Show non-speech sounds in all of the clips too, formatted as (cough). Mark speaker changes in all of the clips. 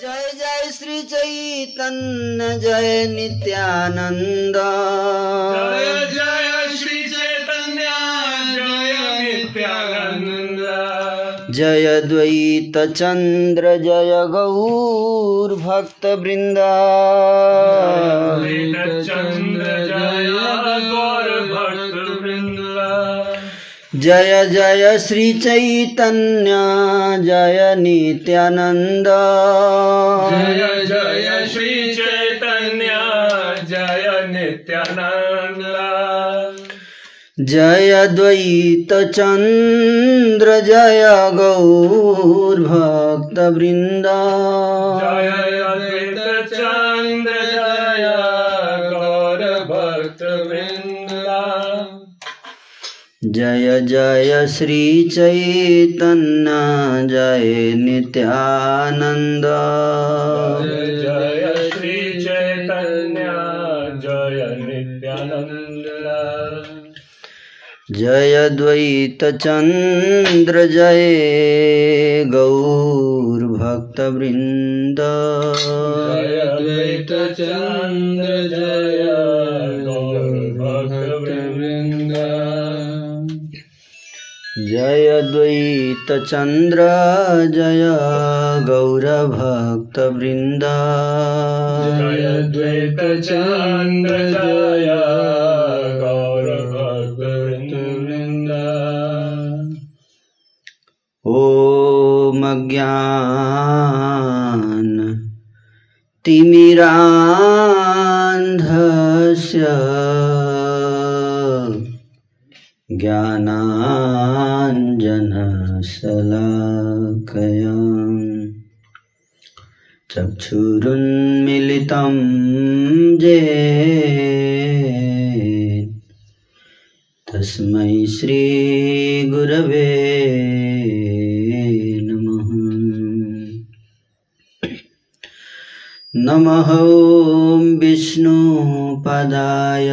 Speaker 1: जय जय श्री चैतन्य जय नित्यानंद।
Speaker 2: जय जय श्री चैतन्य जय नित्यानंद।
Speaker 1: जय द्वैत चंद्र जय गौर भक्त वृंदा।
Speaker 2: चंद्र जय
Speaker 1: जय जय श्री चैतन्य जय नित्यानंद
Speaker 2: जय जय श्री चैतन्य जय नित्यानंद
Speaker 1: जय द्वैत चंद्र जय गौर भक्त वृंदा।
Speaker 2: जय अद्वैत चंद्र जय
Speaker 1: जय श्री चैतन्य जय नित्यानंद
Speaker 2: जय जय श्री चैतन्य जय नित्यानंद
Speaker 1: जय द्वैत चंद्र जय गौर भक्त वृंद।
Speaker 2: जय अद्वैत चंद्र जय गौर
Speaker 1: जय द्वैतचन्द्र जय गौरभक्तवृन्द।
Speaker 2: जय द्वैतचन्द्र जय गौरभक्तवृन्द।
Speaker 1: ॐ ज्ञान तिमिरान्धस्य ज्ञानाञ्जनशलाकया चक्षुरुन्मिलितं येन तस्मै श्रीगुरवे नमः। नमः विष्णुपदाय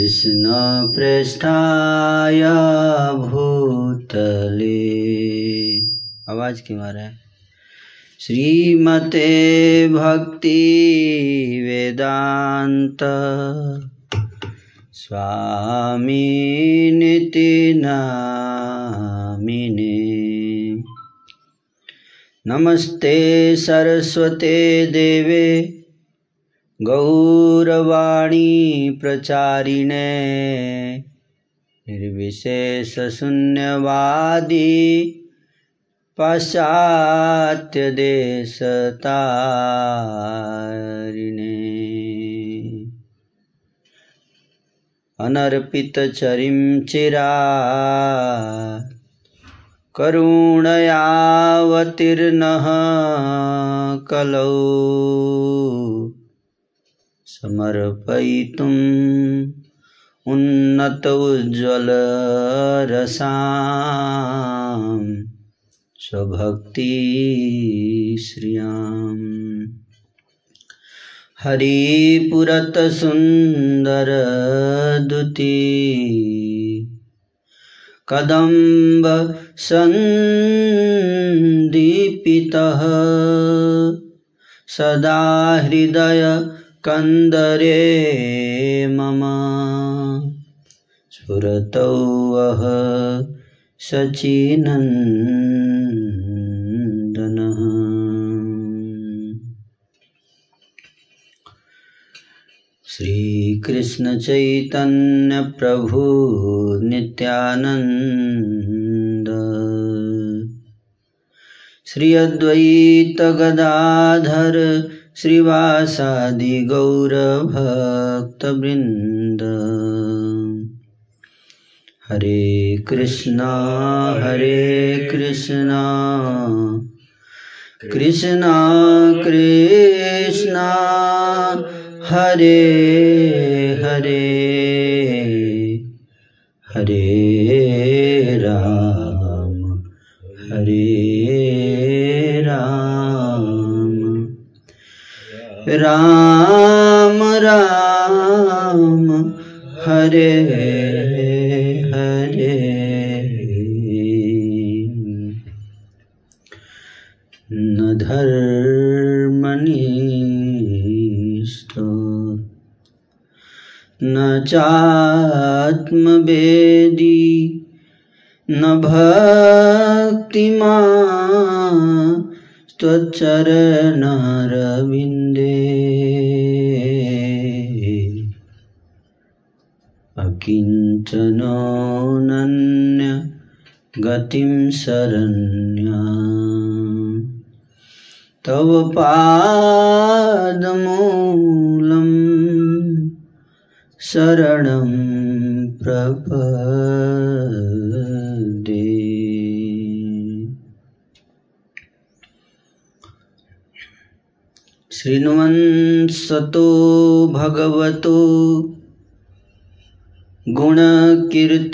Speaker 1: कृष्णप्रेष्ठाय भूतले। आवाज़ आ रहा है? श्रीमते भक्ति वेदांत, स्वामी निति नामिने नमस्ते सरस्वते देवे। गौरवाणी प्रचारिणे। निर्विशेषशून्यवादी पाश्चात्यदेशतारिणे अनर्पितचरिं चिरा करुणयावतीर्णः कलौ। समर्पयितुम् उन्नत उज्ज्वलरसा स्वभक्तिश्रियां हरिपुरतसुन्दरदुती कदम्ब सन्दीपितः सदा हृदय कन्दरे मम। स्फुरतौ वः सचिनन्दनः श्रीकृष्ण चैतन्य प्रभु नित्यानन्द। श्री अद्वैत श्रीवासादि गौरभक्तवृन्द हरे कृष्णा हरे कृष्णा। कृष्णा कृष्णा। हरे हरे। हरे राम हरे राम राम हरे हरे। न धर्मनिष्ठो न चात्मवेदी न भक्तिमा त्वच्चरणरविन्दे अकिञ्चनोऽनन्य गतिं शरण्या। तव पादमूलं शरणं प्रपदे शृण्वन्सतो भगवतो गुणकीर्तनानि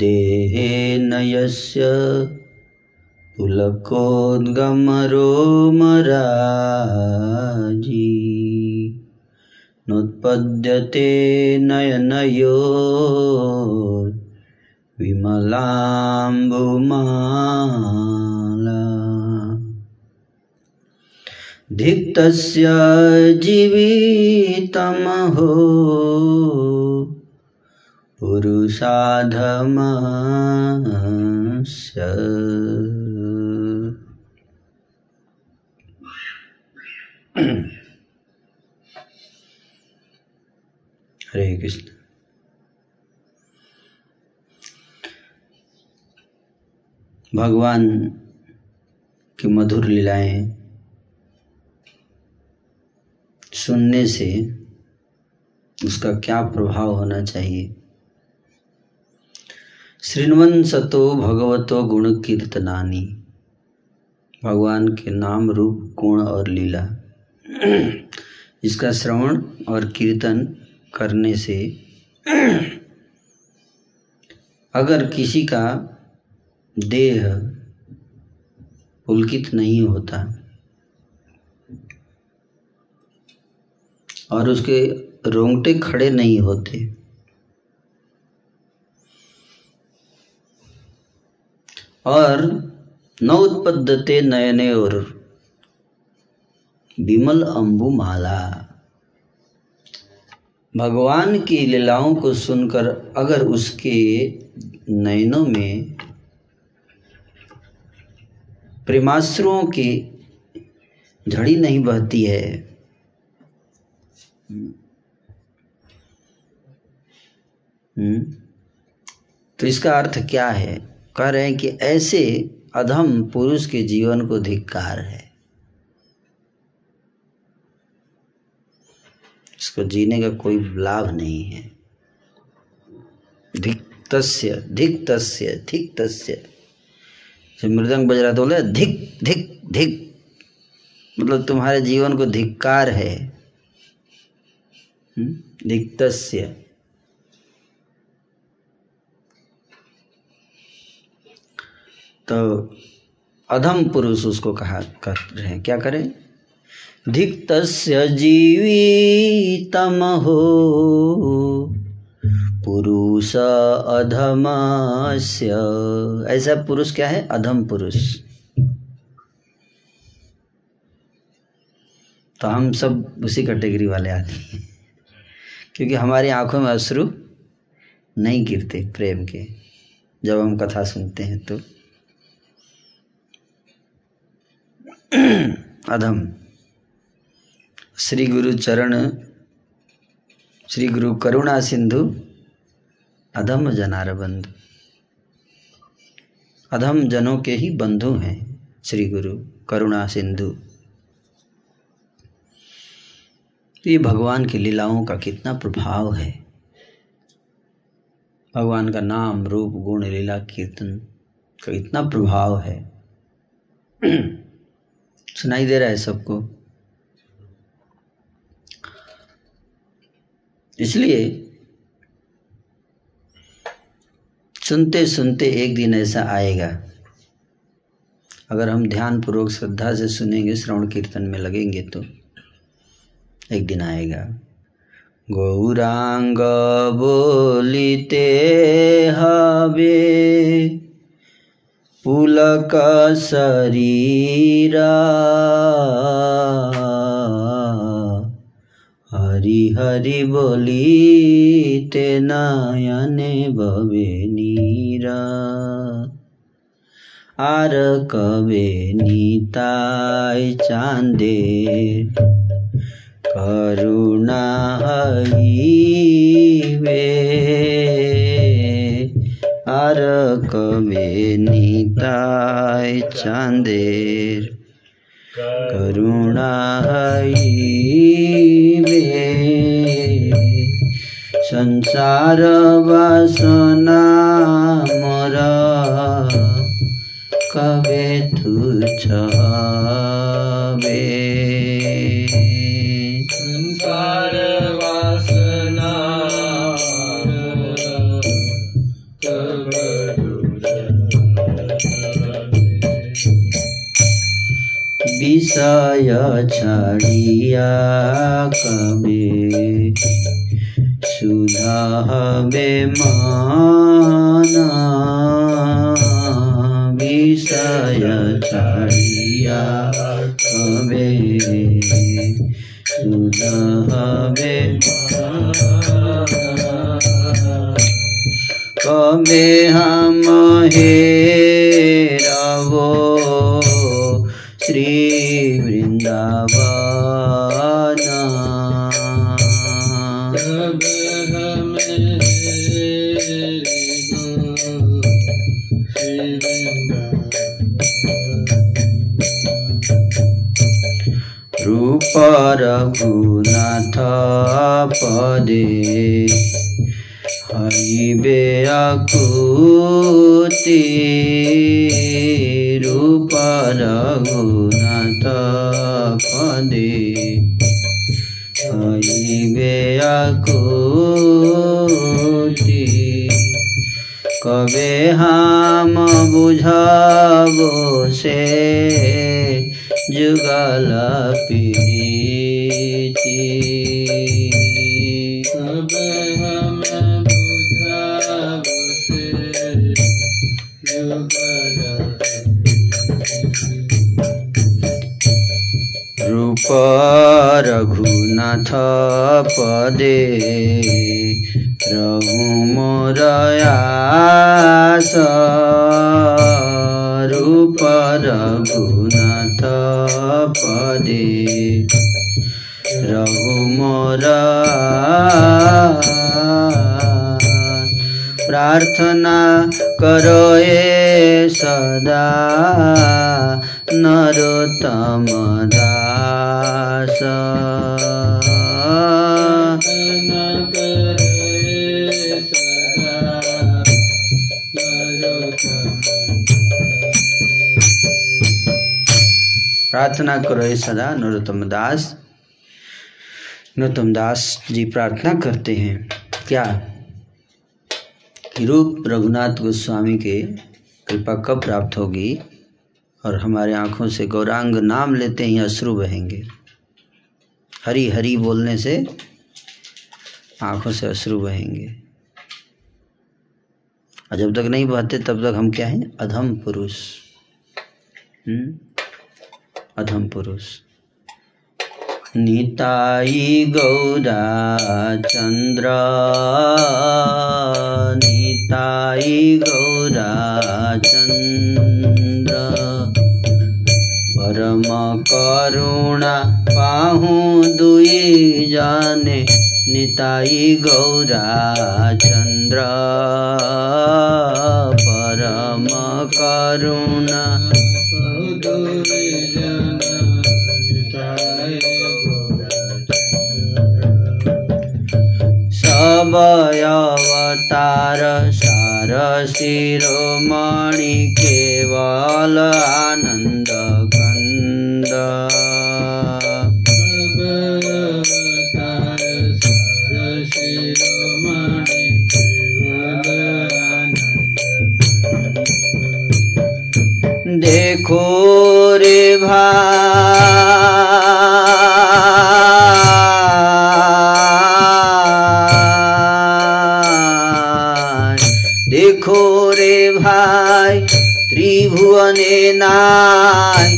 Speaker 1: देहेन यस्य पुलकोद्गमरोमराजी नोत्पद्यते नयनयो विमलाम्बुमाला धिक्तस्य जीवितमहो। पुरुषाधमस्य। हरे कृष्ण। भगवान की मधुर लीलाएँ सुनने से उसका क्या प्रभाव होना चाहिए? श्रृणवन सतो भगवतो गुण कीर्तनानी भगवान के नाम रूप, गुण और लीला। इसका श्रवण और कीर्तन करने से अगर किसी का देह पुलकित नहीं होता और उसके रोंगटे खड़े नहीं होते। और न उत्पद्यते नयने और विमल अम्बु माला भगवान की लीलाओं को सुनकर अगर उसके नयनों में प्रेमाश्रुओं की झड़ी नहीं बहती है तो इसका अर्थ क्या है? कह रहे हैं कि ऐसे अधम पुरुष के जीवन को धिक्कार है। इसको जीने का कोई लाभ नहीं है। धिक तस्य धिक तस्य धिक तस्य मृदंग बज रहा तो बोले, धिक धिक धिक। मतलब तुम्हारे जीवन को धिक्कार है। धिक्तस्य। तो अधम पुरुष उसको कहा, कर रहे हैं। क्या करें? धिक्तस्य जीवितमहो। पुरुष अधमस्य। ऐसा पुरुष क्या है? अधम पुरुष। तो हम सब उसी कैटेगरी वाले आदमी हैं। क्योंकि हमारी आँखों में अश्रु नहीं गिरते प्रेम के। जब हम कथा सुनते हैं तो। अधम। श्री गुरु चरण, श्री गुरु करुणा सिंधु, अधम जनार बंधु। अधम जनों के ही बंधु हैं श्री गुरु करुणा सिंधु। तो ये भगवान की लीलाओं का कितना प्रभाव है। भगवान का नाम, रूप, गुण, लीला कीर्तन का इतना प्रभाव है। सुनाई दे रहा है सबको। इसलिए सुनते सुनते एक दिन ऐसा आएगा। अगर हम ध्यान पूर्वक श्रद्धा से सुनेंगे, श्रवण कीर्तन में लगेंगे तो एक दिन आएगा। गौरांग बोलिते हवे। पुलक शरीरा हरि हरि बोली ते नयने भवे नीरा আর কবে নিতাই চাঁদে করুণা হইবে আর কবে নিতাই চাঁদের করুণা হইবে সংসার বাসনা মোরা কবে তুচ্ছ साया छिया कमे। सुधा हमें माना विषया छड़िया कमे। सुधा हमें कमे हम हे रवो। রঘুনাথ পদে হইবে আকুতি রূপ রঘুনাথ পদে হইবে আকুতি। কবে হাম বুঝাব সে যুগল পিনি रूप रघुनाथ पदे रघु मोरयास रूप रघुनाथ पदे प्रभु मोरा। प्रार्थना ए
Speaker 2: सदा। नरोतम दास।
Speaker 1: प्रार्थना करो सदा नरोत्तम दास। नरोत्तम दास जी प्रार्थना करते हैं। क्या? कि रूप रघुनाथ गोस्वामी के कृपा कब प्राप्त होगी और हमारे आँखों से गौरांग नाम लेते ही अश्रु बहेंगे? हरी हरी बोलने से आँखों से अश्रु बहेंगे। और जब तक नहीं बहते, तब तक हम क्या हैं? अधम पुरुष। हम्म? अधम पुरुष। निताई गौरा चंद्र निताई चंद्र परम करुणा पाहु दुई जाने निताई चंद्र परम करुणा सब अवतार सार शिरोमणि केवल आनन्द कन्द। देखो रे भाई ত্রিভুবনে নাই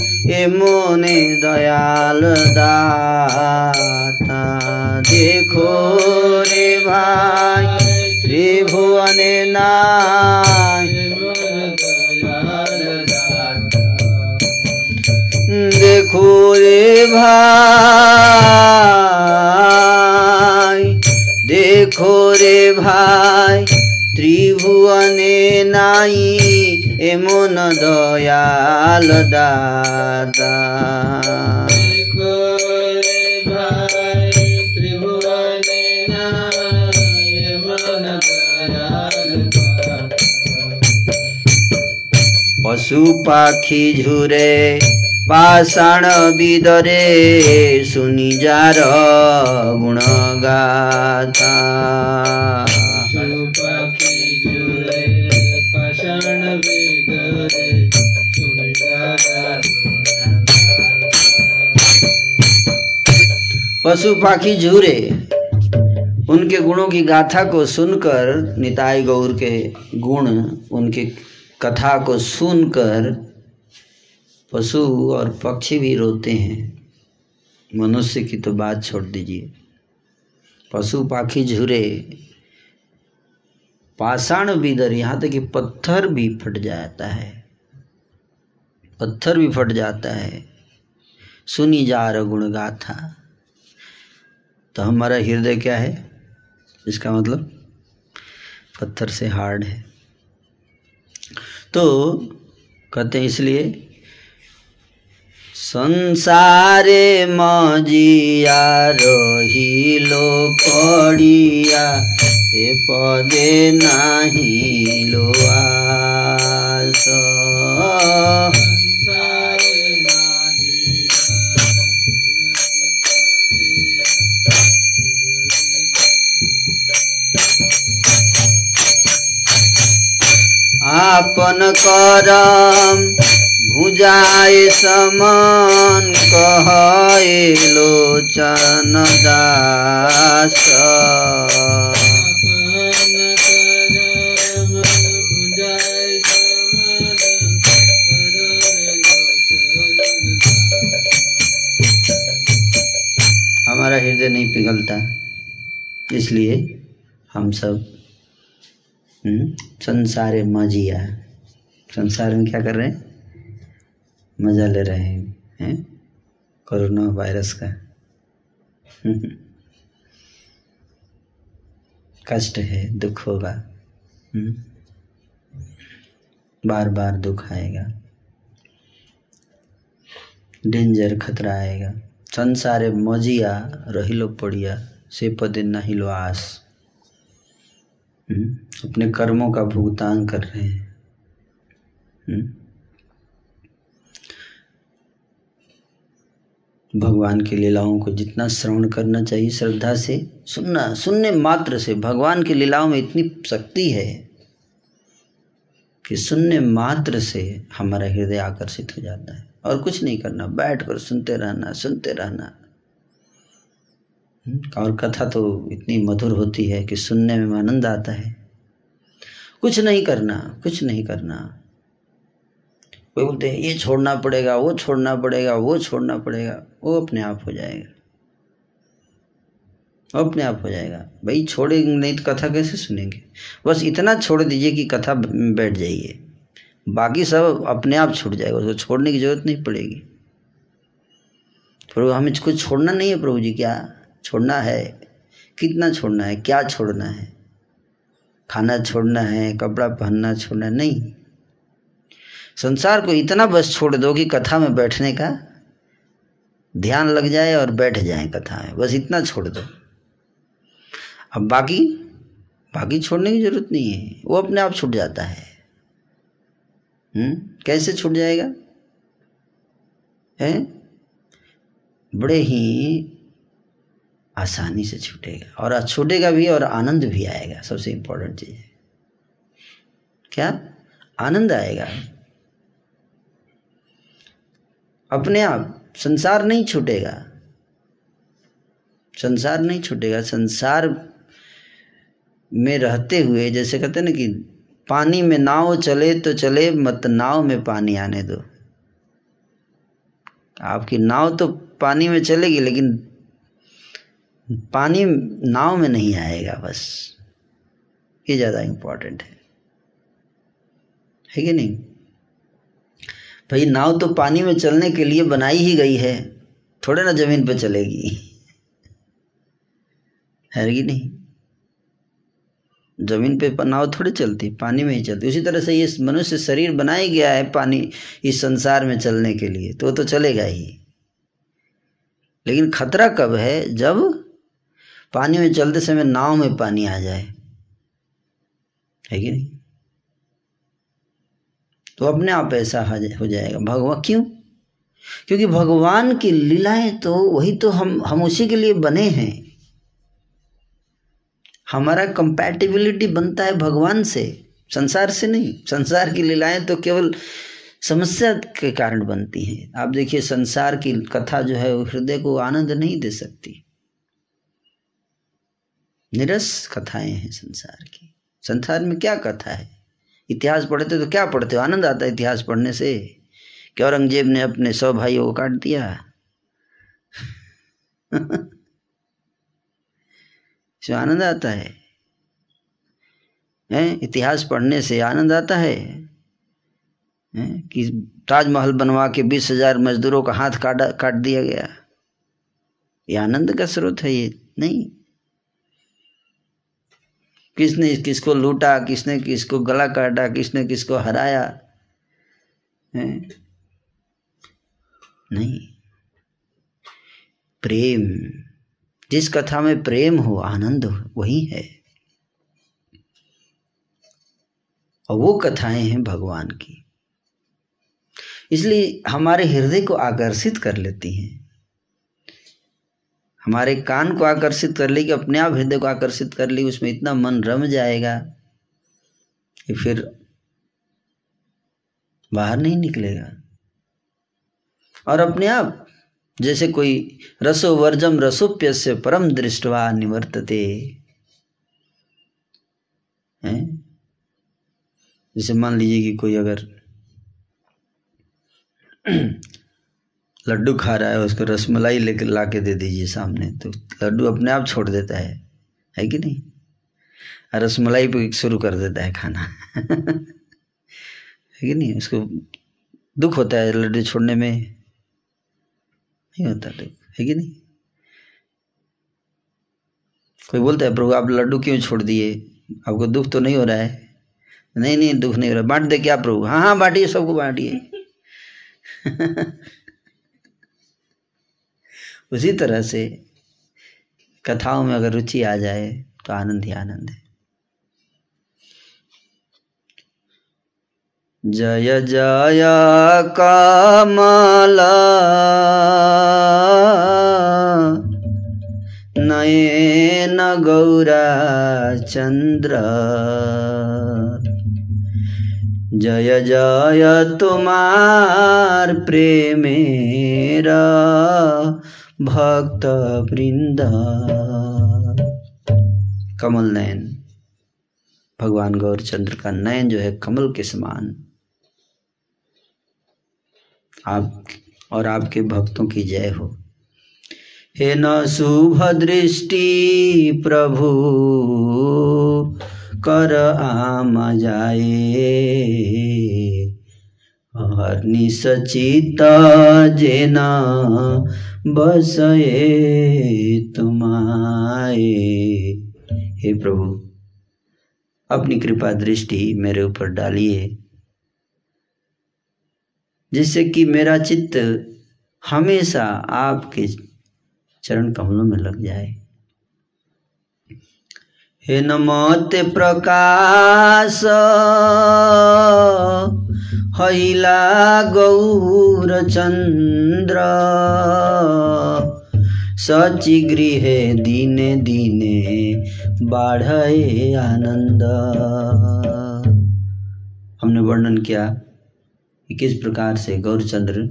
Speaker 1: এমনে দয়াল দাতা। দেখো রে ভাই, ত্রিভুবনে নাই। দেখো রে ভাই, দেখো রে ভাই, ত্রিভুবনে নাই। এমন দয়াল দাদা পশু পাখি ঝুরে পাষাণ বিদরে শুনি যার গুণ पशु पाखी झूरे, उनके गुणों की गाथा को सुनकर, निताई गौर के गुण, उनके कथा को सुनकर पशु और पक्षी भी रोते हैं। मनुष्य की तो बात छोड़ दीजिए। पशु पाखी झुरे, पाषाण बीदर यहाँ तक कि पत्थर भी फट जाता है। पत्थर भी फट जाता है। सुनी जा रहा गुण गाथा। तो हमारा हृदय क्या है? इसका मतलब पत्थर से हार्ड है। तो कहते हैं इसलिए, संसारे मजिया रहिलो पड़िया, से पदे नाही लो आस। आपन करम भुजाए समान कहे लोचन दास। हमारा हृदय नहीं पिघलता इसलिए हम सब हम्म, संसारे मजिया संसार में क्या कर रहे हैं? मज़ा ले रहे हैं हैं? कोरोना वायरस का। (laughs) कष्ट है दुख होगा। हम्म, बार बार दुख आएगा। डेंजर खतरा आएगा। संसारे मजिया रहिलो पड़िया से पदे नहिलो आस। हम्म, अपने कर्मों का भुगतान कर रहे हैं। हम्म। भगवान की लीलाओं को जितना श्रवण करना चाहिए श्रद्धा से सुनना सुनने मात्र से। भगवान की लीलाओं में इतनी शक्ति है कि सुनने मात्र से हमारा हृदय आकर्षित हो जाता है। और कुछ नहीं करना बैठ कर सुनते रहना सुनते रहना। हम्म, और कथा तो इतनी मधुर होती है कि सुनने में आनंद आता है। कुछ नहीं करना, कुछ नहीं करना। कोई बोलते हैं, ये छोड़ना पड़ेगा, वो छोड़ना पड़ेगा, वो छोड़ना पड़ेगा, वो अपने आप हो जाएगा। वो अपने आप हो जाएगा। भाई छोड़ेंगे नहीं तो कथा कैसे सुनेंगे? बस इतना छोड़ दीजिए कि कथा बैठ जाइए। बाकी सब अपने आप छूट जाएगा, उसको छोड़ने की ज़रूरत नहीं पड़ेगी। प्रभु, हमें कुछ छोड़ना नहीं है प्रभु जी, क्या? छोड़ना है। कितना छोड़ना है? क्या छोड़ना है? खाना छोड़ना है, कपड़ा पहनना छोड़ना है नहीं। संसार को इतना बस छोड़ दो कि कथा में बैठने का ध्यान लग जाए और बैठ जाए कथा में बस इतना छोड़ दो। अब बाकी बाकी छोड़ने की ज़रूरत नहीं है। वो अपने आप छूट जाता है। हम्म? कैसे छूट जाएगा? है? बड़े ही आसानी से छूटेगा। और छूटेगा भी और आनंद भी आएगा, सबसे इम्पोर्टेंट चीज़। है क्या? आनंद आएगा। अपने आप, संसार नहीं छूटेगा। संसार नहीं छूटेगा। संसार में रहते हुए, जैसे कहते ना कि पानी में नाव चले तो चले, मत नाव में पानी आने दो। आपकी नाव तो पानी में चलेगी, लेकिन पानी नाव में नहीं आएगा, बस। ये ज़्यादा इम्पोर्टेंट है। है कि नहीं? भाई, नाव तो पानी में चलने के लिए बनाई ही गई है। थोड़े ना ज़मीन पे चलेगी। है कि नहीं? ज़मीन पे नाव थोड़ी चलती, पानी में ही चलती। उसी तरह से ये मनुष्य शरीर बनाया गया है पानी इस संसार में चलने के लिए तो तो चलेगा ही। लेकिन खतरा कब है? जब पानी में चलते समय नाव में पानी आ जाए। है कि नहीं? तो अपने आप ऐसा हो जाएगा। भगवान, क्यों? क्योंकि भगवान की लीलाएँ तो वही तो हम हम उसी के लिए बने हैं। हमारा कंपैटिबिलिटी बनता है भगवान से, संसार से नहीं। संसार की लीलाएँ तो केवल समस्या के कारण बनती हैं। आप देखिए, संसार की कथा जो है, वो हृदय को आनंद नहीं दे सकती। निरस कथाएँ हैं संसार की। संसार में क्या कथा है? इतिहास पढ़ते तो क्या पढ़ते हो? आनंद आता है इतिहास पढ़ने से। कि औरंगज़ेब ने अपने सौ भाइयों को काट दिया। (laughs) से आनंद आता है। हैं? इतिहास पढ़ने से आनंद आता है। हैं? कि ताजमहल बनवा के बीस हज़ार मजदूरों का हाथ काट काट दिया गया। ये आनंद का स्रोत है ये, नहीं? किसने किसको लूटा, किसने किसको गला काटा, किसने किसको हराया? है? नहीं। प्रेम। जिस कथा में प्रेम हो, आनंद हो, वही है। और वो कथाएँ हैं भगवान की। इसलिए हमारे हृदय को आकर्षित कर लेती हैं। हमारे कान को आकर्षित कर ली कि अपने आप हृदय को आकर्षित कर ली, उसमें इतना मन रम जाएगा कि फिर बाहर नहीं निकलेगा। और अपने आप, जैसे कोई रसो वर्जम रसोप्य से परम दृष्टवा निवर्तते। हैं? जैसे मान लीजिए कि कोई अगर लड्डू खा रहा है, उसको रसमलाई लेकर ला के दे दीजिए सामने। तो लड्डू अपने आप छोड़ देता है। है कि नहीं? रसमलाई पे शुरू कर देता है खाना। (laughs) है कि नहीं? उसको दुख होता है लड्डू छोड़ने में। नहीं होता दुख। है कि नहीं? कोई बोलता है, प्रभु, आप लड्डू क्यों छोड़ दिए? आपको दुख तो नहीं हो रहा है? नहीं नहीं, दुख नहीं हो रहा। बांट दे क्या प्रभु? हाँ हाँ बांटिए, सबको बांटिए। (laughs) उसी तरह से कथाओं में अगर रुचि आ जाए तो आनंद ही आनंद है। जय जय कमल, नयन गौरा चंद्र। जय जय तुम्हार प्रेमेरा भक्त वृंद कमल नयन। भगवान गौरचंद्र का नयन जो है कमल के समान। आप और आपके भक्तों की जय हो। हे न शुभ दृष्टि प्रभु, कर आम जाए। हर निश्चित जेना बसए तुम्हारे हे प्रभु, अपनी कृपा दृष्टि मेरे ऊपर डालिए, जिससे कि मेरा चित्त हमेशा आपके चरण कमलों में लग जाए। हे नमते प्रकाश। गौर चंद्र। सची गृह दिने दिने बाढ़े आनंद। हमने वर्णन किया कि किस प्रकार से गौरचंद्र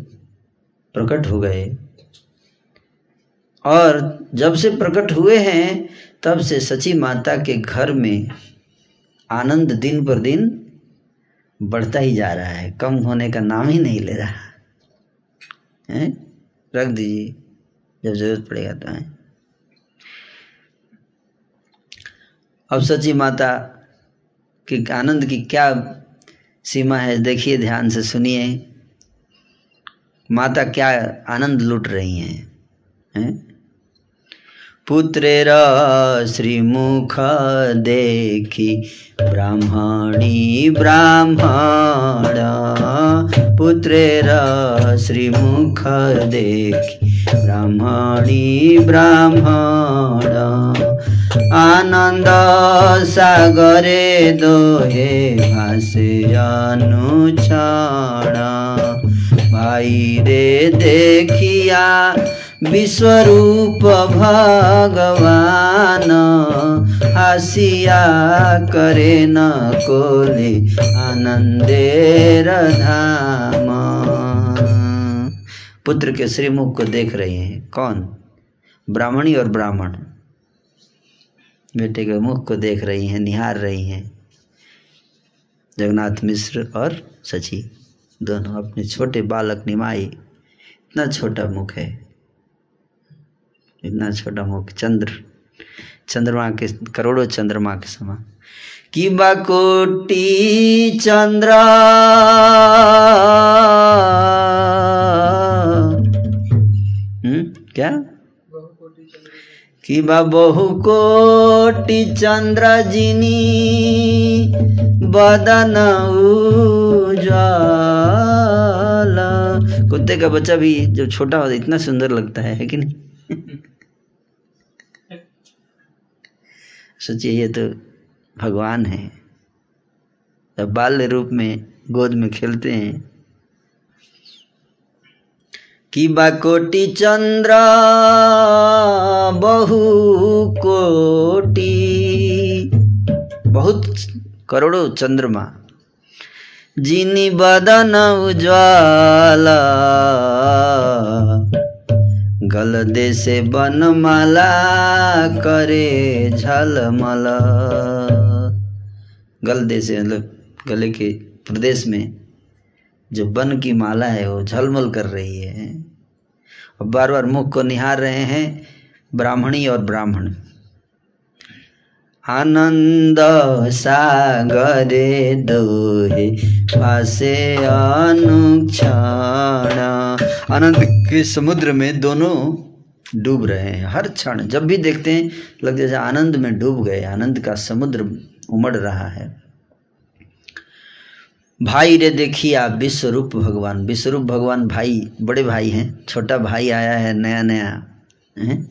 Speaker 1: प्रकट हो गए। और जब से प्रकट हुए हैं तब से सची माता के घर में आनंद दिन पर दिन बढ़ता ही जा रहा है। कम होने का नाम ही नहीं ले रहा। है? रख दीजिए। जब ज़रूरत पड़ेगा तो है। अब सची माता की आनंद की क्या सीमा है? देखिए ध्यान से सुनिए। माता क्या आनंद लूट रही हैं? हैं? पुत्रेर श्रीमुख देखि ब्राह्मणी ब्राह्मण। पुत्रेर श्रीमुख देखि ब्राह्मणी ब्राह्मण। आनन्द सागरे दोहे भासे अनुक्षण भाई रे देखिया विश्वरूप भगवान, हासिया करे न कोले आनंदेर धाम। पुत्र के श्रीमुख को देख रहे हैं, कौन? ब्राह्मणी और ब्राह्मण। बेटे के मुख को देख रही हैं, निहार रही हैं। जगन्नाथ मिश्र और सची, दोनों अपने छोटे बालक निमाई, इतना छोटा मुख है। इतना छोटा मुख चंद्र चंद्रमा के करोड़ों चंद्रमा के समान। कि कोटि चंद्र हम्म क्या? कि बहु कोटि चंद्र जिनी बदन उजाल। कुत्ते का बच्चा भी जब छोटा होता है इतना सुंदर लगता है, है कि नहीं? (laughs) सोचिए, ये तो भगवान है। जब बाल्य रूप में गोद में खेलते हैं। कि बाकोटि चंद्र, बहु कोटि, बहुत करोड़ों चंद्रमा, जिनी बदन उज्ज्वल गल दे से बनमाला करे झलमल गल दे से मतलब गले के प्रदेश में जो बन की माला है, वो झलमल कर रही है। और बार बार मुख को निहार रहे हैं ब्राह्मणी और ब्राह्मण। आनंद सागरे दोहे पासे अनुक्षण। आनंद के समुद्र में दोनों डूब रहे हैं। हर क्षण जब भी देखते हैं, लग जैसे आनंद में डूब गए, आनंद का समुद्र उमड़ रहा है। भाई रे आप विश्वरूप भगवान। विश्वरूप भगवान भाई, बड़े भाई हैं, छोटा भाई आया है, नया नया, है?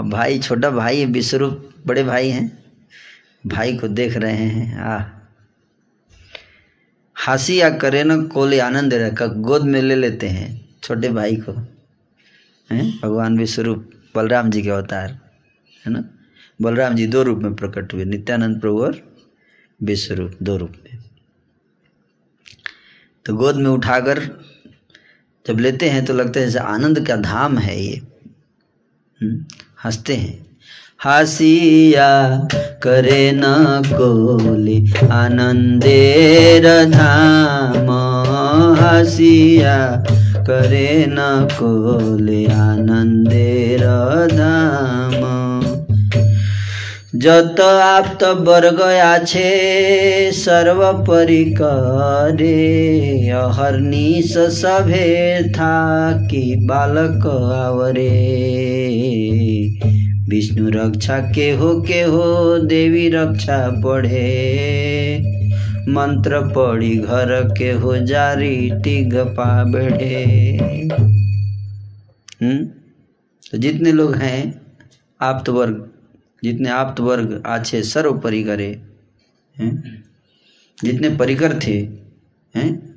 Speaker 1: अब भाई, छोटा भाई है विश्वरूप बड़े भाई हैं, भाई को देख रहे हैं। आ। हँसी या करे न, कोले आनंद रखा, गोद में ले लेते हैं। छोटे भाई को, हैं? भगवान विश्वरूप बलराम जी के अवतार, है ना? बलराम जी दो रूप में प्रकट हुए, नित्यानंद प्रभु और विश्वरूप दो रूप में। तो गोद में उठाकर जब लेते हैं तो लगता है जैसे आनंद का धाम है ये। हँसते हैं। हसिया करे न कोले आनंदेर धाम हासिया करे न कोले आनंदेर धाम যত আপ্ত বর্গ আছে সর্বপরি করে অহর্নিশ সভে থাকি বালক আওরে विष्णु रक्षा के हो के हो देवी रक्षा पढ़े मंत्र पढ़ी, घर के हो जारी टिग पा बढ़े हम्म? तो जितने लोग हैं, आप्त वर्ग, जितने आप्त वर्ग आछे सर्वोपरि करे, हैं? जितने परिकर थे, हैं?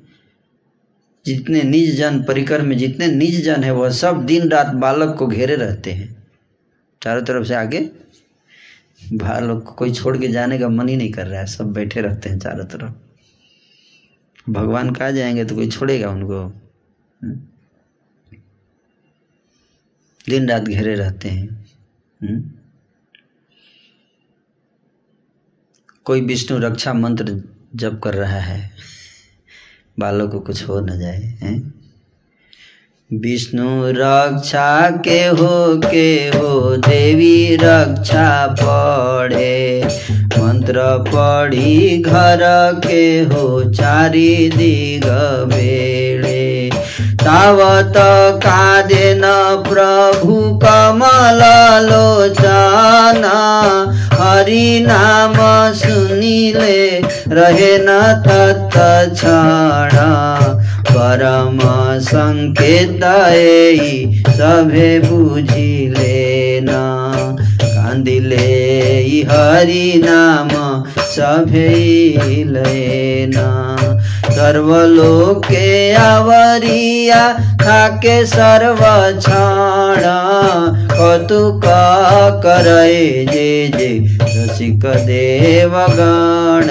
Speaker 1: जितने निज जन परिकर में जितने निज जन है, वह सब दिन रात बालक को घेरे रहते हैं। चारों तरफ़ से आगे बालक को कोई छोड़ के जाने का मन ही नहीं कर रहा है। सब बैठे रहते हैं चारों तरफ़। भगवान कहा जाएँगे तो कोई छोड़ेगा उनको? दिन रात घेरे रहते हैं। कोई विष्णु रक्षा मंत्र जप कर रहा है। बालों को कुछ हो न जाए, हैं? विष्णु रक्षा के हो के हो देवी रक्षा पढ़े। मंत्र पढ़ी घर के हो चारि दिग बेड़े। तावत कादेन प्रभु कमल लोचन, हरि नाम सुनिले, रहे न तत् क्षण। म संकेतयिभे बुलेना क्लिले हरिनाम लेना सर्वलोके आवरिया थाके सर्व क्षण कौतुक करे जे जे रसिक देवगण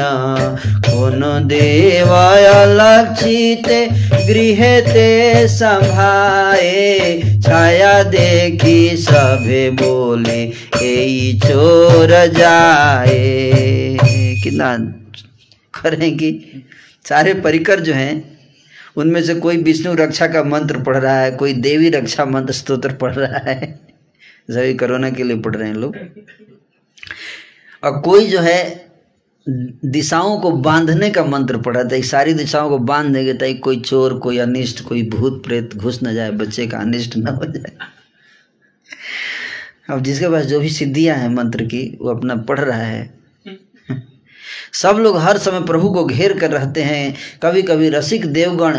Speaker 1: कोन देवाय लक्षिते, गृहे ते संभाए छाया देखी सभे बोले ए चोर जाए। कितना करेंगी सारे परिकर जो हैं, उनमें से कोई विष्णु रक्षा का मंत्र पढ़ रहा है, कोई देवी रक्षा मंत्र स्तोत्र पढ़ रहा है। (laughs) सभी कोरोना के लिए पढ़ रहे हैं लोग। और कोई जो है, दिशाओं को बांधने का मंत्र पढ़ा था सारी दिशाओं को बाँध देंगे ताकि कोई चोर, कोई अनिष्ट, कोई भूत प्रेत घुस न जाए, बच्चे का अनिष्ट न हो जाए। (laughs) अब जिसके पास जो भी सिद्धियाँ हैं मंत्र की, वो अपना पढ़ रहा है। सब लोग हर समय प्रभु को घेर कर रहते हैं। कभी कभी रसिक देवगण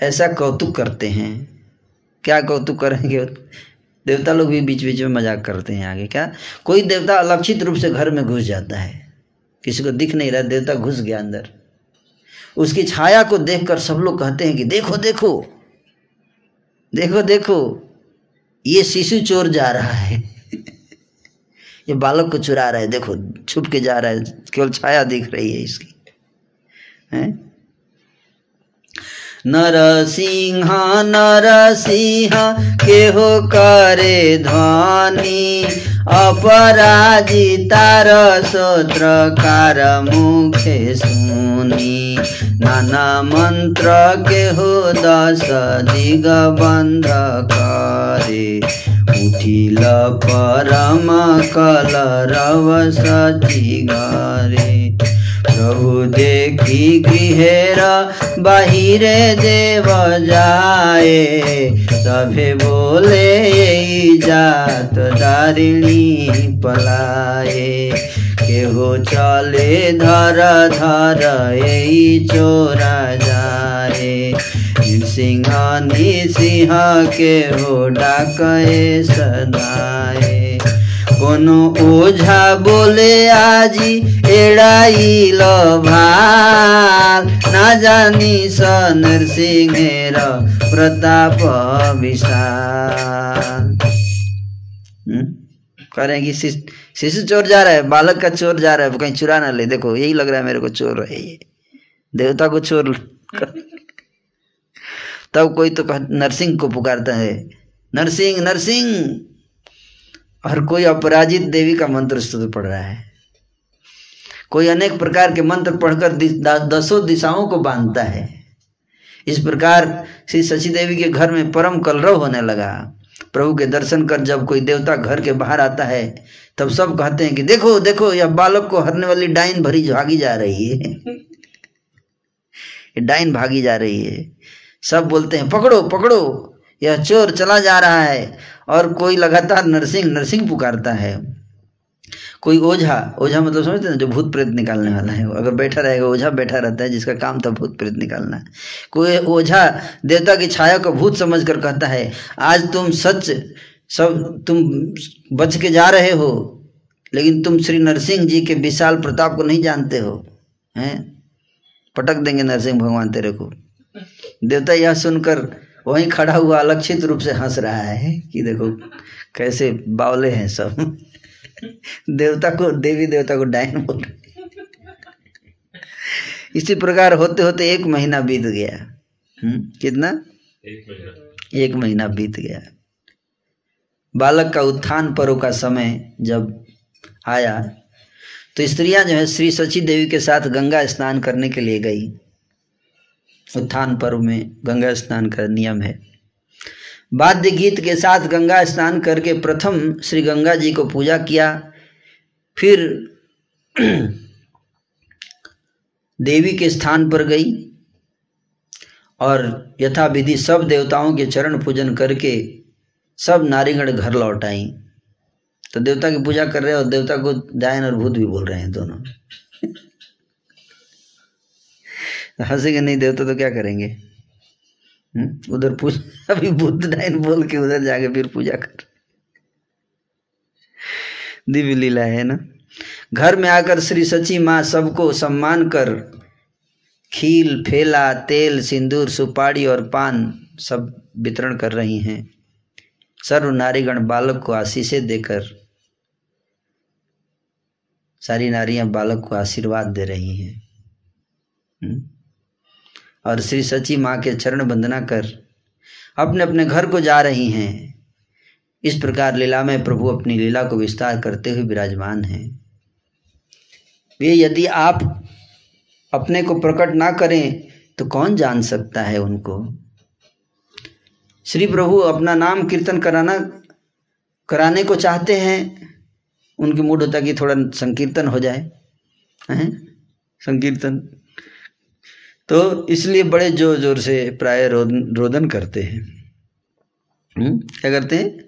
Speaker 1: ऐसा कौतुक करते हैं। क्या कौतुक करेंगे? देवता लोग भी बीच बीच में मज़ाक करते हैं आगे। क्या? कोई देवता अलक्षित रूप से घर में घुस जाता है। किसी को दिख नहीं रहा, देवता घुस गया अंदर। उसकी छाया को देखकर सब लोग कहते हैं कि देखो देखो देखो देखो, ये शिशु चोर जा रहा है। ये बालक को चुरा रहा है, देखो, छुप के जा रहा है, केवल छाया दिख रही है इसकी। है? नरसिंह नरसिंह के हो करे ध्वनि? अपराजितार सोत्रकार मुखे सुनी। नाना मंत्र के हो दस दिग बंध करे उठिल परम कल रव सची गरे प्रभु देखी गृहेर बाहिरे देव जाए। सभे बोले जात दारिणी पलाए। केहो चले धर धर, यही चोरा जाए। सिंह निसिंह के हो डाके सदाए। কোনো ওঝা বলে আজি এড়াইল ভাল না জানি নরসিংহের प्रताप विशाल कह रहे हैं कि शिशु चोर जा रहा है बालक का चोर जा रहा है कहीं चुरा ना ले देखो यही लग रहा है मेरे को चोर है ये देवता को चोर (laughs) तब कोई तो नरसिंह को पुकारता है नरसिंह नरसिंह और कोई अपराजित देवी का मंत्र स्तुति पढ़ रहा है। कोई अनेक प्रकार के मंत्र पढ़कर दसों दिशाओं को बांधता है। इस प्रकार श्री शशि देवी के घर में परम कलरव होने लगा। प्रभु के दर्शन कर जब कोई देवता घर के बाहर आता है, तब सब कहते हैं कि देखो देखो, यह बालक को हरने वाली डाइन भरी भागी जा रही है। (laughs) डाइन भागी जा रही है। सब बोलते हैं, पकड़ो पकड़ो, यह चोर चला जा रहा है। और कोई लगातार नरसिंह नरसिंह पुकारता है। कोई ओझा ओझा मतलब समझते हैं जो भूत प्रेत निकालने वाला है अगर बैठा रहेगा, ओझा बैठा रहता है, जिसका काम था भूत प्रेत निकालना। कोई ओझा देवता की छाया को भूत समझ कर कहता है, आज तुम सच, सब, तुम बच के जा रहे हो, लेकिन तुम श्री नरसिंह जी के विशाल प्रताप को नहीं जानते हो, हैं? पटक देंगे नरसिंह भगवान तेरे को। देवता यह सुनकर वहीं खड़ा हुआ अलक्षित रूप से हंस रहा है कि देखो कैसे बावले हैं सब। देवता को देवी देवता को डायन बोल इसी प्रकार होते होते एक महीना बीत गया। हुँ? कितना?
Speaker 2: एक महीना।
Speaker 1: एक महीना बीत गया। बालक का उत्थान पर्व का समय जब आया तो स्त्रियाँ जो है श्री सची देवी के साथ गंगा स्नान करने के लिए गई। उत्थान पर्व में गंगा स्नान का नियम है। वाद्य गीत के साथ गंगा स्नान करके प्रथम श्री गंगा जी को पूजा किया। फिर (clears throat) देवी के स्थान पर गई और यथा विधि सब देवताओं के चरण पूजन करके सब नारीगण घर लौट आई। तो देवता की पूजा कर रहे हैं और देवता को दायन और भूत भी बोल रहे हैं दोनों। हंसेंगे नहीं देवता तो क्या करेंगे? हम्म, उधर पूजा अभी भूत डायन बोल के उधर जाके फिर पूजा कर। दिव्य लीला है ना? घर में आकर श्री सची माँ सबको सम्मान कर। खील फेला तेल सिंदूर सुपारी और पान सब वितरण कर रही हैं। सर्व नारीगण बालक को आशीषें देकर सारी नारियाँ बालक को आशीर्वाद दे रही हैं। हम्म? और श्री सची माँ के चरण वंदना कर। अपने अपने घर को जा रही हैं। इस प्रकार लीला में प्रभु अपनी लीला को विस्तार करते हुए विराजमान हैं। वे यदि आप अपने को प्रकट ना करें तो कौन जान सकता है उनको? श्री प्रभु अपना नाम कीर्तन कराना, कराने को चाहते हैं। उनकी मूड होता कि थोड़ा संकीर्तन हो जाए। हैं? संकीर्तन। तो इसलिए बड़े ज़ोर ज़ोर से प्राय रोदन रोदन करते हैं। हुँ? क्या करते हैं?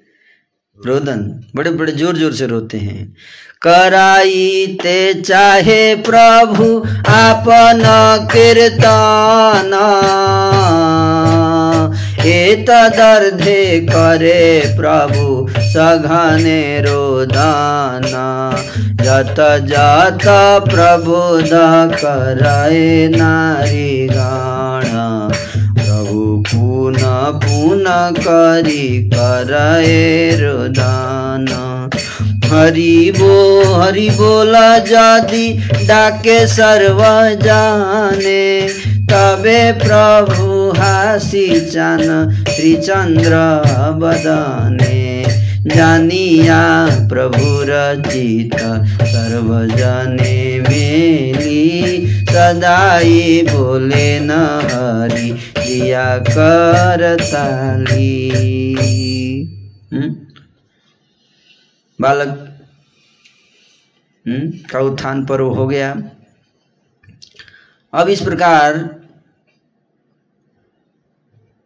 Speaker 1: रोदन बड़े बड़े ज़ोर ज़ोर से रोते हैं। कराई ते चाहे प्रभु, आपन कीर्तन। तदर्धे करे प्रभु, सघने रोदाना। जत जत प्रबोध कराए नारी गाण। प्रभु पुन पुन करी कराए रोदन। हरि बो, हरि बोला जाति, डाके सर्व जाने तबे प्रभु हासी चन त्रिचंद्र बदने। जानिया प्रभु रचित सर्वजने मेली। सदाई बोले न हरि जिया करताली हम्म? बालक हम्म, का उत्थान पर्व हो गया। अब इस प्रकार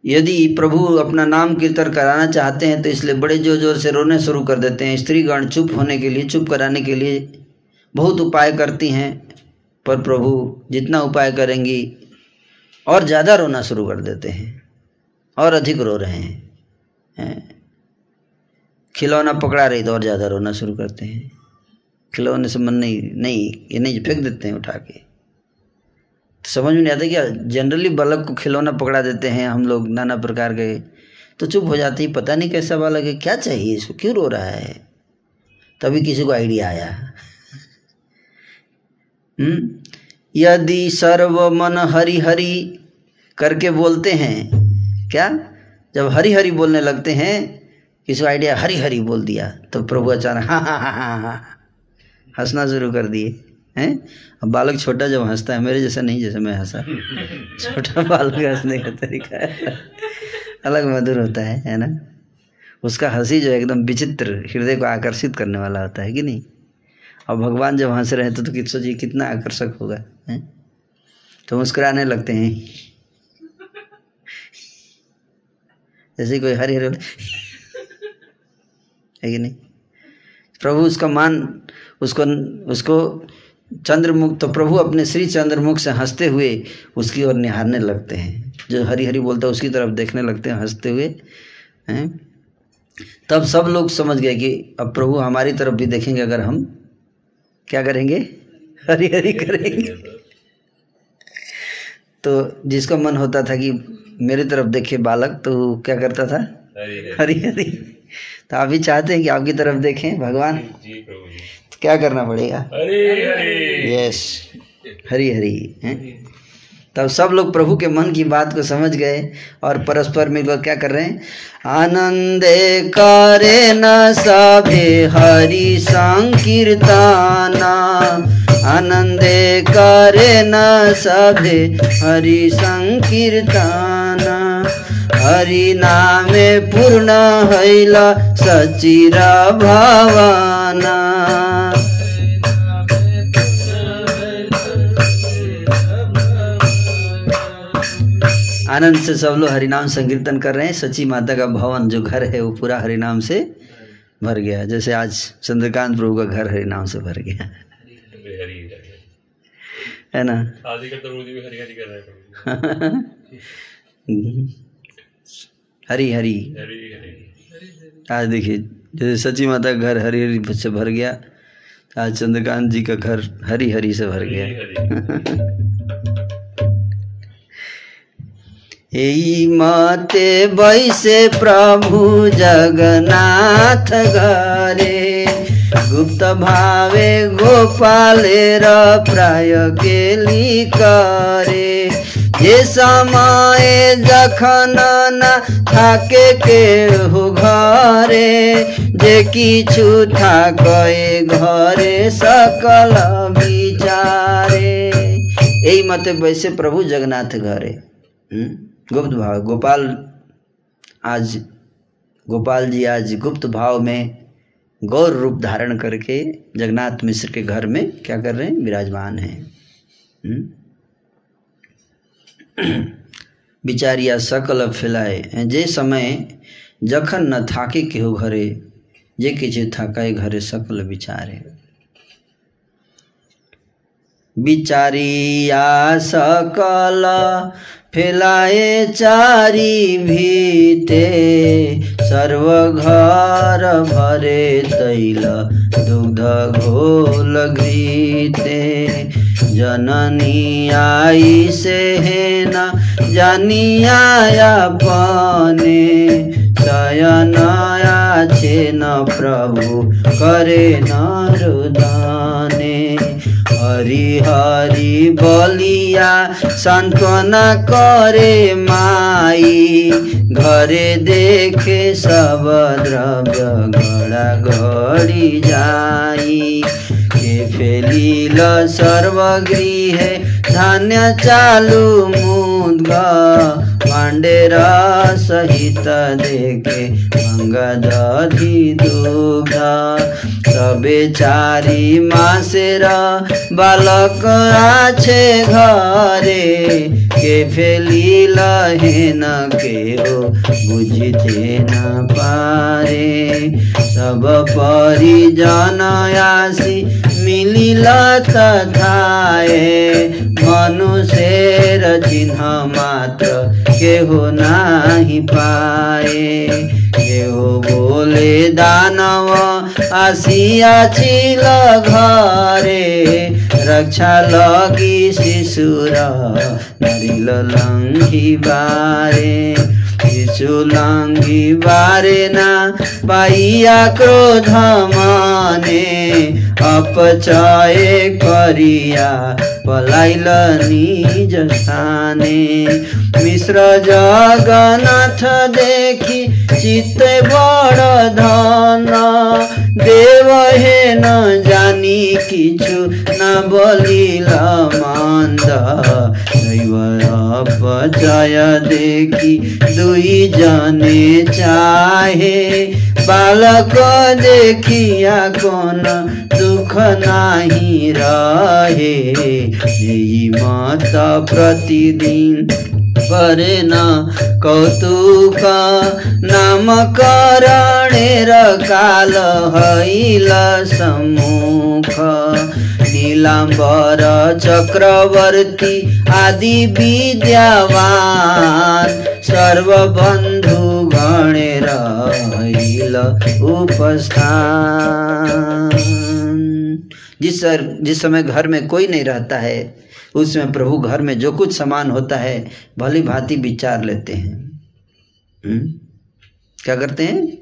Speaker 1: यदि प्रभु अपना नाम कीर्तन कराना चाहते हैं तो इसलिए बड़े ज़ोर ज़ोर से रोने शुरू कर देते हैं। स्त्रीगण चुप होने के लिए, चुप कराने के लिए बहुत उपाय करती हैं, पर प्रभु जितना उपाय करेंगी, और ज़्यादा रोना शुरू कर देते हैं, और अधिक रो रहे हैं? खिलौना पकड़ा रही तो और ज़्यादा रोना शुरू करते हैं। खिलौने से मन नहीं नहीं, ये नहीं फेंक देते हैं उठा के। समझ में नहीं आता क्या जनरली बालक को खिलौना पकड़ा देते हैं हम लोग नाना प्रकार के तो चुप हो जाती है पता नहीं कैसा बालक है क्या चाहिए इसको क्यों रो रहा है तभी किसी को आइडिया आया हम्म यदि सर्व मन हरि हरि करके बोलते हैं क्या जब हरि हरि बोलने लगते हैं किसी को आइडिया हरी हरी बोल दिया तो प्रभु अचानक हाँ हाँ हाँ हाँ हाँ हंसना शुरू कर दिए हैं? अब बालक छोटा जब हंसता है, मेरे जैसा नहीं जैसे मैं हंसा। छोटा बालक हंसने का तरीका है। अलग मधुर होता है है ना? उसका हँसी जो एकदम विचित्र, हृदय को आकर्षित करने वाला होता है कि नहीं? और भगवान जब हंस रहे थे तो कित सोचिए कितना आकर्षक होगा, है? तो मुस्कुराने लगते हैं। जैसे कोई हरी हरी है कि नहीं? प्रभु उसका मान, उसको उसको चंद्रमुख तो प्रभु अपने श्री चंद्रमुख से हँसते हुए उसकी ओर निहारने लगते हैं। जो हरी हरी बोलता है उसकी तरफ़ देखने लगते हैं हँसते हुए हैं। तब सब लोग समझ गए कि अब प्रभु हमारी तरफ़ भी देखेंगे अगर हम क्या करेंगे? हरी हरी करेंगे। तो जिसका मन होता था कि मेरी तरफ़ देखे बालक तो क्या करता था? हरी हरी तो आप भी चाहते हैं कि आपकी तरफ़ देखें भगवान? क्या करना पड़ेगा?
Speaker 2: हरे हरे
Speaker 1: यस हरी हरी हैं? तब सब लोग प्रभु के मन की बात को समझ गए और परस्पर मिलकर क्या कर रहे हैं? आनंदे करे न सभे हरि संकीर्तना। आनंदे करे न सभे हरि संकीर्तना। हरि नामे पूर्ण हैल सचिरा भवना। आनंद से सब लोग हरिनाम संकीर्तन कर रहे हैं। सची माता का भवन जो घर है वो पूरा हरिनाम से भर गया जैसे आज चंद्रकांत प्रभु का घर हरिनाम से भर गया है। ना?
Speaker 2: आदि का रोज भी हरी हरी। कर रहे प्रभु
Speaker 1: हरी हरी
Speaker 2: हरी हरी
Speaker 1: आज देखिए जैसे सची माता का घर हरी हरी से भर गया आज चंद्रकांत जी का घर हरी हरी से भर गया। (laughs) हे मते बैसे प्रभु जगन्नाथ घरे गुप्त भावे गोपाल प्राय केली करे जे समय जखन ना थाके के हो घरे जे किछु थाके घरे सकल विचारे यही मते बैसे प्रभु जगन्नाथ घरे गुप्त भाव। गोपाल आज, गोपाल जी आज गुप्त भाव में गौर रूप धारण करके जगन्नाथ मिश्र के घर में क्या कर रहे हैं? विराजमान हैं। हम्म? (clears throat) बिचारिया सकल फैलाए। जे समय जखन न थाके केहू घरे, जे किछु थाकाए घरे सकल विचारे बिचारिया सकल फैलाए चारी भीते, सर्व घर भरे तैल, दुग्ध घोल गीते। जननी आई से है न जनिया पाने। दयनया छे न प्रभु, करे न रुदाने हरी हरी बलिया सान्त्वना करे माई। घरे देखे सब द्रव्य घड़ा घड़ी जाई। के फेलिल सर्वगृहे, धान्य चालू मुद्गा পাণ্ডের সহিত দেখে গঙ্গদধি দুগ্ধ তবে চারি মাসের বালক আছে ঘরে কে ফেলিল হেন কেহ বুঝিতে না পারে সব পরিজন আসি मिलिला तथाए मनुषेर चिन्ह मात्र केहो नाही पाए। केहो बोले, दानव आसिया चिल घरे, रक्षा लगी शिशुर नरिल लङ्घी बारे। शिशु लङ्घी बारे ना पाइया क्रोध माने खप छए करिया, पलाइल निज स्थाने मिश्र जगन्नाथ देखि चित बड़ धन। देव हे न जानी किछु, न बोलिल मंद दैव अपचय देखि, दुई जने चाहे। बालक देखिया कोन, दु दुख नहीं रहे. यही माता प्रतिदिन परना कौतुका. नामकरणेर काल हैल सम्मुख नीलाम्बर चक्रवर्ती आदि विद्यावान. सर्वबन्धु गणेर हैल उपस्थान. जिस जिस समय घर में कोई नहीं रहता है उसमें प्रभु घर में जो कुछ सामान होता है, भली भांति विचार लेते हैं। हम्म? क्या करते हैं?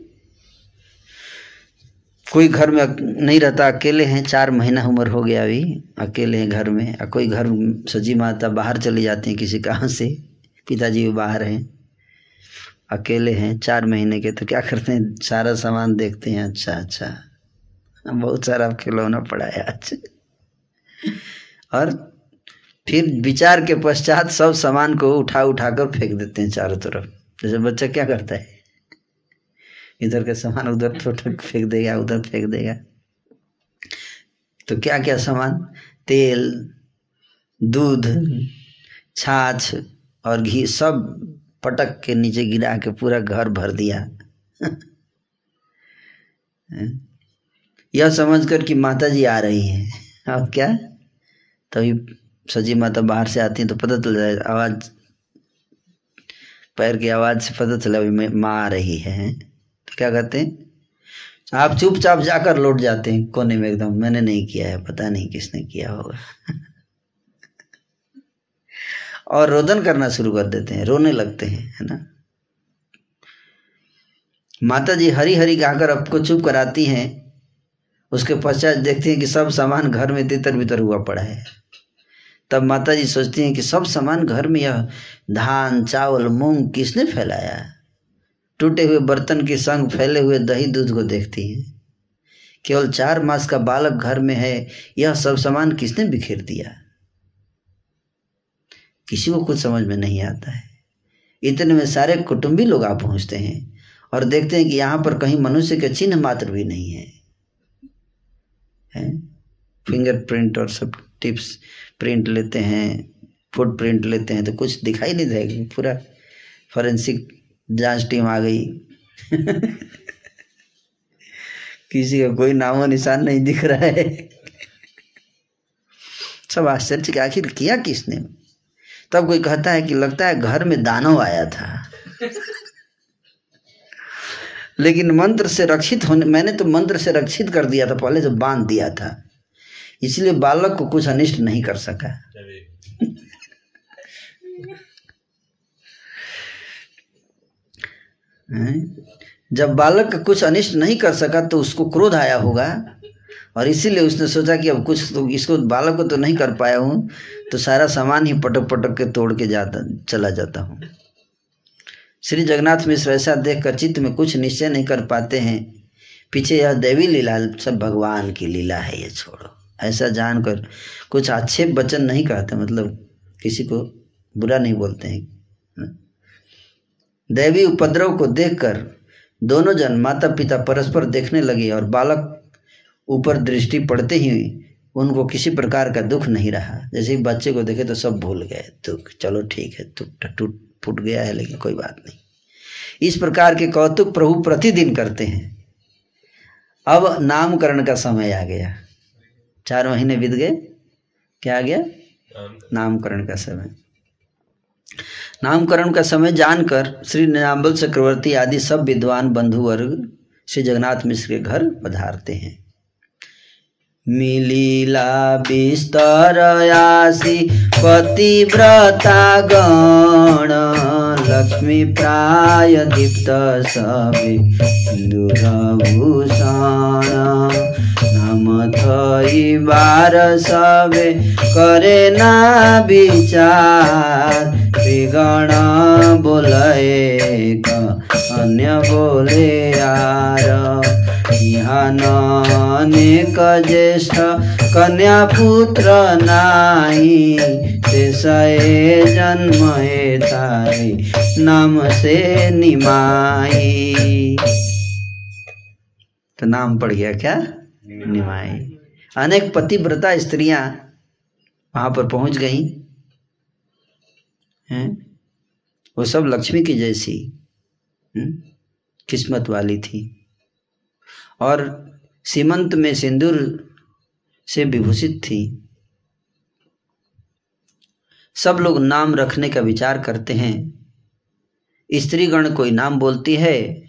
Speaker 1: कोई घर में नहीं रहता, अकेले हैं, चार महीना उम्र हो गया अभी, अकेले हैं घर में और कोई घर सजी माता बाहर चली जाती हैं किसी कहाँ से, पिताजी भी बाहर हैं, अकेले हैं, चार महीने के तो क्या करते हैं? सारा सामान देखते हैं अच्छा अच्छा। बहुत सारा खिलौना पड़ा है आज। और फिर विचार के पश्चात सब सामान को उठा उठा कर फेंक देते हैं चारों तरफ़। जैसे बच्चा क्या करता है? इधर का सामान उधर (laughs) फेंक देगा, उधर फेंक देगा। तो क्या क्या सामान? तेल, दूध, छाछ और घी सब पटक के नीचे गिरा के पूरा घर भर दिया। (laughs) यह समझकर कि माता जी आ रही हैं। अब क्या? तभी सजी माता बाहर से आती हैं तो पता चल जाए, आवाज़, पैर की आवाज़ से पता चला अभी माँ आ रही है तो क्या कहते हैं? आप चुपचाप जाकर लौट जाते हैं कोने में एकदम। मैंने नहीं किया है, पता नहीं किसने किया होगा। (laughs) और रोदन करना शुरू कर देते हैं, रोने लगते हैं, है ना? माता जी हरी हरी गाकर आपको चुप कराती हैं। उसके पश्चात देखते हैं कि सब सामान घर में तितर बितर हुआ पड़ा है। तब माता जी सोचती हैं कि सब सामान घर में यह धान, चावल, मूंग किसने फैलाया? टूटे हुए बर्तन के संग फैले हुए दही दूध को देखती हैं। केवल चार मास का बालक घर में है, यह सब सामान किसने बिखेर दिया? किसी को कुछ समझ में नहीं आता है। इतने में सारे कुटुंबी लोग आ पहुँचते हैं और देखते हैं कि यहाँ पर कहीं मनुष्य के चिन्ह मात्र भी नहीं है। हैं। फिंगरप्रिंट और सब टिप्स प्रिंट लेते हैं फुट प्रिंट लेते हैं तो कुछ दिखाई नहीं देगा, पूरा फॉरेंसिक जाँच टीम आ गई। (laughs) किसी का कोई नामो निशान नहीं दिख रहा है। सब आश्चर्य के आखिर किया किसने? तब कोई कहता है कि लगता है घर में दानव आया था। लेकिन मंत्र से रक्षित होने मैंने तो मंत्र से रक्षित कर दिया था पहले से बाँध दिया था। इसलिए बालक को कुछ अनिष्ट नहीं कर सका। जब बालक कुछ अनिष्ट नहीं कर सका तो उसको क्रोध आया होगा। और इसीलिए उसने सोचा कि अब कुछ तो इसको बालक को तो नहीं कर पाया हूँ तो सारा सामान ही पटक पटक के तोड़ के जाता चला जाता हूँ। श्री जगन्नाथ मिश्र ऐसा देख कर चित्त में कुछ निश्चय नहीं कर पाते हैं। पीछे यह देवी लीला, सब भगवान की लीला है, ये छोड़ो। ऐसा जानकर कुछ आक्षेप वचन नहीं कहते मतलब किसी को बुरा नहीं बोलते हैं। दैवी उपद्रव को देखकर दोनों जन माता पिता परस्पर देखने लगे और बालक ऊपर दृष्टि पड़ते ही उनको किसी प्रकार का दुख नहीं रहा। जैसे बच्चे को देखे तो सब भूल गए। दुख, चलो ठीक है टूट। फूट गया है लेकिन कोई बात नहीं। इस प्रकार के कौतुक प्रभु प्रतिदिन करते हैं। अब नामकरण का समय आ गया। चार महीने बीत गए। क्या आ गया? नामकरण। का समय। नामकरण का समय जानकर श्री निनाम्बल चक्रवर्ती आदि सब विद्वान बंधु वर्ग श्री जगन्नाथ मिश्र के घर पधारते हैं। मिलीला बिस्तर आसी पतिव्रता गण। लक्ष्मी प्राय दीप्त सबै दुरभूषण। थई बार सबे करे ना विचार। विगण बोले अन्य बोले यार अनेक ज्येष्ठ कन्या पुत्र नाही शेषे जन्म ताई, नाम से निमाई। तो नाम पड़ गया क्या? निमाई अनेक पतिव्रता स्त्रियाँ वहाँ पर पहुँच गई। हैं? वो सब लक्ष्मी की जैसी किस्मत वाली थी। और सीमंत में सिंदूर से विभूषित थी। सब लोग नाम रखने का विचार करते हैं। स्त्रीगण कोई नाम बोलती है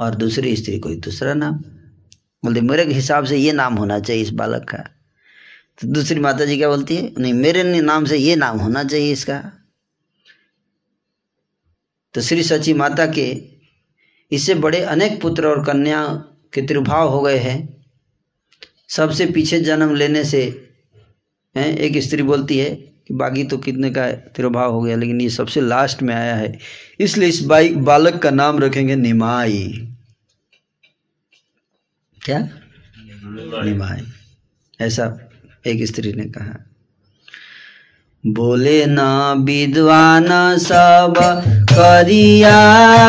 Speaker 1: और दूसरी स्त्री कोई दूसरा नाम। बोलते, मेरे हिसाब से ये नाम होना चाहिए इस बालक का। तो दूसरी माता जी क्या बोलती है, नहीं, मेरे नाम से ये नाम होना चाहिए इसका। तो श्री सची माता के इससे बड़े अनेक पुत्र और कन्या के तिरुभाव हो गए हैं। सबसे पीछे जन्म लेने से, हैं, एक स्त्री बोलती है कि बाकी तो कितने का तिरुभाव हो गया, लेकिन ये सबसे लास्ट में आया है। इसलिए इस बाई बालक का नाम रखेंगे निमाई। क्या? निभाए ऐसा एक स्त्री ने कहा। बोले न विद्वान सब करिया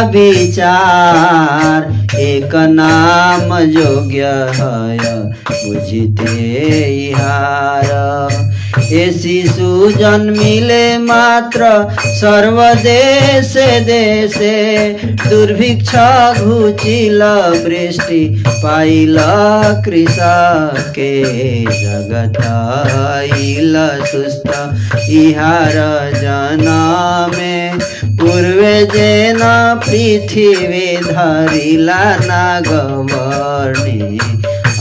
Speaker 1: विचार एक नाम योग्य है बुझते हार शिशु जन्मिले मात्र सर्वदेश देशे दुर्भिक्ष घुचिल वृष्टि पाइल कृषके जगत सुस्त। इहार जनमे पूर्वे जेन पृथ्वी धरिला नागवर्णे।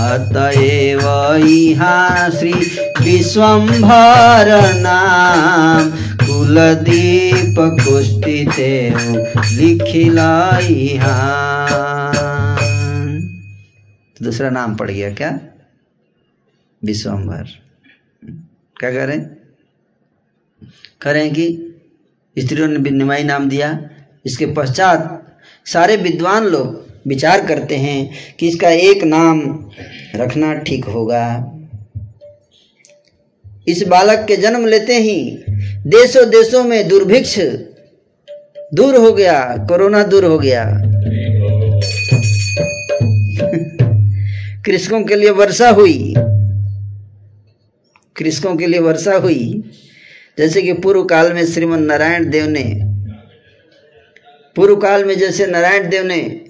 Speaker 1: अतएव इहाँ श्री विश्वम्भर नाम कुलदीप कुष्ठिते लिखिला इहाँ दूसरा नाम पड़ गया क्या? विश्वम्भर क्या करें करें कि स्त्रियों ने निमाई नाम दिया। इसके पश्चात सारे विद्वान लोग विचार करते हैं कि इसका एक नाम रखना ठीक होगा। इस बालक के जन्म लेते ही देशों देशों में दुर्भिक्ष दूर हो गया, कोरोना दूर हो गया। कृषकों के लिए वर्षा हुई। कृषकों के लिए वर्षा हुई। जैसे कि पूर्व काल में श्रीमन नारायण देव ने, पूर्व काल में जैसे नारायण देव ने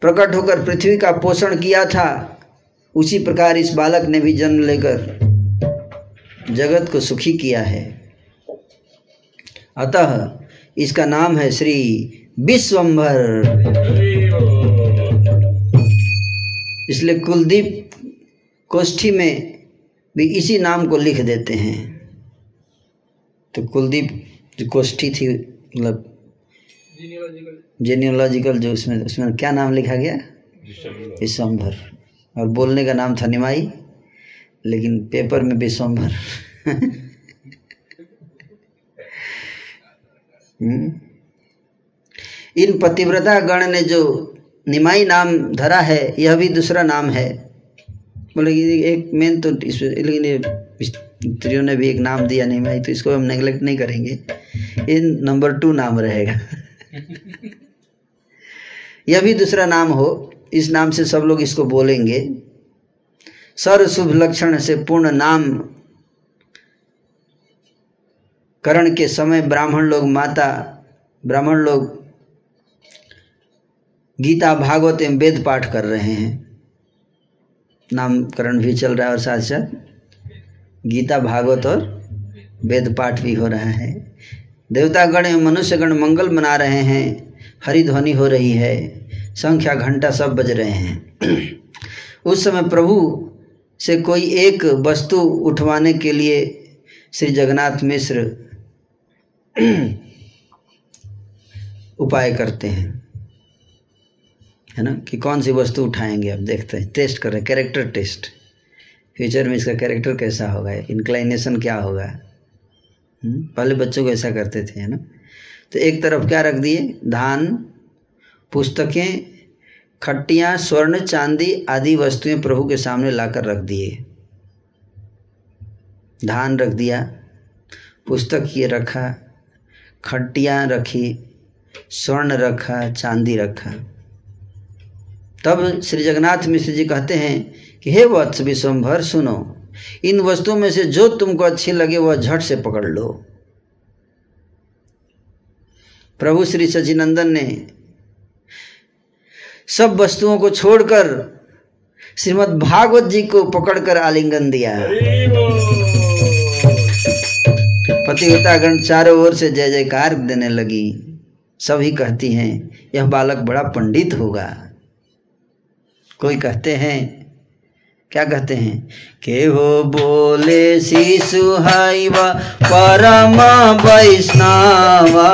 Speaker 1: प्रकट होकर पृथ्वी का पोषण किया था। उसी प्रकार इस बालक ने भी जन्म लेकर जगत को सुखी किया है। अतः इसका नाम है श्री विश्वम्भर इसलिए कुलदीप कोष्ठी में भी इसी नाम को लिख देते हैं। तो कुलदीप जो कोष्ठी थी मतलब जेनियोलॉजिकल जो उसमें उसमें क्या नाम लिखा गया? विश्वम्भर और बोलने का नाम था निमाई लेकिन पेपर में विश्वम्भर हम्म। इन पतिव्रता गण ने जो निमाई नाम धरा है यह भी दूसरा नाम है। बोले एक मेन तो लेकिन स्त्रियों ने भी एक नाम दिया निमाई तो इसको हम नेग्लेक्ट नहीं करेंगे। ये नंबर टू नाम रहेगा। (laughs) यह भी दूसरा नाम हो। इस नाम से सब लोग इसको बोलेंगे। सर्व शुभ लक्षण से पूर्ण नाम करण के समय ब्राह्मण लोग, माता, ब्राह्मण लोग गीता, भागवत एवं वेद पाठ कर रहे हैं। नामकरण भी चल रहा है और साथ साथ गीता, भागवत और वेद पाठ भी हो रहा है। देवतागण एवं मनुष्यगण मंगल मना रहे हैं हरि ध्वनि हो रही है, संख्या घंटा सब बज रहे हैं। (clears throat) उस समय प्रभु से कोई एक वस्तु उठवाने के लिए श्री जगन्नाथ मिश्र (clears throat) उपाय करते हैं। है ना? कि कौन सी वस्तु उठाएँगे अब देखते हैं, टेस्ट कर रहे हैं, कैरेक्टर टेस्ट। फ्यूचर में इसका कैरेक्टर कैसा होगा? इंक्लाइनेशन क्या होगा? पहले बच्चों को ऐसा करते थे, है ना? तो एक तरफ़ क्या रख दिए? धान, पुस्तकें, खट्टियाँ, स्वर्ण, चांदी आदि वस्तुएँ प्रभु के सामने लाकर रख दिए। धान रख दिया, पुस्तक ये रखा, खट्टियाँ रखी, स्वर्ण रखा, चांदी रखा। तब श्री जगन्नाथ मिश्र जी कहते हैं कि, हे वत्स विश्वम्भर सुनो इन वस्तुओं में से जो तुमको अच्छी लगे, वह झट से पकड़ लो। प्रभु श्री सचिनंदन ने सब वस्तुओं को छोड़कर श्रीमद् भागवत जी को पकड़कर आलिंगन दिया। पतिव्रतागण चारों ओर से जय जयकार देने लगी। सभी कहती हैं, यह बालक बड़ा पंडित होगा। कोई कहते हैं क्या कहते हैं? के हो बोले शिशु हाइवा, परम वैष्णवा,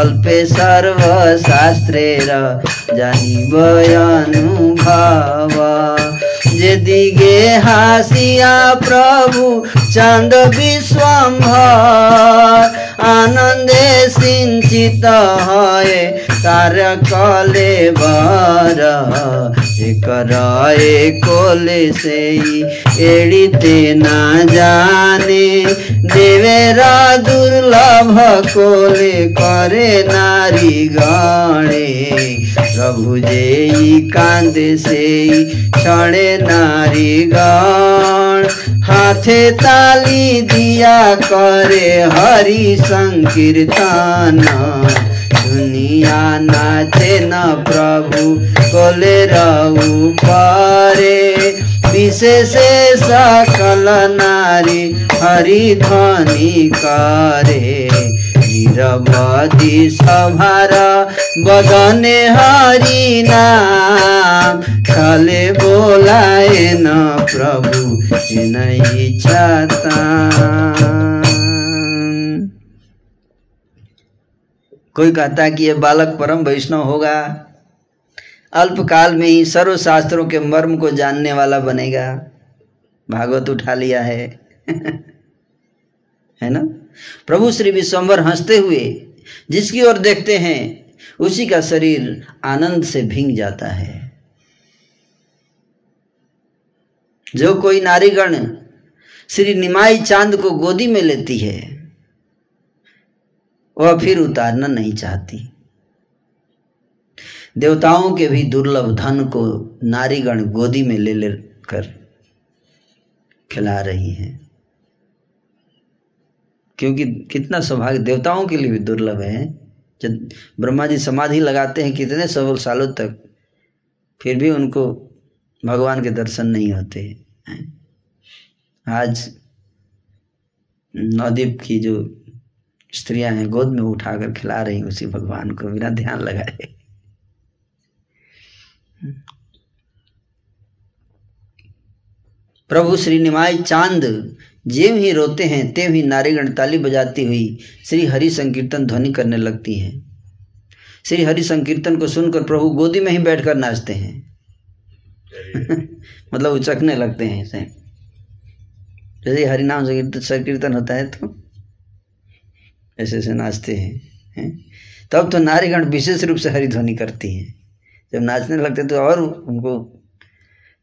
Speaker 1: अल्पे सर्व शास्त्रे जानी अनुभावा दिगे हासिया प्रभु, चंद विश्वम्भर आनंदे सिंचित है तार कले बार कराए कोले से एड़ी ते ना जाने। देवेरा दुर्लभ कोले करे नारी गणे। प्रभु जे कांदे से छड़े नारी गण। हाथे ताली दिया करे हरि संकीर्तन। दुनिया न प्रभु कोलेर परे। विशेष सकल नारी हरि ध्वनि करे। हिरवती सभार बदने हरि नाम खाले बोलाए न प्रभु इच्छा कोई कहता है कि यह बालक परम वैष्णव होगा। अल्पकाल में ही सर्व शास्त्रों के मर्म को जानने वाला बनेगा। भागवत उठा लिया है। (laughs) है ना? प्रभु श्री विश्वम्बर हँसते हुए जिसकी ओर देखते हैं, उसी का शरीर आनंद से भींग जाता है। जो कोई नारीगण श्री निमाई चाँद को गोदी में लेती है वह फिर उतारना नहीं चाहती। देवताओं के भी दुर्लभ धन को नारीगण गोदी में ले लेकर खिला रही हैं। क्योंकि कितना सौभाग्य, देवताओं के लिए भी दुर्लभ है। जब ब्रह्मा जी समाधि लगाते हैं कितने सौ सालों तक, फिर भी उनको भगवान के दर्शन नहीं होते हैं। आज नवदीप की जो स्त्रियाँ हैं, गोद में उठाकर खिला रही उसी भगवान को बिना ध्यान लगाए। प्रभु श्री निमाय चाँद, जेव ही रोते हैं, तेव ही नारीगण ताली बजाती हुई श्री हरि संकीर्तन ध्वनि करने लगती हैं। श्री हरि संकीर्तन को सुनकर प्रभु गोदी में ही बैठकर नाचते हैं। (laughs) मतलब उचकने लगते हैं, ऐसे। जैसे हरिनाम संकीर्तन संकीर्तन होता है तो ऐसे ऐसे नाचते हैं हैं? तब तो नारीगण विशेष रूप से हरिध्वनि करती हैं। जब नाचने लगते तो और उनको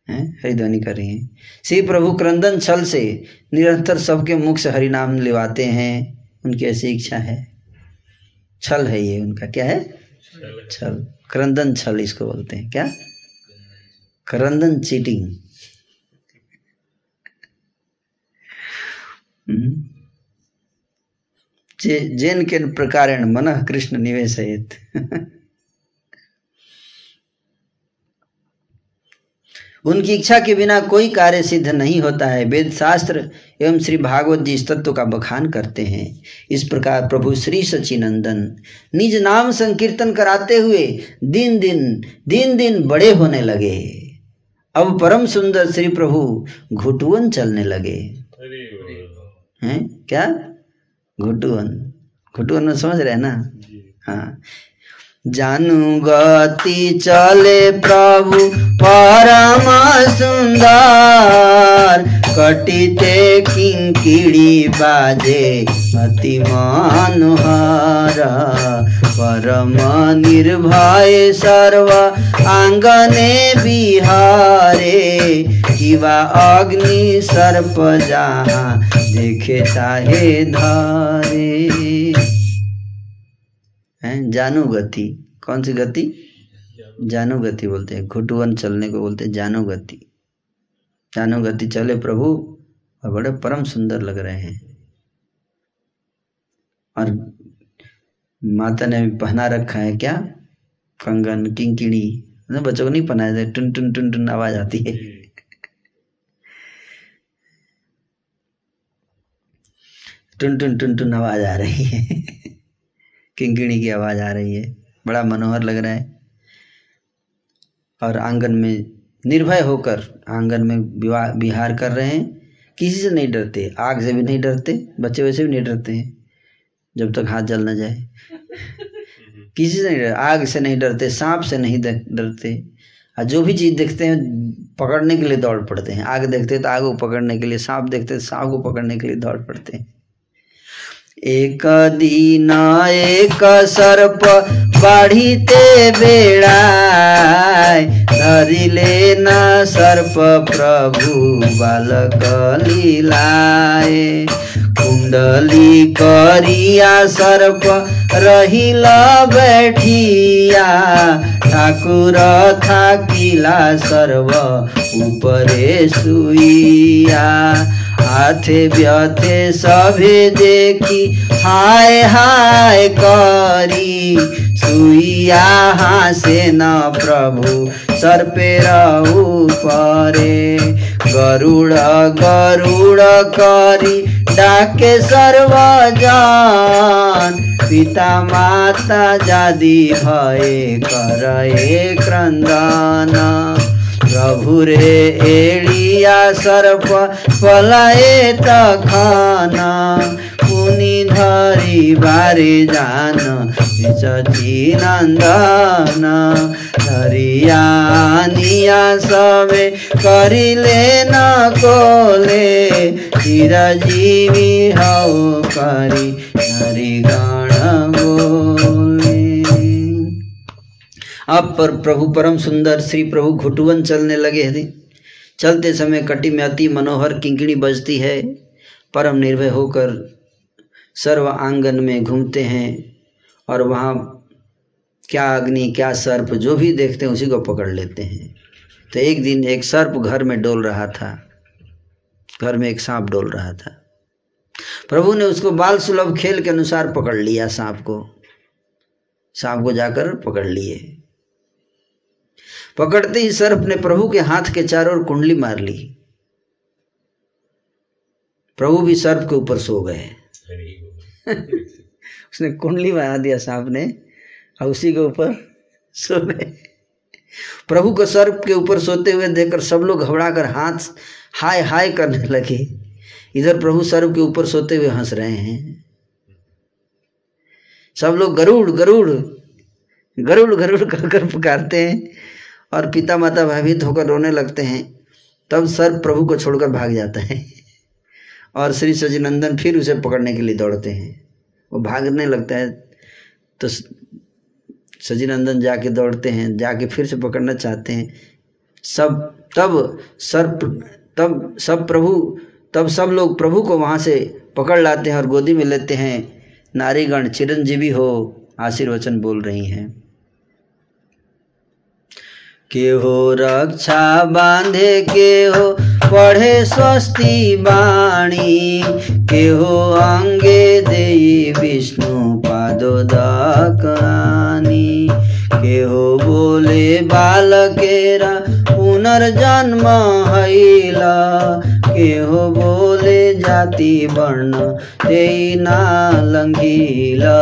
Speaker 1: हरिध्वनि कर रही हैं। श्री प्रभु क्रंदन छल से निरंतर सबके मुख से हरिनाम लिवाते हैं। उनकी ऐसी इच्छा है। छल है ये उनका। क्या है? छल। क्रंदन छल इसको बोलते हैं। क्या? क्रंदन चीटिंग। जे, जेन के प्रकारेण मन कृष्ण निवेशयत। (laughs) उनकी इच्छा के बिना कोई कार्य सिद्ध नहीं होता है। वेद शास्त्र एवं श्री भागवत जी इस तत्व का बखान करते हैं। इस प्रकार प्रभु श्री सचिनंदन निज नाम संकीर्तन कराते हुए दिन दिन दिन दिन बड़े होने लगे। अब परम सुंदर श्री प्रभु घुटुवन चलने लगे। हैं? क्या? घुटुवन घुटुअन में समझ रहे हैं ना? हाँ। जानू गति चले प्रभु परम सुंदर कटिते किंकिड़ी बाजे अति मनोहर परम निर्भय सर्व आंगने बिहारे। किवा अग्नि सर्प जहाँ देखे चाहे धारे। हैं? जानू गति। कौन सी गति? जानु गति बोलते हैं। घुटवन चलने को बोलते हैं जानू गति। जानु गति चले प्रभु और बड़े परम सुंदर लग रहे हैं। और माता ने पहना रखा है क्या? कंगन, किंकिणी। बच्चों को नहीं पहनाया जाए टुन टुन टुन टुन आवाज़ आती है। टुन टुन टुन टुन आवाज़ आ रही है। किंकिणी की आवाज़ आ रही है। बड़ा मनोहर लग रहा है। और आँगन में निर्भय होकर आँगन में विवाह विहार कर रहे हैं। किसी से नहीं डरते आग से भी नहीं डरते बच्चे वैसे भी नहीं डरते हैं जब तक हाथ जल न जाए। (laughs) किसी से नहीं डरते आग से नहीं डरते सांप से नहीं डरते। और जो भी चीज़ देखते हैं पकड़ने के लिए दौड़ पड़ते हैं। आग देखते हैं तो आग को पकड़ने के लिए सांप देखते तो सांप को पकड़ने के लिए दौड़ पड़ते हैं। एक दिन एक सर्प बाढ़ीते बेड़ा धरिले न सर्प प्रभु बालक लीलाए कुंडली करिया सर्प रहिल बैठिया ठाकुर थाकिला सर्व उपरे सुइया। हाथे व्यथे सभे देखी। हाय हाय, करी। सुइया हासे न प्रभु सर्पेर उपरे गरुड़ गरुड़ करी, डाके सर्वजन। पिता माता जादी भए करे क्रंदन। प्रभु रे एड़िया सर्प, पलाए तखन पुनि धरी बारे जान सची नंदन धरियानिया सबे करिले न कोले। चिरजीवी हौ करी हरिगण अब पर प्रभु परम सुंदर श्री प्रभु घुटुवन चलने लगे थे चलते समय कटी में अति मनोहर किंकड़ी बजती है। परम निर्भय होकर सर्व आँगन में घूमते हैं और वहाँ क्या अग्नि, क्या सर्प, जो भी देखते हैं, उसी को पकड़ लेते हैं। तो एक दिन एक सर्प घर में डोल रहा था। घर में एक सांप डोल रहा था। प्रभु ने उसको बाल सुलभ खेल के अनुसार पकड़ लिया सांप को। सांप को जाकर पकड़ लिए। पकड़ते ही सर्प ने प्रभु के हाथ के चारों ओर कुंडली मार ली। प्रभु भी सर्प के ऊपर सो गए। (laughs) उसने कुंडली मार दिया सांप ने और उसी के ऊपर सो गए। प्रभु को सर्प के ऊपर सोते हुए देखकर सब लोग घबरा कर हाथ हाय हाय करने लगे। इधर प्रभु सर्प के ऊपर सोते हुए हंस रहे हैं। सब लोग गरुड़ गरुड़ गरुड़ गरुड़ कर कर पुकारते हैं। और पिता माता भयभीत होकर रोने लगते हैं, तब सर्प प्रभु को छोड़कर भाग जाता है। और श्री सजीनंदन फिर उसे पकड़ने के लिए दौड़ते हैं। वो भागने लगता है तो सजीनंदन जाके दौड़ते हैं, जाके फिर से पकड़ना चाहते हैं। सब, तब सर्प तब सब प्रभु, तब सब लोग प्रभु को वहाँ से पकड़ लाते हैं और गोदी में लेते हैं। नारीगण चिरंजीवी हो, आशीर्वचन बोल रही हैं। के हो रक्षा बांधे के हो पढ़े स्वस्ति बाणी के हो अंगे दे विष्णु पादो दानी के हो बोले बालकेरा पुनर्जन्म हैला के हो बोले, जाति वर्ण ते ना लंघिला।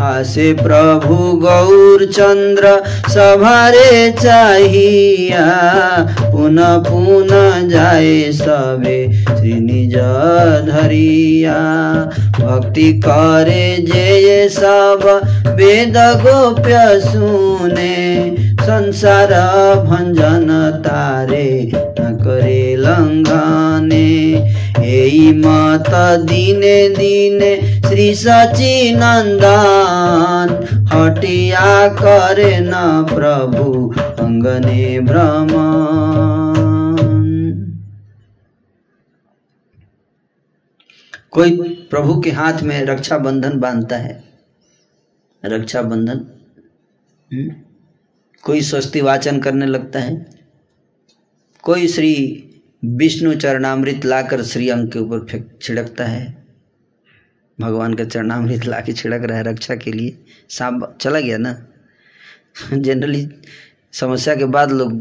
Speaker 1: हासे प्रभु गौर चंद्र, सभारे चाहिया। पुनः पुनः जाए सबे श्री निज धरिया भक्ति करे जे सब वेद गोप्य सुने। संसार भंजन तारे करे लंघने। यही मत दिने दिने श्री सची नंदन। हटिया करे न प्रभु अंगने भ्रमण कोई प्रभु के हाथ में रक्षा बंधन बांधता है? रक्षा बंधन हम्म? कोई स्वस्ति वाचन करने लगता है? कोई श्री विष्णु चरणामृत लाकर श्री अंग के ऊपर फेंक छिड़कता है। भगवान का चरणामृत ला के छिड़क रहा है रक्षा के लिए। सांप चला गया ना? जनरली समस्या के बाद लोग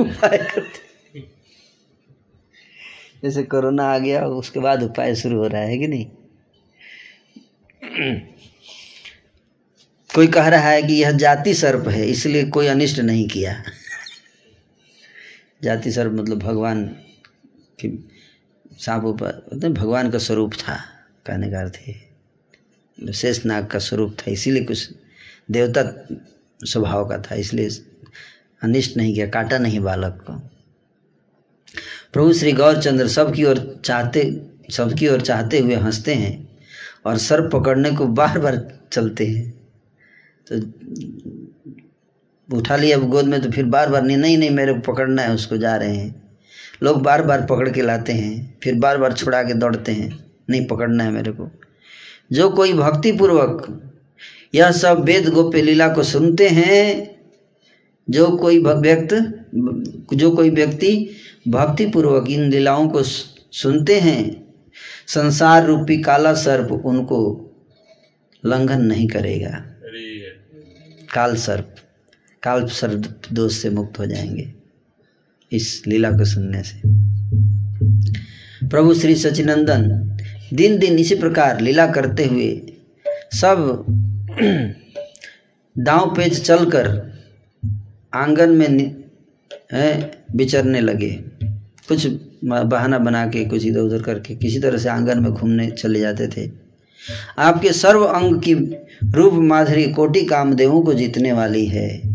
Speaker 1: उपाय करते जैसे कोरोना आ गया, उसके बाद उपाय शुरू हो रहा है कि नहीं? कोई कह रहा है कि यह जाति सर्प है, इसलिए कोई अनिष्ट नहीं किया। जाति सर्प मतलब भगवान की सांप ऊपर मतलब भगवान का स्वरूप था, कहने का अर्थ है। शेष नाग का स्वरूप था, इसीलिए कुछ देवता स्वभाव का था, इसलिए अनिष्ट नहीं किया, काटा नहीं बालक को। प्रभु श्री गौरचंद्र सबकी ओर चाहते सबकी ओर चाहते हुए हँसते हैं और सर पकड़ने को बार बार चलते हैं। तो उठा लिया अब गोद में तो फिर बार बार नहीं नहीं नहीं मेरे को पकड़ना है उसको जा रहे हैं। लोग बार बार पकड़ के लाते हैं फिर बार बार छुड़ा के दौड़ते हैं। नहीं पकड़ना है मेरे को। जो कोई भक्तिपूर्वक यह सब वेद गोप्य लीला को सुनते हैं जो कोई व्यक्त जो कोई व्यक्ति भक्तिपूर्वक इन लीलाओं को सुनते हैं संसार रूपी काला सर्प उनको लंघन नहीं करेगा। काल सर्प। काल सर्प दोष से मुक्त हो जाएँगे इस लीला को सुनने से। प्रभु श्री सचिनंदन दिन दिन इसी प्रकार लीला करते हुए सब (clears throat) दांव पेच चलकर आँगन में विचरने लगे। कुछ बहाना बना के, कुछ इधर उधर करके, किसी तरह से आँगन में घूमने चले जाते थे। आपके सर्व अंग की रूप माधुरी कोटि कामदेवों को जीतने वाली है।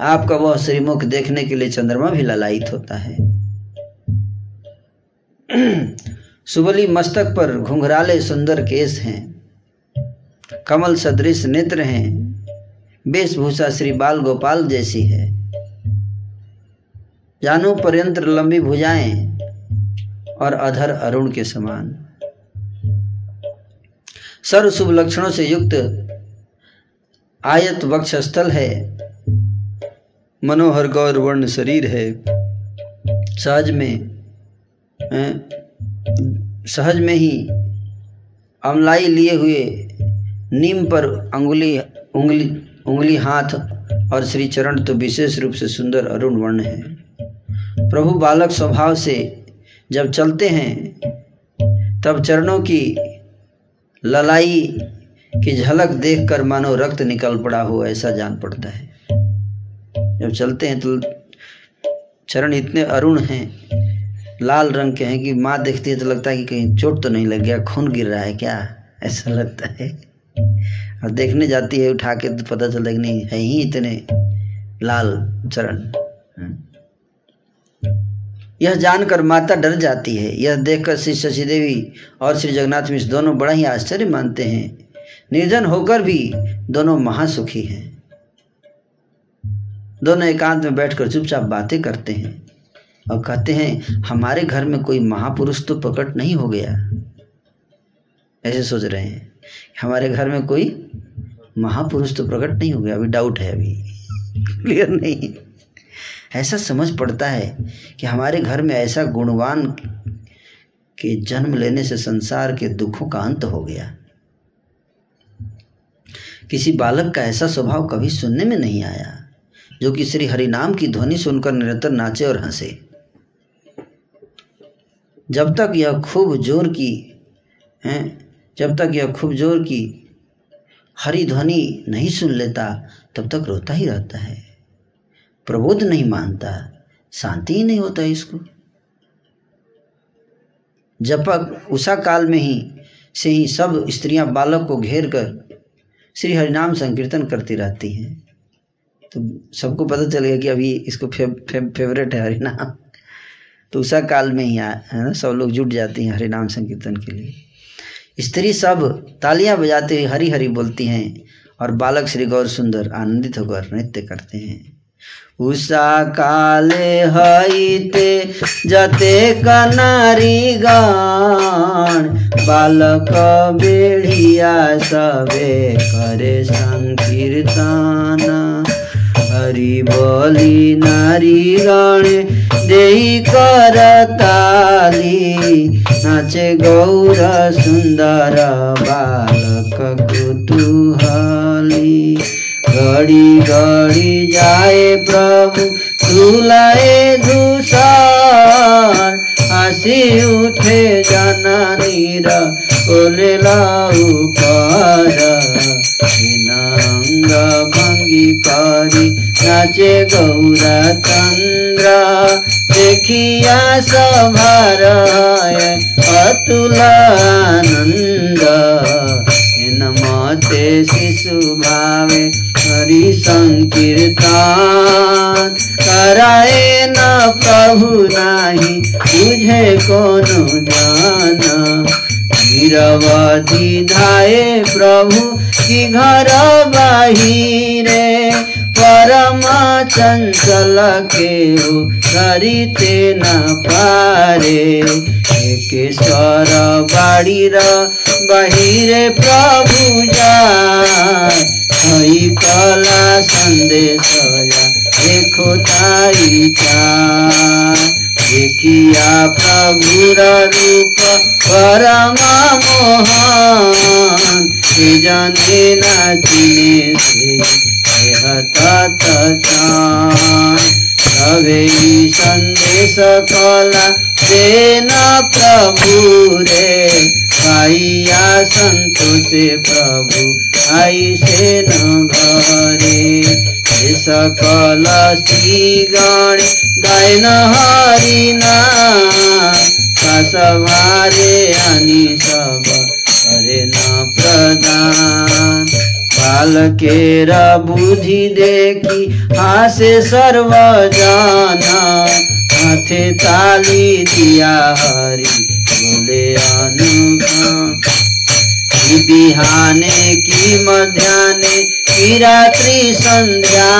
Speaker 1: आपका वह श्रीमुख देखने के लिए चंद्रमा भी ललायित होता है। सुबली मस्तक पर घुंघराले सुंदर केस हैं। कमल सदृश नेत्र हैं। वेशभूषा श्री बाल गोपाल जैसी है। जानू पर्यंत लंबी भुजाएँ और अधर अरुण के समान। सर्व शुभ लक्षणों से युक्त आयत वक्षस्थल है। मनोहर गौर वर्ण शरीर है। सहज में सहज में ही अमलाई लिए हुए नीम पर अंगुली, उंगली उंगली हाथ और श्री चरण तो विशेष रूप से सुंदर अरुण वर्ण है। प्रभु बालक स्वभाव से जब चलते हैं, तब चरणों की ललाई की झलक देखकर मानो रक्त निकल पड़ा हो, ऐसा जान पड़ता है। जब चलते हैं तो चरण इतने अरुण हैं, लाल रंग के हैं कि माँ देखती है तो लगता है कि कहीं चोट तो नहीं लग गया, खून गिर रहा है क्या? ऐसा लगता है। और देखने जाती है, उठा के तो पता चलता है कि नहीं, है ही इतने लाल चरण। यह जानकर माता डर जाती है। यह देखकर श्री शशि देवी और श्री जगन्नाथ मिश्र दोनों बड़ा ही आश्चर्य मानते हैं। निर्जन होकर भी दोनों महासुखी हैं। दोनों एकांत में बैठकर चुपचाप बातें करते हैं और कहते हैं, हमारे घर में कोई महापुरुष तो प्रकट नहीं हो गया। ऐसे सोच रहे हैं, हमारे घर में कोई महापुरुष तो प्रकट नहीं हो गया? अभी डाउट है अभी। क्लियर नहीं। ऐसा समझ पड़ता है कि हमारे घर में ऐसा गुणवान के जन्म लेने से संसार के दुखों का अंत हो गया। किसी बालक का ऐसा स्वभाव कभी सुनने में नहीं आया। जो कि श्री हरिनाम की ध्वनि सुनकर निरंतर नाचे और हंसे। जब तक यह खूब ज़ोर की, हैं, जब तक यह खूब ज़ोर की हरी ध्वनि नहीं सुन लेता, तब तक रोता ही रहता है। प्रबोध नहीं मानता, शांति ही नहीं होता इसको। जपक उषा काल में ही, से ही सब स्त्रियाँ बालक को घेर कर श्री हरिनाम संकीर्तन करती रहती हैं तो सबको पता चल गया कि अभी इसको फे, फे, फेवरेट है हरिनाम। तो उषा काल में ही आ है ना सब लोग जुट जाते हैं हरिनाम संकीर्तन के लिए। स्त्री सब तालियाँ बजाते हुए हरी हरी बोलती हैं और बालक श्री गौर सुंदर आनंदित होकर नृत्य करते हैं। उषा काले हईते जते कनारी गान बालक बेड़िया सबे करे संकीर्तन। हरि बोली नारी गण दे करताली नाचे गौर सुंदर बालक कुतूहली घड़ी घड़ी जाए प्रभु सुलाए दूसर हँसी उठे जननीर बोले लाऊ पर अंग भंगी करी नाचे गौरा चंद्र देखिया सभार अतुल आनन्द नमते शिशु भावे, हरि संकीर्तन। कराए न प्रभु नाही, तुझे कोनो जान धाये प्रभु, की घर बाहिरे। परम चंचल के धरिते न पारे। एकेश्वर बाड़ीर बाहिरे प्रभु जाय। हई कला संदेश देखो ताई देखिया प्रभुर रूप परम मोहन। के जाने न चिने से तत तवे संदेश कला सेना प्रभु रे। पाइया संतोषे प्रभु आई से न घरे। सकल श्री गण दायन हरिना सवारे अनि सब करे न प्रदान। बालकेर बुद्धि देखि, हासे सर्व जाना। हाथे ताली दिया हरि, बोले बिहाने की मध्याने, की रात्रि संध्या।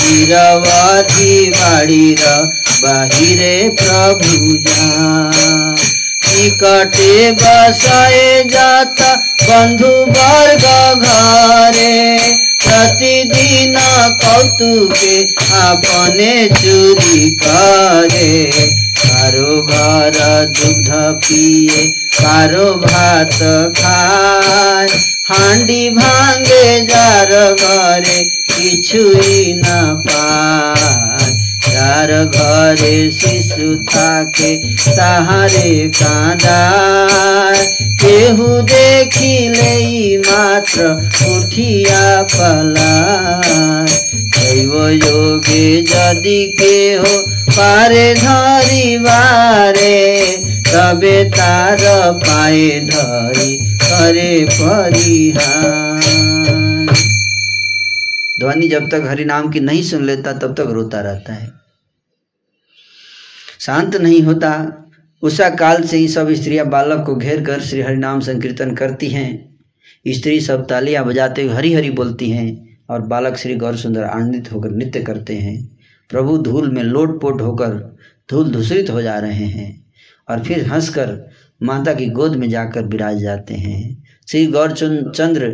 Speaker 1: निरवधि बाड़ीर बाहिरे प्रभु जा। निकटे बसाए जाता বন্ধু বর্গ ঘরে প্রতিদিন কৌতুকে আপনে চুরি করে। কারও ঘর দুধ পিয়ে, কারও ভাত খায়। হাঁডি ভাঙে যার ঘরে কিছুই না পায়। যার ঘরে শিশু থাকে, তাহারে কাঁদায়। केहू देखिले मात्र उठिया पला दैव योगे यदि केहो पारे धरी बारे तबे तार पाए धरी, करे परिहार। ध्वनि जब तक हरि नाम की नहीं सुन लेता, तब तक रोता रहता है। शांत नहीं होता उषा काल से ही सब स्त्रियाँ बालक को घेर कर श्री हरि नाम संकीर्तन करती हैं। स्त्री सब तालियाँ बजाते हुए हरी हरी बोलती हैं और बालक श्री गौर सुंदर आनंदित होकर नृत्य करते हैं। प्रभु धूल में लोट पोट होकर धूल धूसरित हो जा रहे हैं और फिर हंसकर माता की गोद में जाकर विराज जाते हैं। श्री गौर चंद्र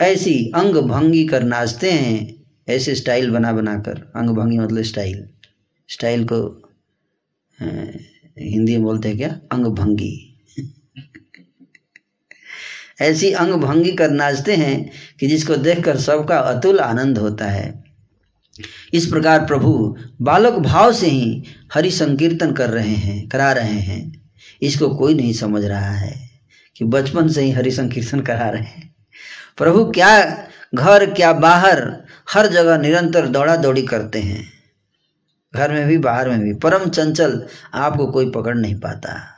Speaker 1: ऐसी अंग भंगी कर नाचते हैं, ऐसे स्टाइल बना बनाकर अंग भंगी मतलब स्टाइल। स्टाइल को हिंदी में बोलते हैं क्या? अंग भंगी ऐसी अंग भंगी कर नाचते हैं कि जिसको देखकर सबका अतुल आनंद होता है। इस प्रकार प्रभु बालक भाव से ही हरि संकीर्तन कर रहे हैं, करा रहे हैं। इसको कोई नहीं समझ रहा है कि बचपन से ही हरि संकीर्तन करा रहे हैं। प्रभु क्या घर, क्या बाहर, हर जगह निरंतर दौड़ा दौड़ी करते हैं। घर में भी, बाहर में भी। परम चंचल आपको कोई पकड़ नहीं पाता।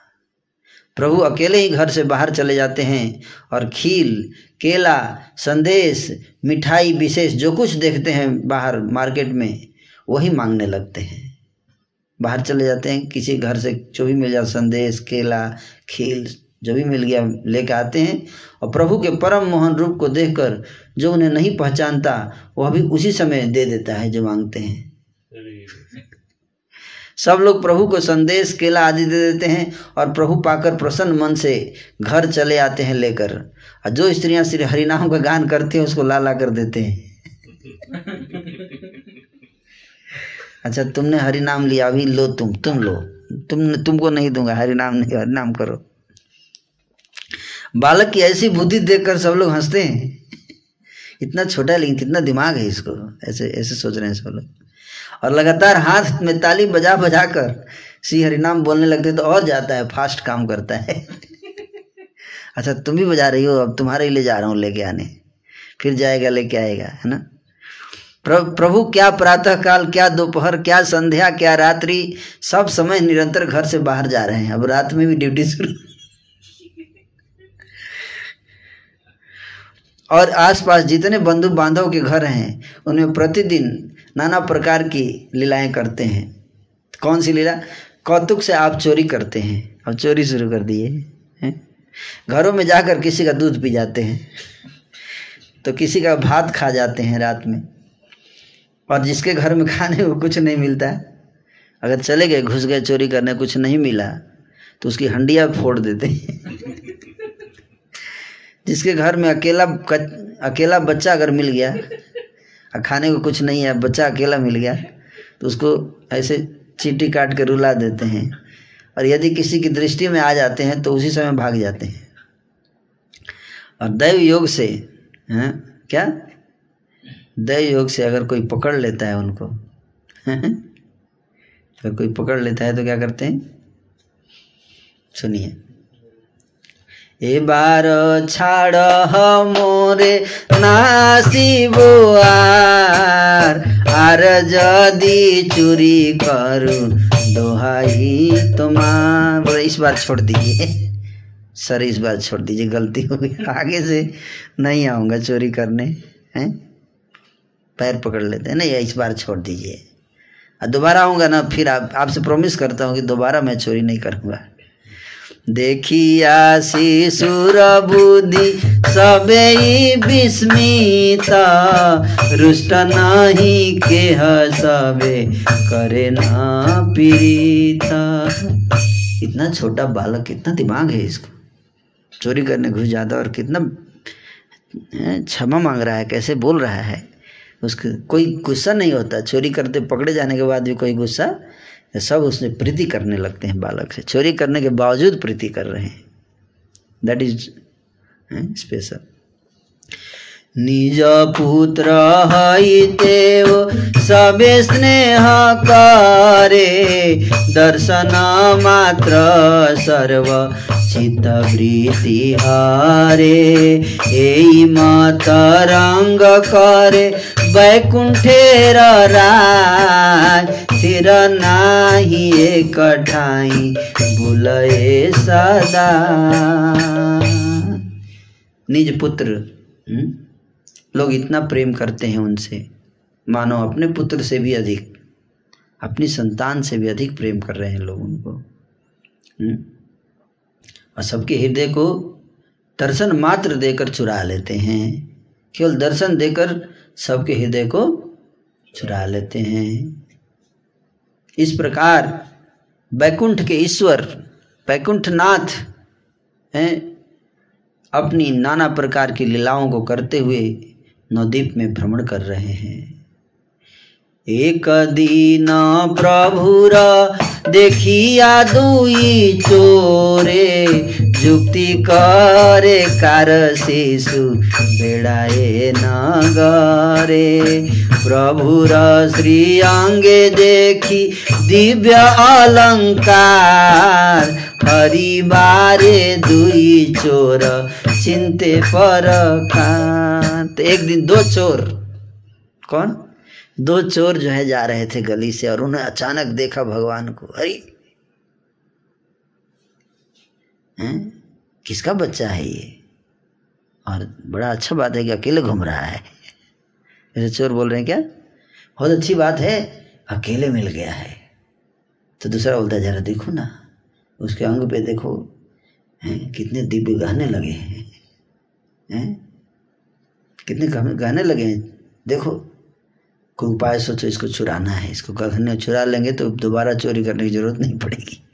Speaker 1: प्रभु अकेले ही घर से बाहर चले जाते हैं और खील, केला, संदेश, मिठाई, विशेष जो कुछ देखते हैं बाहर मार्केट में, वही मांगने लगते हैं। बाहर चले जाते हैं, किसी घर से जो भी मिल जाता संदेश, केला, खील, जो भी मिल गया, लेके आते हैं और प्रभु के परम मोहन रूप को देखकर जो उन्हें नहीं पहचानता, वह भी उसी समय दे देता है जो मांगते हैं। सब लोग प्रभु को संदेश केला आदि दे देते हैं और प्रभु पाकर प्रसन्न मन से घर चले आते हैं लेकर। और जो स्त्रियाँ श्री हरिनाम का गान करती हैं, उसको ला ला कर देते हैं। अच्छा तुमने हरिनाम लिया, अभी लो तुम तुम लो। तुम तुमको नहीं दूँगा, हरिनाम नहीं, हरिनाम करो। बालक की ऐसी बुद्धि देखकर सब लोग हँसते हैं। इतना छोटा है, लेकिन कितना दिमाग है इसको। ऐसे ऐसे सोच रहे हैं सब लोग। और लगातार हाथ में ताली बजा बजा कर श्री हरिनाम बोलने लगते तो और जाता है, फास्ट काम करता है। (laughs) अच्छा तुम भी बजा रही हो, अब तुम्हारे लिए जा रहा हूँ लेके आने। फिर जाएगा, लेके आएगा, है ना? प्रभु, क्या प्रातः काल क्या दोपहर, क्या संध्या, क्या रात्रि, सब समय निरंतर घर से बाहर जा रहे हैं। अब रात में भी ड्यूटी शुरू और आसपास जितने बंधु बांधव के घर हैं उनमें प्रतिदिन नाना प्रकार की लीलाएँ करते हैं। कौन सी लीला? कौतुक से आप चोरी करते हैं। अब चोरी शुरू कर दिए घरों में जाकर किसी का दूध पी जाते हैं तो किसी का भात खा जाते हैं रात में, और जिसके घर में खाने को कुछ नहीं मिलता, अगर चले गए, घुस गए, चोरी करने कुछ नहीं मिला तो उसकी हंडिया फोड़ देते हैं। जिसके घर में अकेला अकेला बच्चा अगर मिल गया, और खाने को कुछ नहीं है बच्चा अकेला मिल गया तो उसको ऐसे चीटी काट के रुला देते हैं। और यदि किसी की दृष्टि में आ जाते हैं तो उसी समय भाग जाते हैं। और दैव योग से, हैं, क्या? दैव योग से अगर कोई पकड़ लेता है उनको अगर कोई पकड़ लेता है तो क्या करते हैं? सुनिए। এবার ছাড় মোরে নাসিব আর আর যদি चुरी करूं दोहाई तुम्हार इस बार छोड़ दीजिए सर इस बार छोड़ दीजिए गलती हो गई आगे से नहीं आऊँगा चोरी करने हैं पैर पकड़ लेते हैं नहीं इस बार छोड़ दीजिए दोबारा आऊँगा ना फिर आप आपसे प्रॉमिस करता हूँ कि दोबारा मैं चोरी नहीं करूँगा देखिया शिशुर बुद्धि सबे विस्मित रुष्ट नहीं के सबे करे ना पीड़िता। इतना छोटा बालक, कितना दिमाग है इसको। चोरी करने घुस जाता और कितना क्षमा मांग रहा है, कैसे बोल रहा है? उसके कोई गुस्सा नहीं होता। चोरी करते, पकड़े जाने के बाद भी कोई गुस्सा सब उसने प्रीति करने लगते हैं बालक से। चोरी करने के बावजूद प्रीति कर रहे हैं। दैट इज़ स्पेशल निज पुत्र हईते सबे स्नेह करे, दर्शन मात्र सर्व, चित्त वृत्ति हारे ए मत रंग करे। बैकुंठेर राय सिर नाही एक ठाई बुलए सदा। निज पुत्र हुँ? लोग इतना प्रेम करते हैं उनसे। मानो अपने पुत्र से भी अधिक, अपनी संतान से भी अधिक प्रेम कर रहे हैं लोग उनको। और सबके हृदय को दर्शन मात्र देकर चुरा लेते हैं। केवल दर्शन देकर सबके हृदय को चुरा लेते हैं। इस प्रकार बैकुंठ के ईश्वर, बैकुंठनाथ हैं, अपनी नाना प्रकार की लीलाओं को करते हुए नवद्वीप में भ्रमण कर रहे हैं। एक दिन प्रभुरा देखिया दुई चोरे जुक्ति करे कार शिशु बेड़ाए नगरे। प्रभुर श्री अंगे देखी दिव्य अलंकार। हरिबारे दुई चोर चिंते पर एक दिन दो चोर। कौन? दो चोर जो है जा रहे थे गली से और उन्हें अचानक देखा भगवान को। हरी हैं? किसका बच्चा है ये? और बड़ा अच्छा बात है कि अकेले घूम रहा है। ऐसे चोर बोल रहे हैं क्या? बहुत अच्छी बात है, अकेले मिल गया है। तो दूसरा बोलता जरा देखो ना, उसके अंग पे देखो, हैं? कितने दिव्य गहने लगे हैं हैं? कितने गहने लगे हैं। देखो, कोई उपाय सोचो, इसको चुराना है, इसको गहने चुरा लेंगे तो दोबारा चोरी करने की ज़रूरत नहीं पड़ेगी।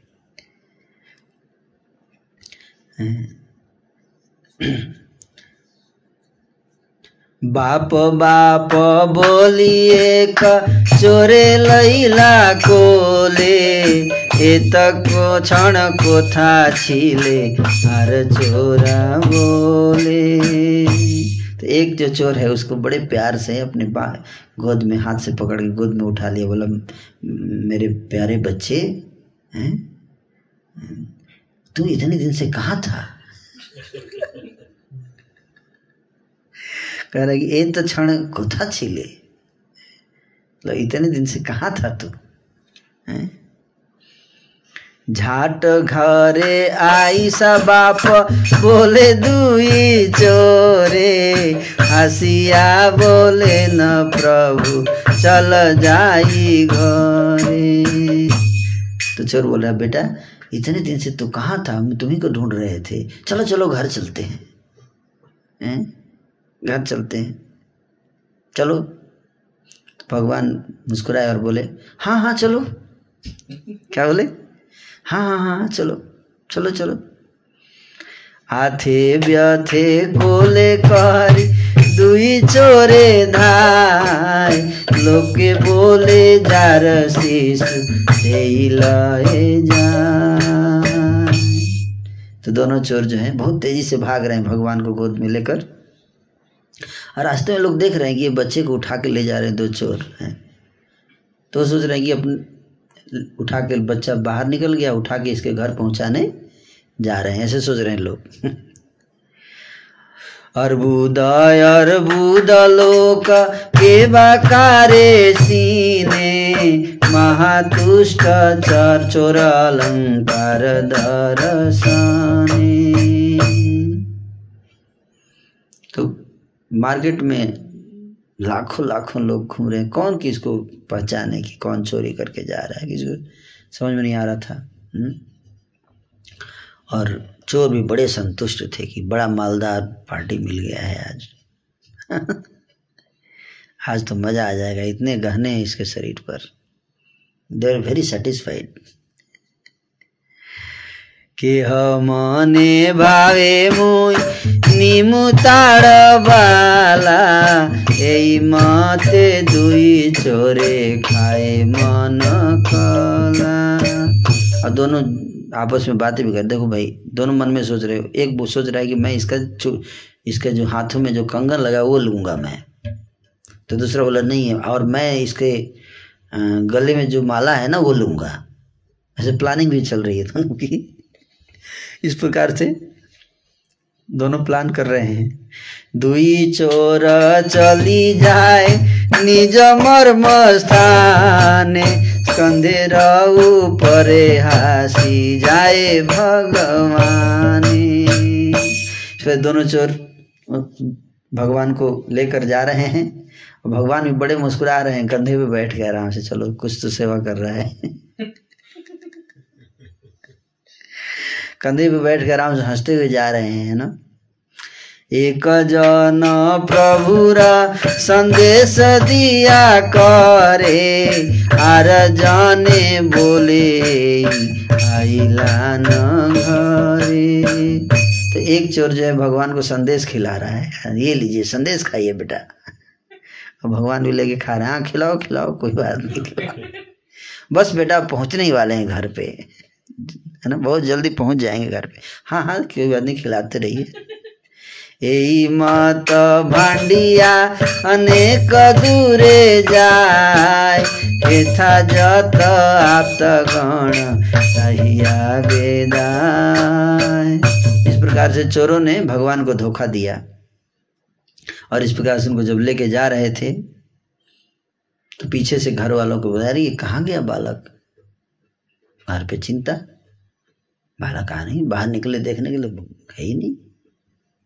Speaker 1: बाप बाप, बोलिए चोरे लैला कोले। एतको क्षण कोथा छिले, हर चोरा बोले। तो एक जो चोर है, उसको बड़े प्यार से अपने गोद में हाथ से पकड़ के गोद में उठा लिया, बोला, मेरे प्यारे बच्चे, हैं? तू इतने दिन से कहा था? कह रहा कि एक तो क्षण कोथा छिले। तो इतने दिन से कहाँ था तू? झाट घरे आई सा बाप बोले दुई चोरे। हसिया बोले न प्रभु, चल जाई घरे। तो चोर बोला बेटा इतने दिन से तू कहाँ था? हम तुम्ही को ढूंढ रहे थे। चलो चलो घर चलते हैं। हैं? घर चलते हैं। चलो। तो भगवान मुस्कुराए और बोले हाँ हाँ चलो। क्या बोले? हाँ हाँ हाँ हाँ, चलो चलो चलो। आथे व्यथे गोले करी दुई चोरे धाय लोके बोले तेई लए जाए तो दोनों चोर जो हैं बहुत तेज़ी से भाग रहे हैं भगवान को गोद में लेकर और रास्ते में लोग देख रहे हैं कि ये बच्चे को उठा के ले जा रहे हैं दो चोर। हैं। तो सोच रहे हैं कि अपने उठा के बच्चा बाहर निकल गया, उठा के इसके घर पहुँचाने जा रहे हैं। ऐसे सोच रहे हैं लोग। (laughs) अर्बुद अर्बुद लोक के बाकारे सीने महातुष्ट चर चोर अलंकार दरसने। तो मार्केट में लाखों लाखों लोग घूम रहे हैं। कौन किसको पहचाने कि कौन चोरी करके जा रहा है? किसको? समझ में नहीं आ रहा था। हुँ? और चोर भी बड़े संतुष्ट थे कि बड़ा मालदार पार्टी मिल गया है आज। (laughs) आज तो मज़ा आ जाएगा इतने गहने हैं इसके शरीर पर। दे आर वेरी सेटिस्फाइड के मने भावे मुई নিমুতার বালা এই মতে দুই চোরে খায় মন কলা আর দোনো आपस में बातें भी कर, देखो भाई, दोनों मन में सोच रहे हो। एक वो सोच रहा है कि मैं इसका जो, इसके जो हाथों में जो कंगन लगा वो लूँगा मैं। तो दूसरा बोला, नहीं है और मैं इसके गले में जो माला है ना, वो लूँगा। ऐसे प्लानिंग भी चल रही है दोनों की। इस प्रकार से दोनों प्लान कर रहे हैं। दुई चोर चली जाए निज मर्म स्थाने कंधे परे हासी जाए भगवानी फिर दोनों चोर भगवान को लेकर जा रहे हैं भगवान भी बड़े मुस्कुरा रहे हैं, कंधे पे बैठ के आराम से, चलो, कुछ तो सेवा कर रहा है। कंधे पे बैठ कर आराम से, हँसते हुए जा रहे हैं ना? एक जन प्रभुरा संदेश दिया करे आर जाने बोले, आइला न घरे तो एक चोर जो है भगवान को संदेश खिला रहा है। ये लीजिए, संदेश खाइए बेटा। और भगवान भी लेके खा रहे हैं। हाँ खिलाओ खिलाओ, कोई बात नहीं, खिलाओ। बस बेटा, पहुँचने ही वाले हैं घर पे। है ना, बहुत जल्दी पहुँच जाएँगे घर पे। हाँ हाँ कोई बात नहीं, खिलाते रहिए। এই মত ভান্ডিয়া অনেক দূরে যায় হেথা যত आप्तगण रहिया वेदाय इस प्रकार से चोरों ने भगवान को धोखा दिया और इस प्रकार से उनको जब लेके जा रहे थे तो पीछे से घर वालों को बता रही कहाँ गया बालक घर पे चिंता बालक आ नहीं बाहर निकले देखने के लिए है ही नहीं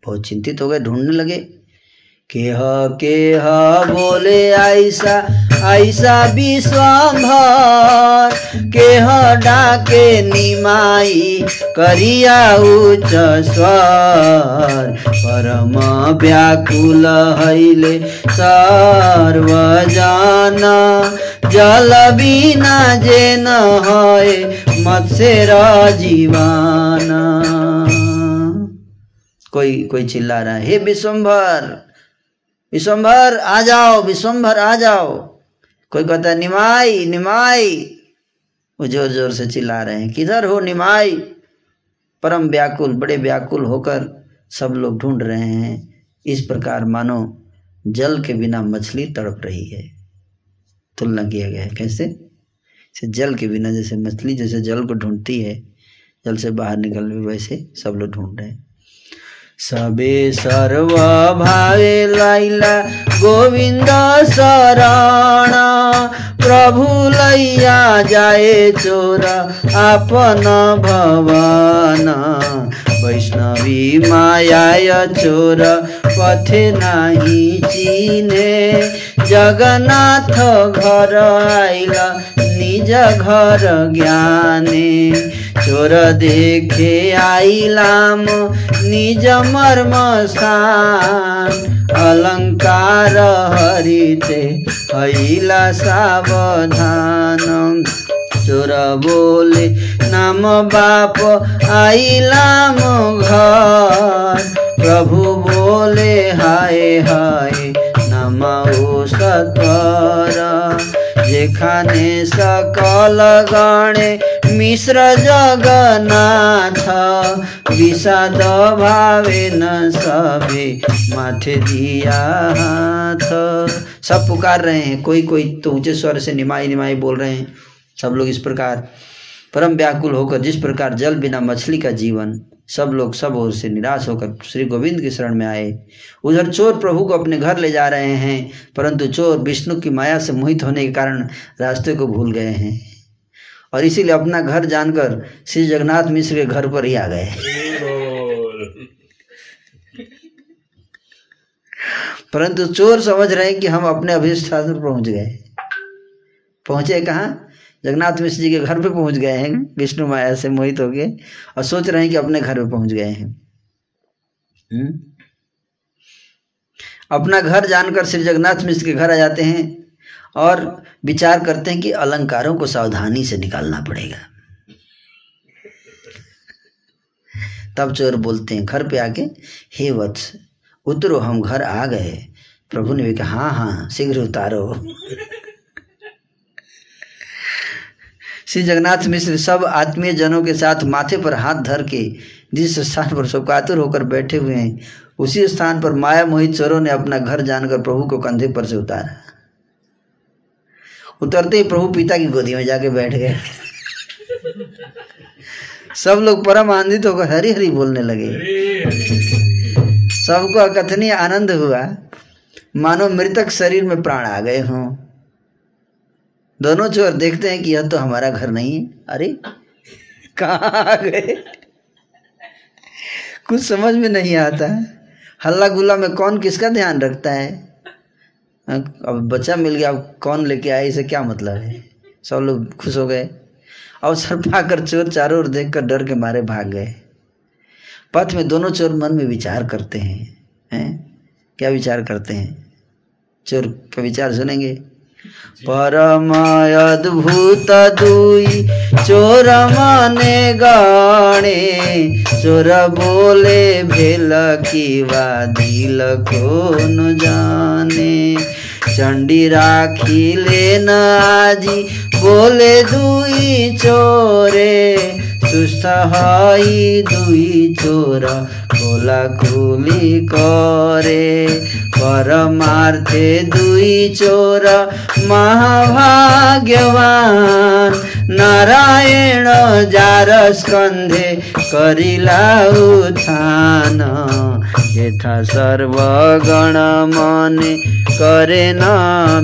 Speaker 1: बहुत चिंतित हो गए, ढूँढने लगे। के ह के ह बोले, ऐसा ऐसा विश्वभर के ह डाके निमाई करिया उच्च स्वर। परम व्याकुल हैले सर्वजन। जल बिना जे न है मत्स्यर जीवाना। कोई कोई चिल्ला रहा है, हे विश्वम्भर विश्वम्भर आ जाओ विश्वम्भर आ जाओ। कोई कहता है, निमाई निमाई। वो ज़ोर ज़ोर से चिल्ला रहे हैं, किधर हो निमाई? परम व्याकुल, बड़े व्याकुल होकर सब लोग ढूंढ रहे हैं, इस प्रकार मानो जल के बिना मछली तड़प रही है। तुलना किया गया है, कैसे? जैसे जल के बिना जैसे मछली जैसे जल को ढूंढती है, जल से बाहर निकल भी वैसे सब लोग ढूंढ रहे हैं। सबे सर्व भावे लाइला गोविंद शरण। प्रभु लैया जाए चोर आपन भवन। वैष्णवी माया चोर पथे नाही चिने जगन्नाथ घर आइला निज घर ज्ञाने, चोर देखे आई लाम, निज मर्मशान अलङ्कार हैला सावधान। चोर बोले नाम बाप आइलाम घर, प्रभु बोले हाय हाय नम ओ যেখানে সকল গণে মিশ্র জগন্নাথ বিষাদ भावे न सबे माथे दिया हाथ सब पुकार रहे हैं कोई कोई तो ऊंचे स्वर से निमाई निमाई बोल रहे हैं सब लोग इस प्रकार परम व्याकुल होकर जिस प्रकार जल बिना मछली का जीवन सब लोग सब ओर से निराश होकर श्री गोविंद की शरण में आए। उधर चोर प्रभु को अपने घर ले जा रहे हैं, परंतु चोर विष्णु की माया से मोहित होने के कारण रास्ते को भूल गए हैं और इसीलिए अपना घर जानकर श्री जगन्नाथ मिश्र के घर पर ही आ गए। परंतु चोर समझ रहे हैं कि हम अपने अभिष्ट स्थान पर पहुँच गए। पहुँचे कहाँ? जगन्नाथ मिश्र जी के घर पे पहुँच गए हैं विष्णु माया से मोहित हो गए और सोच रहे हैं कि अपने घर पे पहुँच गए हैं। हम्म? अपना घर जानकर श्री जगन्नाथ मिश्र के घर आ जाते हैं और विचार करते हैं कि अलंकारों को सावधानी से निकालना पड़ेगा। तब चोर बोलते हैं घर पे आके हे वत्स उतरो हम घर आ गए प्रभु ने भी कहा हाँ हाँ शीघ्र उतारो। श्री जगन्नाथ मिश्र सब आत्मीय जनों के साथ माथे पर हाथ धर के जिस स्थान पर शोकातुर होकर बैठे हुए हैं, उसी स्थान पर माया मोहित चोरों ने अपना घर जानकर प्रभु को कंधे पर से उतारा। उतरते ही प्रभु पिता की गोदी में जाके बैठ गए। सब लोग परम आनंदित होकर हरी हरी बोलने लगे। सबको अकथनीय आनंद हुआ। मानो मृतक शरीर में प्राण आ गए हों। दोनों चोर देखते हैं कि यह तो हमारा घर नहीं है। अरे, कहाँ आ गए? कुछ समझ में नहीं आता है। हल्ला गुल्ला में कौन किसका ध्यान रखता है? अब बच्चा मिल गया, अब कौन लेके आया इसे क्या मतलब है? सब लोग खुश हो गए। अवसर पाकर चोर चारों ओर देखकर डर के मारे भाग गए। पथ में दोनों चोर मन में विचार करते हैं। हैं? क्या विचार करते हैं? चोर का विचार सुनेंगे? परम अद्भुत दुई चोर माने गाणे, चोर बोले भेल की दिल को न जाने। चंडी राखी लेन आजी बोले दुई चोरे हई दुई चोर खोला खुली करे। परमार्थे दुई चोर महाभाग्यवान। नारायण जार स्कंधे करिला उत्थान। यथा सर्वगण मने करे न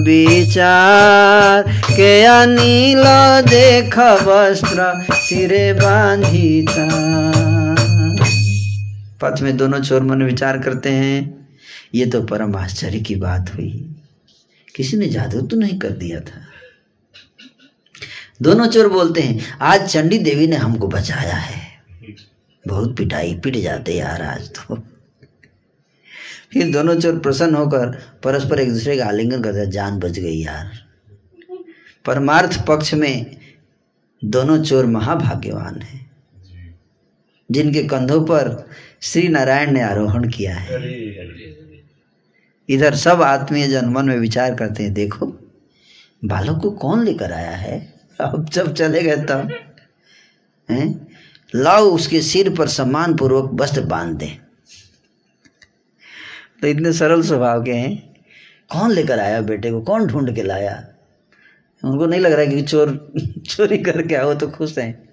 Speaker 1: विचार। के अनिल देख वस्त्र सिरे बांधिता। पथ में दोनों चोर मन विचार करते हैं। ये तो परम आश्चर्य की बात हुई। किसी ने जादू तो नहीं कर दिया था। दोनों चोर बोलते हैं, आज चंडी देवी ने हमको बचाया है। बहुत पिटाई, पिट जाते यार आज तो। फिर दोनों चोर प्रसन्न होकर परस्पर एक दूसरे का आलिंगन करते जान बच गई यार। परमार्थ पक्ष में दोनों चोर महाभाग्यवान हैं। जिनके कंधों पर श्री नारायण ने आरोहण किया है। इधर सब आत्मीय जन मन में विचार करते हैं देखो बालक को कौन लेकर आया है? अब जब चले गए तब हैं? लाओ उसके सिर पर सम्मान पूर्वक वस्त्र बाँध दें। तो इतने सरल स्वभाव के हैं। कौन लेकर आया बेटे को? कौन ढूंढ के लाया? उनको नहीं लग रहा है कि चोर, (laughs) चोरी करके आओ तो खुश हैं।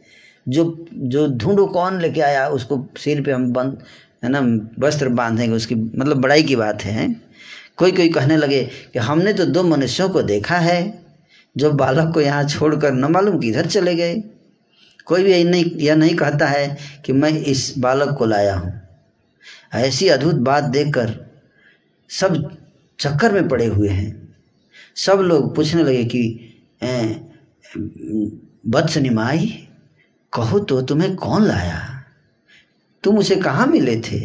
Speaker 1: जो जो ढूंढो कौन लेके आया, उसको सिर पे हम बंद, है ना, वस्त्र बांधेंगे उसकी मतलब बड़ाई की बात है कोई कोई कहने लगे कि हमने तो दो मनुष्यों को देखा है, जो बालक को यहाँ छोड़कर न मालूम किधर चले गए। कोई भी नहीं, यह नहीं कहता है कि मैं इस बालक को लाया हूँ। ऐसी अद्भुत बात देखकर सब चक्कर में पड़े हुए हैं। सब लोग पूछने लगे कि वत्स निमाई कहो तो तुम्हें कौन लाया? तुम उसे कहाँ मिले थे?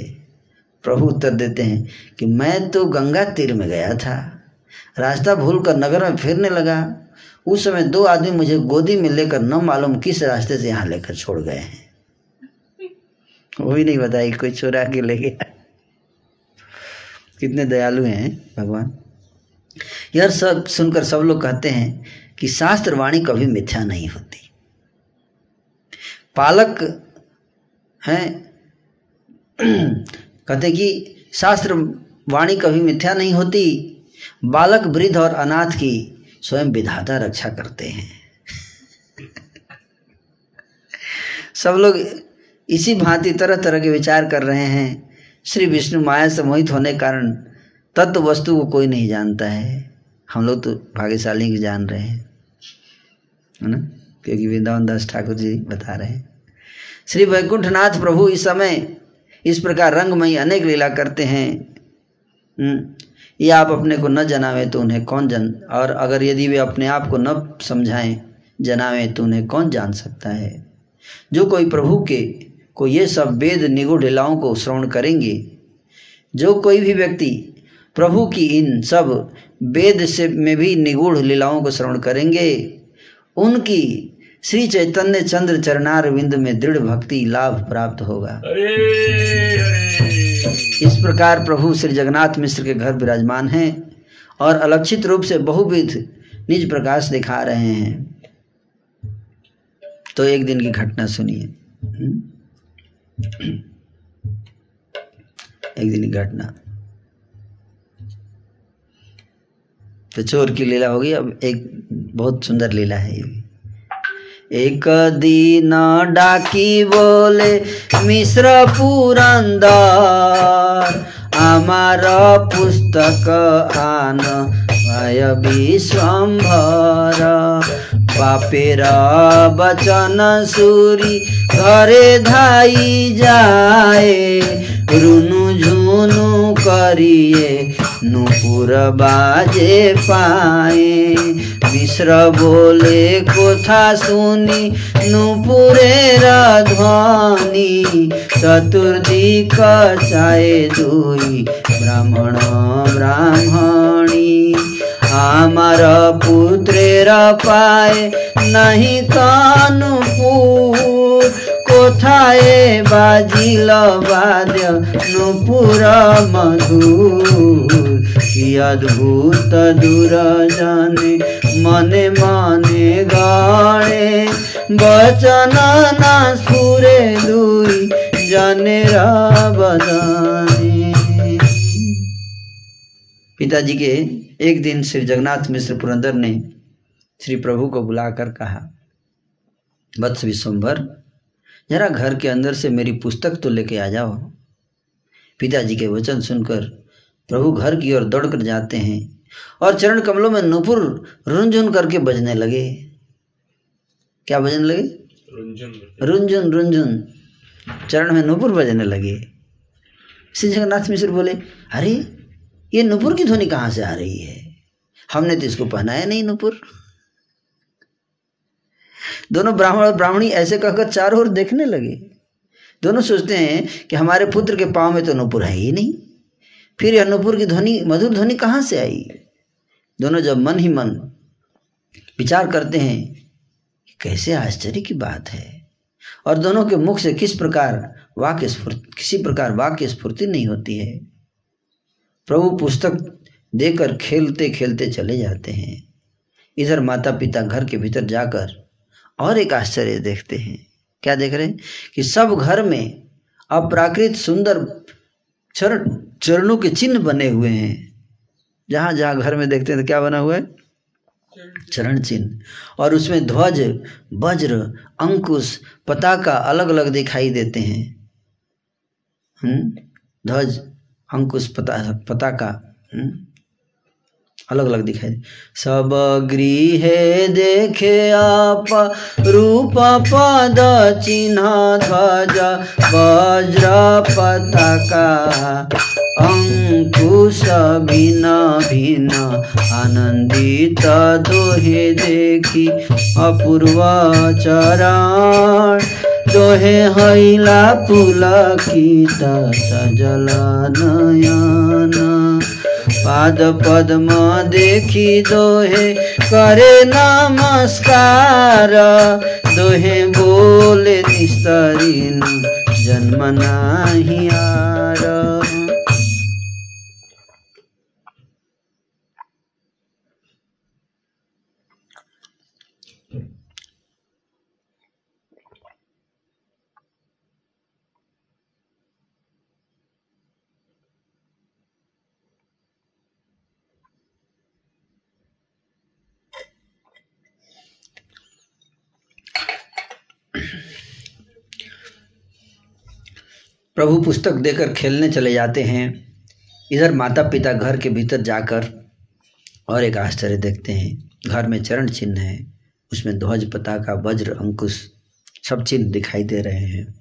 Speaker 1: प्रभु उत्तर देते हैं कि, मैं तो गंगा तीर में गया था। रास्ता भूल कर नगर में फिरने लगा। उस समय दो आदमी मुझे गोदी में लेकर न मालूम किस रास्ते से यहाँ लेकर छोड़ गए हैं। वो भी नहीं बताई, कोई चोरा के ले गया कितने दयालु हैं भगवान? यह सब सुनकर सब लोग कहते हैं कि शास्त्र वाणी कभी मिथ्या नहीं होती। पालक हैं, कहते कि शास्त्र वाणी कभी मिथ्या नहीं होती। बालक वृद्ध और अनाथ की स्वयं विधाता रक्षा करते हैं। (laughs) सब लोग इसी भांति तरह तरह के विचार कर रहे हैं। श्री विष्णु माया से मोहित होने के कारण तत्व वस्तु को कोई नहीं जानता है। हम लोग तो भाग्यशाली की जान रहे हैं। है ना? क्योंकि वृंदावन दास ठाकुर जी बता रहे हैं। श्री वैकुंठनाथ प्रभु इस समय इस प्रकार रंगमयी अनेक लीला करते हैं। हम्म, ये आप अपने को न जनावे तो उन्हें कौन जन? और अगर यदि वे अपने आप को न समझाएँ जनावे तो उन्हें कौन जान सकता है? जो कोई प्रभु के को ये सब वेद निगुढ़ लीलाओं को श्रवण करेंगे। जो कोई भी व्यक्ति प्रभु की इन सब वेद से में भी निगूढ़ लीलाओं को श्रवण करेंगे उनकी श्री चैतन्य चंद्र चरणार विंद में दृढ़ भक्ति लाभ प्राप्त होगा। इस प्रकार प्रभु श्री जगन्नाथ मिश्र के घर विराजमान हैं और अलक्षित रूप से बहुविध निज प्रकाश दिखा रहे हैं। तो एक दिन की घटना सुनिए? एक दिन की घटना तो चोर की लीला होगी अब एक बहुत सुंदर लीला है ये एक दिन डाकी बोले मिश्र पुरंदर আমার पुस्तक आन भय विश्वम्भर পাপের বচন সুরি ঘরে ধাই যায়, রুনু ঝুনু করিয়ে নুপুর বাজে পায়ে। মিশ্র বলে কথা শুনি নুপুরের ধ্বনি, চতুর্দিক চায় দুই ব্রাহ্মণ ব্রাহ্মণী। আমার পুত্রের পায় নাহি কানুপুর কোথায় বাজিল বাদ্য নুপুর মধুর কি অদ্ভুত দূর জানে মনে মনে গাড়ে বচন না সুরে দুই জানে बदाने पिताजी के एक दिन श्री जगन्नाथ मिश्र पुरंदर ने श्री प्रभु को बुलाकर कहा वत्स विश्वम्भर जरा घर के अंदर से मेरी पुस्तक तो लेके आ जाओ। पिताजी के वचन सुनकर प्रभु घर की ओर दौड़कर जाते हैं और चरण कमलों में नुपुर रुंझुन करके बजने लगे। क्या बजने लगे? रुंझुन रुंझुन। चरण में नुपुर बजने लगे। श्री जगन्नाथ मिश्र बोले अरे ये नुपुर की ध्वनि कहाँ से आ रही है? हमने तो इसको पहनाया नहीं नुपुर। दोनों ब्राह्मण और ब्राह्मणी ऐसे कहकर चारों ओर देखने लगे। दोनों सोचते हैं कि हमारे पुत्र के पाँव में तो नुपुर है ही नहीं। फिर यह नुपुर की ध्वनि, मधुर ध्वनि कहाँ से आई? दोनों जब मन ही मन विचार करते हैं कैसे आश्चर्य की बात है। और दोनों के मुख से किस प्रकार वाक्य स्फूर्ति किसी प्रकार वाक्य स्फूर्ति नहीं होती है। प्रभु पुस्तक देकर खेलते खेलते चले जाते हैं। इधर माता पिता घर के भीतर जाकर और एक आश्चर्य देखते हैं। क्या देख रहे हैं? कि सब घर में अप्राकृत सुंदर चरण चरणों के चिन्ह बने हुए हैं। जहाँ जहाँ घर में देखते हैं तो क्या बना हुआ है? चरण चिन्ह। और उसमें ध्वज, वज्र, अंकुश, पताका अलग अलग दिखाई देते हैं। हम्म? ध्वज अंकुश पता पता का अलग अलग दिखाई दे। सब गृह देखे आप, रूप पद चिन्ह ध्वज, वज्र पताका, अंकुश भिन्न भिन्न आनंदित दोहे देखी, अपूर्व चरण। दोहे हैला की सजल नयन पाद पद्म देखी दोहे करे नमस्कार। दोहे बोले निस्तरीन जन्म नाही आर प्रभु पुस्तक देकर खेलने चले जाते हैं। इधर माता पिता घर के भीतर जाकर और एक आश्चर्य देखते हैं। घर में चरण चिन्ह है, उसमें ध्वज पताका, वज्र, अंकुश सब चिन्ह दिखाई दे रहे हैं।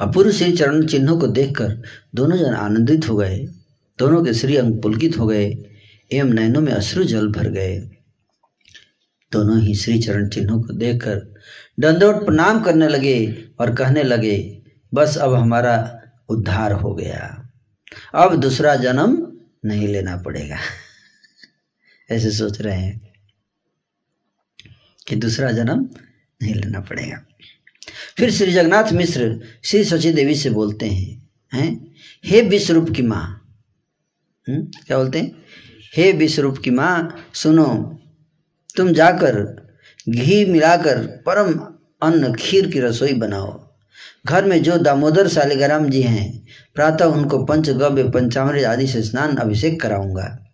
Speaker 1: अपूर्व श्री चरण चिन्हों को देखकर दोनों जन आनंदित हो गए। दोनों के श्री अंग पुलकित हो गए, एवं नयनों में अश्रु जल भर गए। दोनों ही श्री चरण चिन्हों को देखकर दंडोत प्रणाम करने लगे और कहने लगे बस अब हमारा उद्धार हो गया। अब दूसरा जन्म नहीं लेना पड़ेगा। (laughs) ऐसे सोच रहे हैं कि दूसरा जन्म नहीं लेना पड़ेगा। फिर श्री जगन्नाथ मिश्र श्री सची देवी से बोलते हैं हैं? हे विश्वरूप की माँ हम्म, क्या बोलते हैं? हे विश्वरूप की माँ सुनो तुम जाकर घी मिलाकर परम अन्न खीर की रसोई बनाओ। घर में जो दामोदर शालिग्राम जी हैं, प्रातः उनको पंचगव्य, पंचामृत आदि से स्नान अभिषेक कराऊँगा।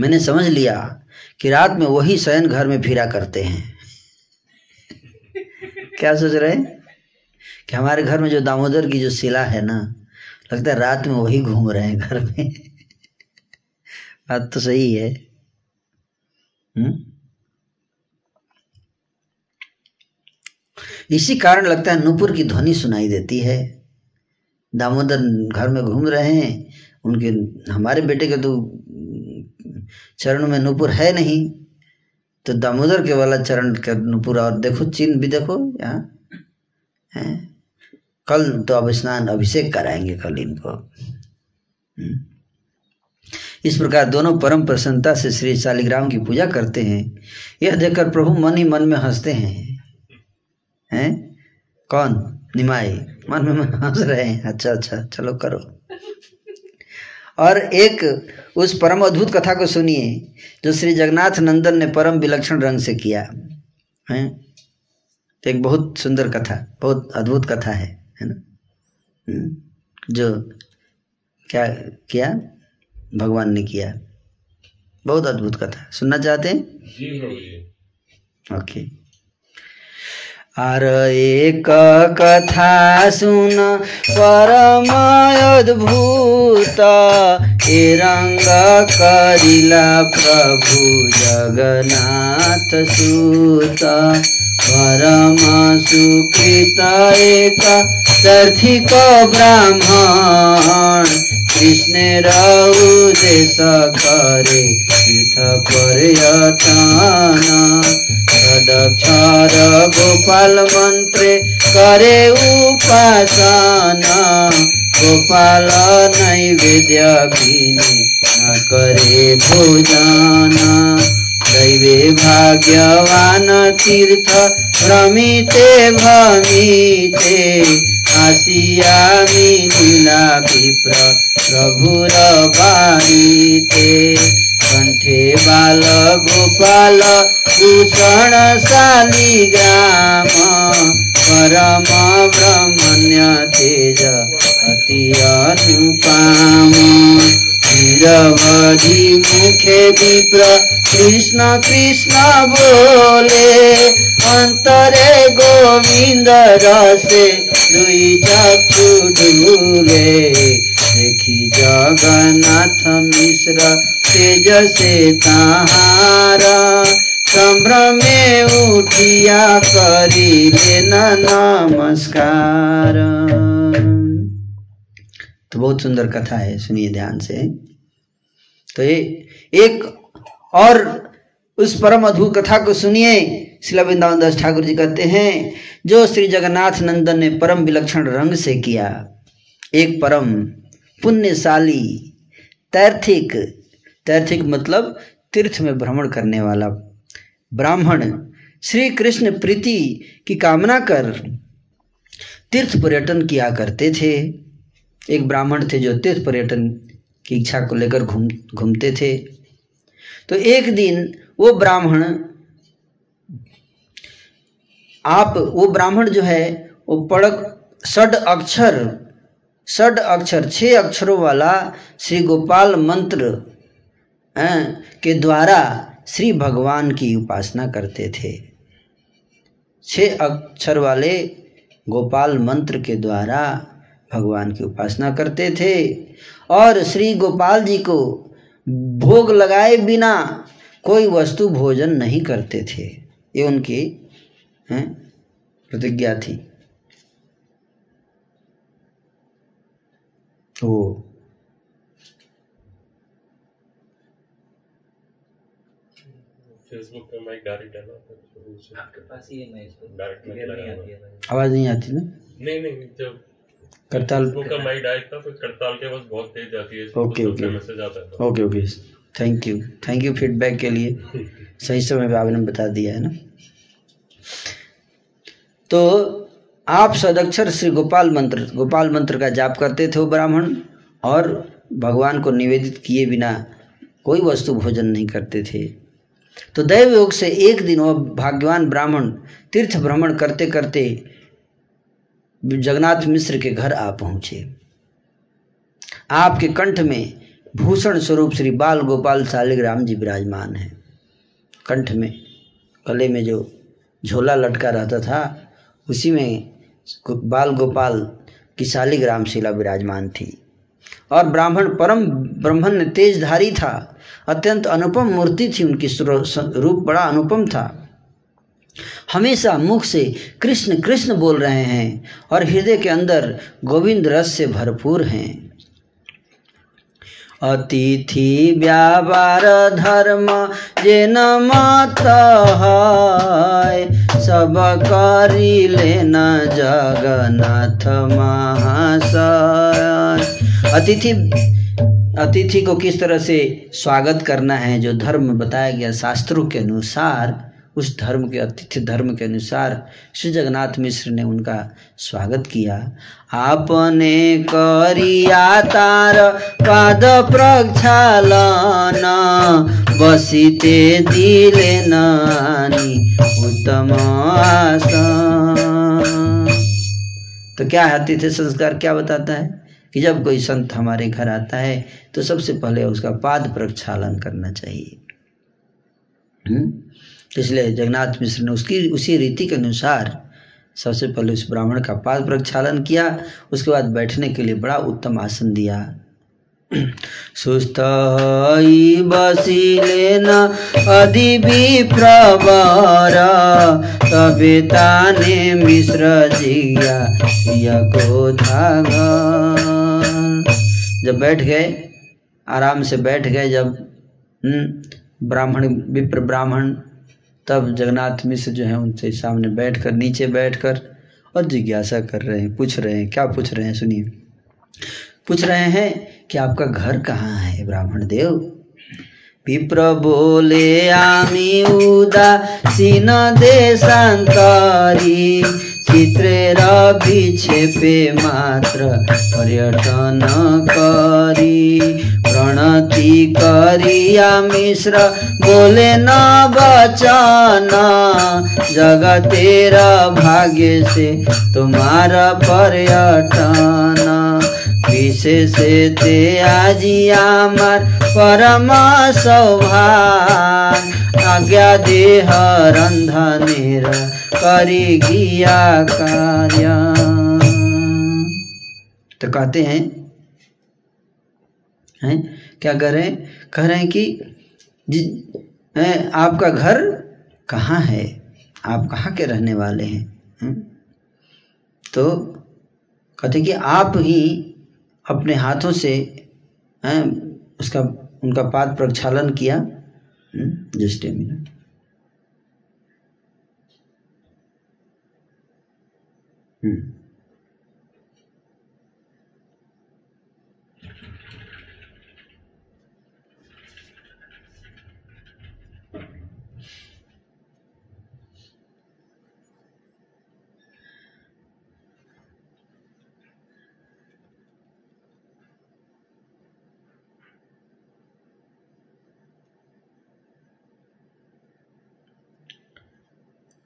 Speaker 1: मैंने समझ लिया कि रात में वही शयन घर में फिरा करते हैं। (laughs) क्या सोच रहे हैं? कि हमारे घर में जो दामोदर की जो शिला है ना, लगता है रात में वही घूम रहे हैं घर में। (laughs) बात तो सही है। हम्म? इसी कारण लगता है नूपुर की ध्वनि सुनाई देती है। दामोदर घर में घूम रहे हैं। उनके, हमारे बेटे के तो चरणों में नूपुर है नहीं। तो दामोदर के वाला चरण का नूपुर और देखो, चिन्ह भी देखो यहाँ है? कल तो अब स्नान, अभिषेक कराएँगे कल इनको। हम्म। इस प्रकार दोनों परम प्रसन्नता से श्री शालिग्राम की पूजा करते हैं। यह देखकर प्रभु मन ही मन में हँसते हैं। हैं? कौन? निमाई। मन में मन हंस रहे हैं। अच्छा अच्छा चलो करो। और एक उस परम अद्भुत कथा को सुनिए जो श्री जगन्नाथ नंदन ने परम विलक्षण रंग से किया। है? तो एक बहुत सुंदर कथा बहुत अद्भुत कथा है है ना? हम्म, जो क्या किया? भगवान ने किया। बहुत अद्भुत कथा। सुनना चाहते हैं?
Speaker 2: जी
Speaker 1: ओके। आर एक कथा सुन परम अद्भुत। ए रंग करिला प्रभु जगन्नाथ सूत। परम सुकृत एक तर्थिक ब्राह्मण। कृष्णेर देशा करे? पीठ पर्यटना तदक्षर गोपाल मंत्रे करे उपासना। गोपाल नैवेद्य बिने न करे भोजन। दैवे भाग्यवान तीर्थ भ्रमिते भ्रमिते। आसियामि लीला विप्र प्रभुर बाणीते। कण्ठे बाल, गोपाल शालिग्राम परम ब्रह्मण्य तेज अति अनुपाम। निरवधि मुखे विप्र कृष्ण कृष्ण बोले अंतरे गोविंद रसे दुई चक्षु ढूले देखी जगन्नाथ मिश्र तेज से ताहारा संभ्रमे उठिया करी लेना नमस्कार तो बहुत सुंदर कथा है सुनिए ध्यान से तो ये एक और उस परम अद्भुत कथा को सुनिए। शिला वृंदावन दास ठाकुर जी कहते हैं, जो श्री जगन्नाथ नंदन ने परम विलक्षण रंग से किया, एक परम पुण्यशाली, तैर्थिक तैर्थिक मतलब तीर्थ में भ्रमण करने वाला ब्राह्मण श्री कृष्ण प्रीति की कामना कर तीर्थ पर्यटन किया करते थे। एक ब्राह्मण थे जो तीर्थ पर्यटन की इच्छा को लेकर घूम, घूमते थे। तो एक दिन वो ब्राह्मण, आप, वो ब्राह्मण जो है, वो पड़क षड अक्षर षड अक्षर, छह अक्षरों वाला श्री गोपाल मंत्र के द्वारा श्री भगवान की उपासना करते थे। छह अक्षर वाले गोपाल मंत्र के द्वारा भगवान की उपासना करते थे। और श्री गोपाल जी को भोग लगाए बिना कोई वस्तु भोजन नहीं करते थे। ये उनकी प्रतिज्ञा थी। तो
Speaker 2: फेसबुक पे माइक डायरेक्ट है ना तो
Speaker 3: आपके पास ही है मैं इसको
Speaker 2: डायरेक्ट नहीं
Speaker 3: नहीं आती है
Speaker 1: आवाज़ नहीं आती ना?
Speaker 2: नहीं नहीं जब
Speaker 1: करताल।
Speaker 2: का माइक डायरेक्ट था तो करताल के बस बहुत तेज जाती है
Speaker 1: ओके, ओके।
Speaker 2: मैसेज आता है।
Speaker 1: Okay okay thank you thank you feedback के लिए। सही समय पे आपने बता दिया है ना। तो आप सदक्षर श्री गोपाल मंत्र गोपाल मंत्र का जाप करते थे वो ब्राह्मण और भगवान को निवेदित किए बिना कोई वस्तु भोजन नहीं करते थे। तो दैव योग से एक दिन वह भाग्यवान ब्राह्मण तीर्थ भ्रमण करते करते जगन्नाथ मिश्र के घर आ पहुँचे। आपके कंठ में भूषण स्वरूप श्री बाल गोपाल शालिग्राम जी विराजमान हैं। कंठ में, गले में जो झोला लटका रहता था, उसी में बाल गोपाल की शालिग्राम शिला विराजमान थी। और ब्राह्मण परम ब्रह्मण्य तेजधारी था। अत्यंत अनुपम मूर्ति थी उनकी रूप बड़ा अनुपम था। हमेशा मुख से कृष्ण कृष्ण बोल रहे हैं और हृदय के अंदर गोविंद रस से भरपूर हैं। अतिथि व्यापार धर्म जे न मत सब करी लेना जगन्नाथ महाशय। अतिथि अतिथि को किस तरह से स्वागत करना है, जो धर्म बताया गया शास्त्रों के अनुसार उस धर्म के, अतिथि धर्म के अनुसार श्री जगन्नाथ मिश्र ने उनका स्वागत किया। आपने करिया तार, पाद प्रक्षालन, बसिते दिले नानी, उत्तम तो क्या है अतिथि संस्कार? क्या बताता है कि जब कोई संत हमारे घर आता है तो सबसे पहले उसका पाद प्रक्षालन करना चाहिए। हम्म? इसलिए जगन्नाथ मिश्र ने उसकी उसी रीति के अनुसार सबसे पहले उस ब्राह्मण का पाद प्रक्षालन किया उसके बाद बैठने के लिए बड़ा उत्तम आसन दिया। (clears throat) सुस्थ बसिले न अदि प्रवर तबे ताने मिश्र को जब बैठ गए आराम से बैठ गए जब हम्म, ब्राह्मण विप्र ब्राह्मण तब जगन्नाथ मिश्र जो है उनसे सामने बैठ कर नीचे बैठ कर और जिज्ञासा कर रहे हैं, पूछ रहे हैं, क्या पूछ रहे हैं, सुनिए। पूछ रहे हैं कि आपका घर कहाँ है, ब्राह्मण देव? विप्र बोले, आमी उदासीन देशान्तरी चित्रेर विक्षेपे मात्र पर्यटन करी प्रणति करिया मिश्र बोले न बचन जगतेर भाग्य से तुम्हारा पर्यटन বিশেষেতে আজি আমার পরম সৌভাগ आज्ञा देह रंधनेर तो कहते हैं हैं क्या कह रहे हैं? कह रहे हैं कि हैं, आपका घर कहाँ है? आप कहाँ के रहने वाले हैं? हैं? तो कहते कि आप ही अपने हाथों से हैं, उसका उनका पाद प्रक्षालन किया जस्ट ए मिनट Hmm.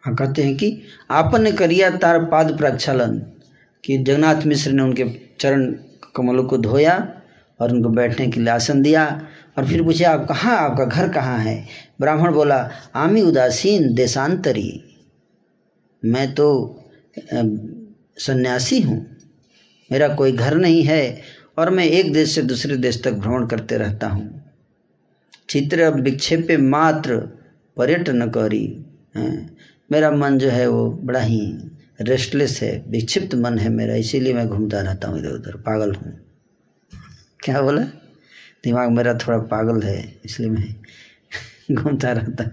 Speaker 1: हाँ कहते हैं कि आपने करिया तार पाद प्रक्षालन कि जगन्नाथ मिश्र ने उनके चरण कमलों को धोया और उनको बैठने के लिए आसन दिया और फिर पूछे, आप कहाँ, आपका घर कहाँ है? ब्राह्मण बोला, आमी उदासीन देशांतरी। मैं तो सन्यासी हूँ। मेरा कोई घर नहीं है और मैं एक देश से दूसरे देश तक भ्रमण करते रहता हूँ। चित्र विक्षेपे मात्र पर्यटन करी। हैं। मेरा मन जो है वो बड़ा ही रेस्टलेस है, विक्षिप्त मन है मेरा, इसीलिए मैं घूमता रहता हूँ इधर उधर, पागल हूँ। क्या बोला? दिमाग मेरा थोड़ा पागल है, इसलिए मैं (laughs) घूमता रहता हूँ।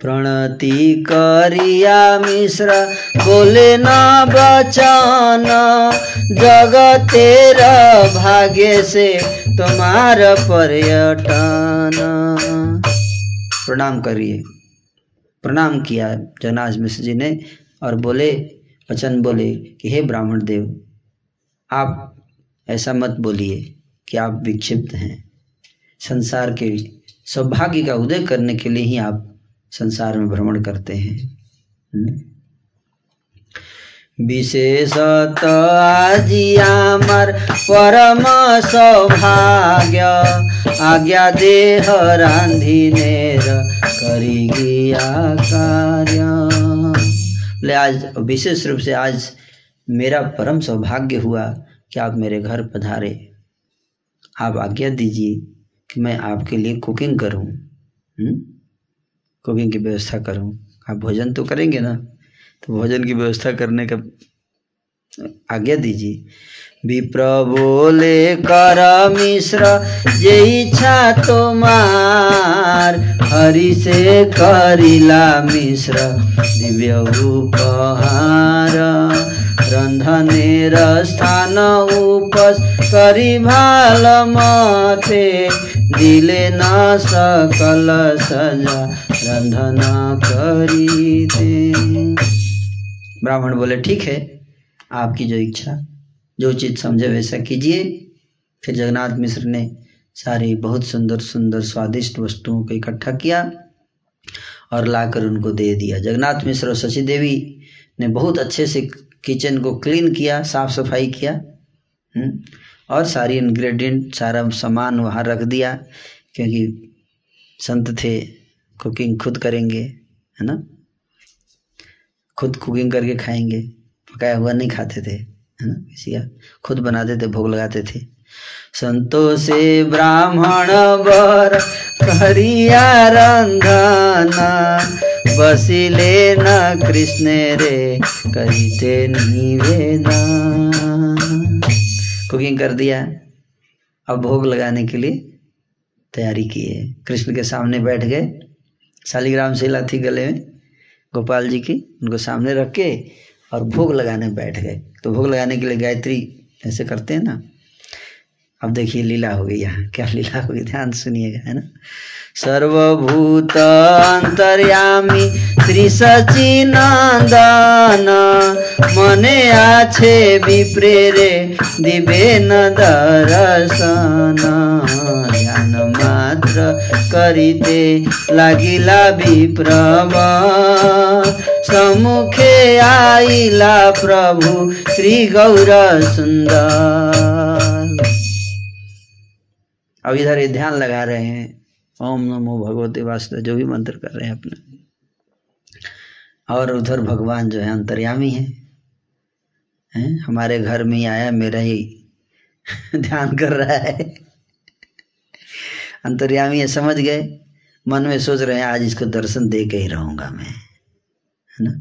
Speaker 1: प्रणति करिया मिश्र, बोले न बचन जगतेर भाग्य से तुम्हार पर्यटन। प्रणाम करिए। प्रणाम किया जगन्नाथ मिश्र जी ने और बोले, वचन बोले कि हे ब्राह्मण देव, आप ऐसा मत बोलिए कि आप विक्षिप्त हैं संसार के सौभाग्य का उदय करने के लिए ही आप संसार में भ्रमण करते हैं? विशेषत আজি আমার পরম সৌভাগ্য আজ্ঞা দেহ রান্ধিনের करी गया कार्य बोले आज विशेष रूप से आज मेरा परम सौभाग्य हुआ कि आप मेरे घर पधारे आप आज्ञा दीजिए कि मैं आपके लिए कुकिंग करूं हम्म? कुकिंग की व्यवस्था करूं आप भोजन तो करेंगे ना तो भोजन की व्यवस्था करने का आज्ञा दीजिए। विप्र बोले, कर मिश्र जे इच्छा तुम्हार। हरि से करिला मिश्र, दिव्य उपहार। रंधनेर स्थान उपस करी भाल मथे। दिले न सकल सजा, रंधन करीते। ब्राह्मण बोले ठीक है आपकी जो इच्छा जो चीज़ समझे वैसा कीजिए। फिर जगन्नाथ मिश्र ने सारी बहुत सुंदर सुंदर स्वादिष्ट वस्तुओं को इकट्ठा किया और लाकर उनको दे दिया। जगन्नाथ मिश्र और शशि देवी ने बहुत अच्छे से किचन को क्लीन किया साफ़ सफ़ाई किया हम्म, और सारी इंग्रेडिएंट सारा सामान वहाँ रख दिया क्योंकि संत थे कुकिंग खुद करेंगे है ना? खुद कुकिंग करके खाएँगे। पकाया हुआ नहीं खाते थे, है ना? किसी का खुद बनाते थे, भोग लगाते थे। संतो से ब्राह्मण बर करिया रंधना बसिले न कृष्ण रे कहिते निवेदन। कुकिंग कर दिया। अब भोग लगाने के लिए तैयारी किए कृष्ण के सामने बैठ गए। शालीग्राम शिला थी गले में गोपाल जी की, उनको सामने रख के और भोग लगाने बैठ गए। तो भोग लगाने के लिए गायत्री ऐसे करते हैं ना। अब देखिए लीला हो गई यहाँ। क्या लीला हो गई? ध्यान सुनिएगा, है ना? सर्वभूत अंतर्यामी श्री सचिनंदन, मने आछे विप्रेरे दिवे न दर्शन मात्र करिते लागिला विप्रव सम्मुखे आइला प्रभु श्री गौर सुंदर अब इधर ये ध्यान लगा रहे हैं। ओम नमो भगवते वास्तव जो भी मंत्र कर रहे हैं अपने। और उधर भगवान जो है अंतर्यामी है। हैं? हमारे घर में आया, मेरा ही (laughs) ध्यान कर रहा है। अंतर्यामी है समझ गए। मन में सोच रहे हैं, आज इसको दर्शन दे के ही रहूँगा मैं, है ना?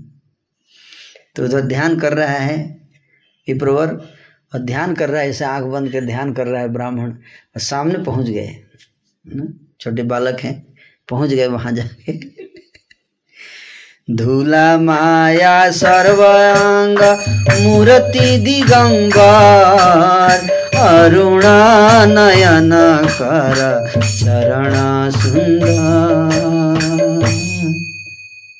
Speaker 1: तो उधर ध्यान कर रहा है, विप्रवर, और ध्यान कर रहा है ऐसे आँख बंद कर ध्यान कर रहा है ब्राह्मण, और सामने पहुँच गए छोटे बालक हैं, पहुँच गए वहाँ जाके। धूला माया सर्वांग, मूर्ति दिगंबर अरुणा नयन कर चरण सुंदर।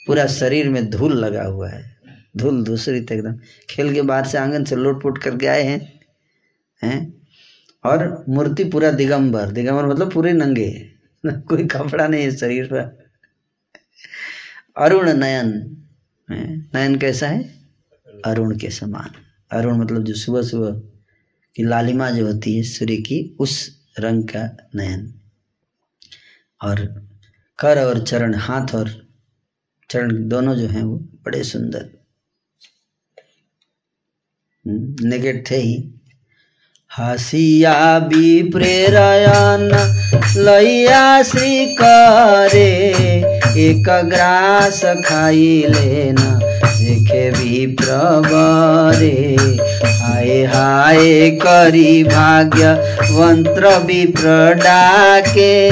Speaker 1: पूरा शरीर में धूल लगा हुआ है। धूल दूसरी तक एकदम। खेल के बाहर से आँगन से लोटपोट करके आए हैं हैं? और मूर्ति पूरा दिगंबर। दिगंबर मतलब पूरे नंगे। (laughs) कोई कपड़ा नहीं है शरीर पर अरुण नयन नयन कैसा है? अरुण के समान। अरुण मतलब जो सुबह सुबह की लालिमा जो होती है सूर्य की, उस रंग का नयन। और कर और चरण, हाथ और चरण दोनों जो हैं वो बड़े सुंदर। निकट थे ही। हसिया भी प्रेरयन लैया श्री करे एक ग्रास खाई लेना। देखे भी प्रवरे हाय हाय करी भाग्य मंत्र विप्र डाके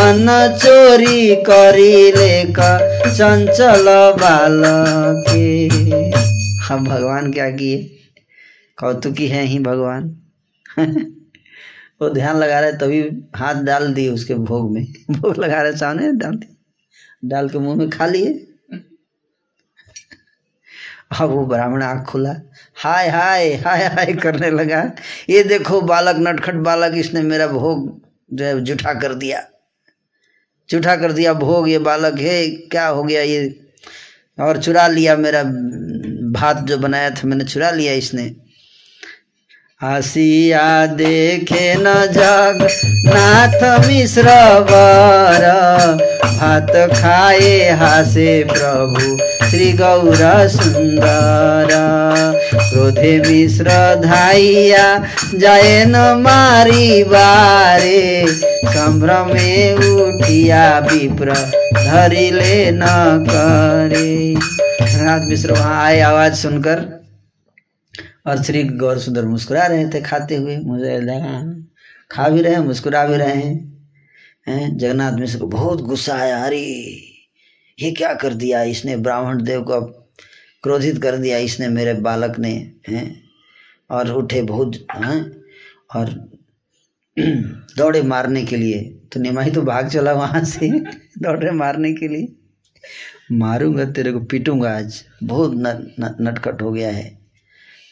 Speaker 1: अन्न चोरी करी लेक चंचल बालके। हम भगवान क्या किए कौतुकी है ही भगवान। (laughs) वो ध्यान लगा रहे तभी हाथ डाल दिए उसके भोग में। (laughs) भोग लगा रहे सामने, डाल दिए। डाल के मुँह में खा लिए। अब वो ब्राह्मण आँख खुला। हाय हाय हाय हाय करने लगा। ये देखो, बालक, नटखट बालक, इसने मेरा भोग जो है, जूठा कर दिया। जूठा कर दिया, भोग, ये बालक, है, क्या हो गया ये? और चुरा लिया मेरा भात जो बनाया था, मैंने चुरा लिया इसने। हसिया देखे न जग, नाथ मिश्र बर भात खाए हासे प्रभु, श्री गौर सुंदर क्रोधे मिश्र धाइया जाए न मारी बारे। संभ्रमे उठिया विप्र, धरिले न करे। नाथ मिश्र, वहाँ आए आवाज़ सुनकर और श्री गौर सुंदर मुस्कुरा रहे थे खाते हुए। मुझे खा भी रहे हैं मुस्कुरा भी रहे। हैं? जगन्नाथ मिश्र को बहुत गुस्सा आया। अरे, ये क्या कर दिया? इसने ब्राह्मण देव को क्रोधित कर दिया। इसने मेरे बालक ने, हैं? और उठे बहुत, हैं? और (clears throat) दौड़े मारने के लिए। तो निमाही तो भाग चला वहाँ से। (laughs) दौड़े मारने के लिए। मारूँगा, तेरे को पीटूँगा आज। बहुत नटखट हो गया है।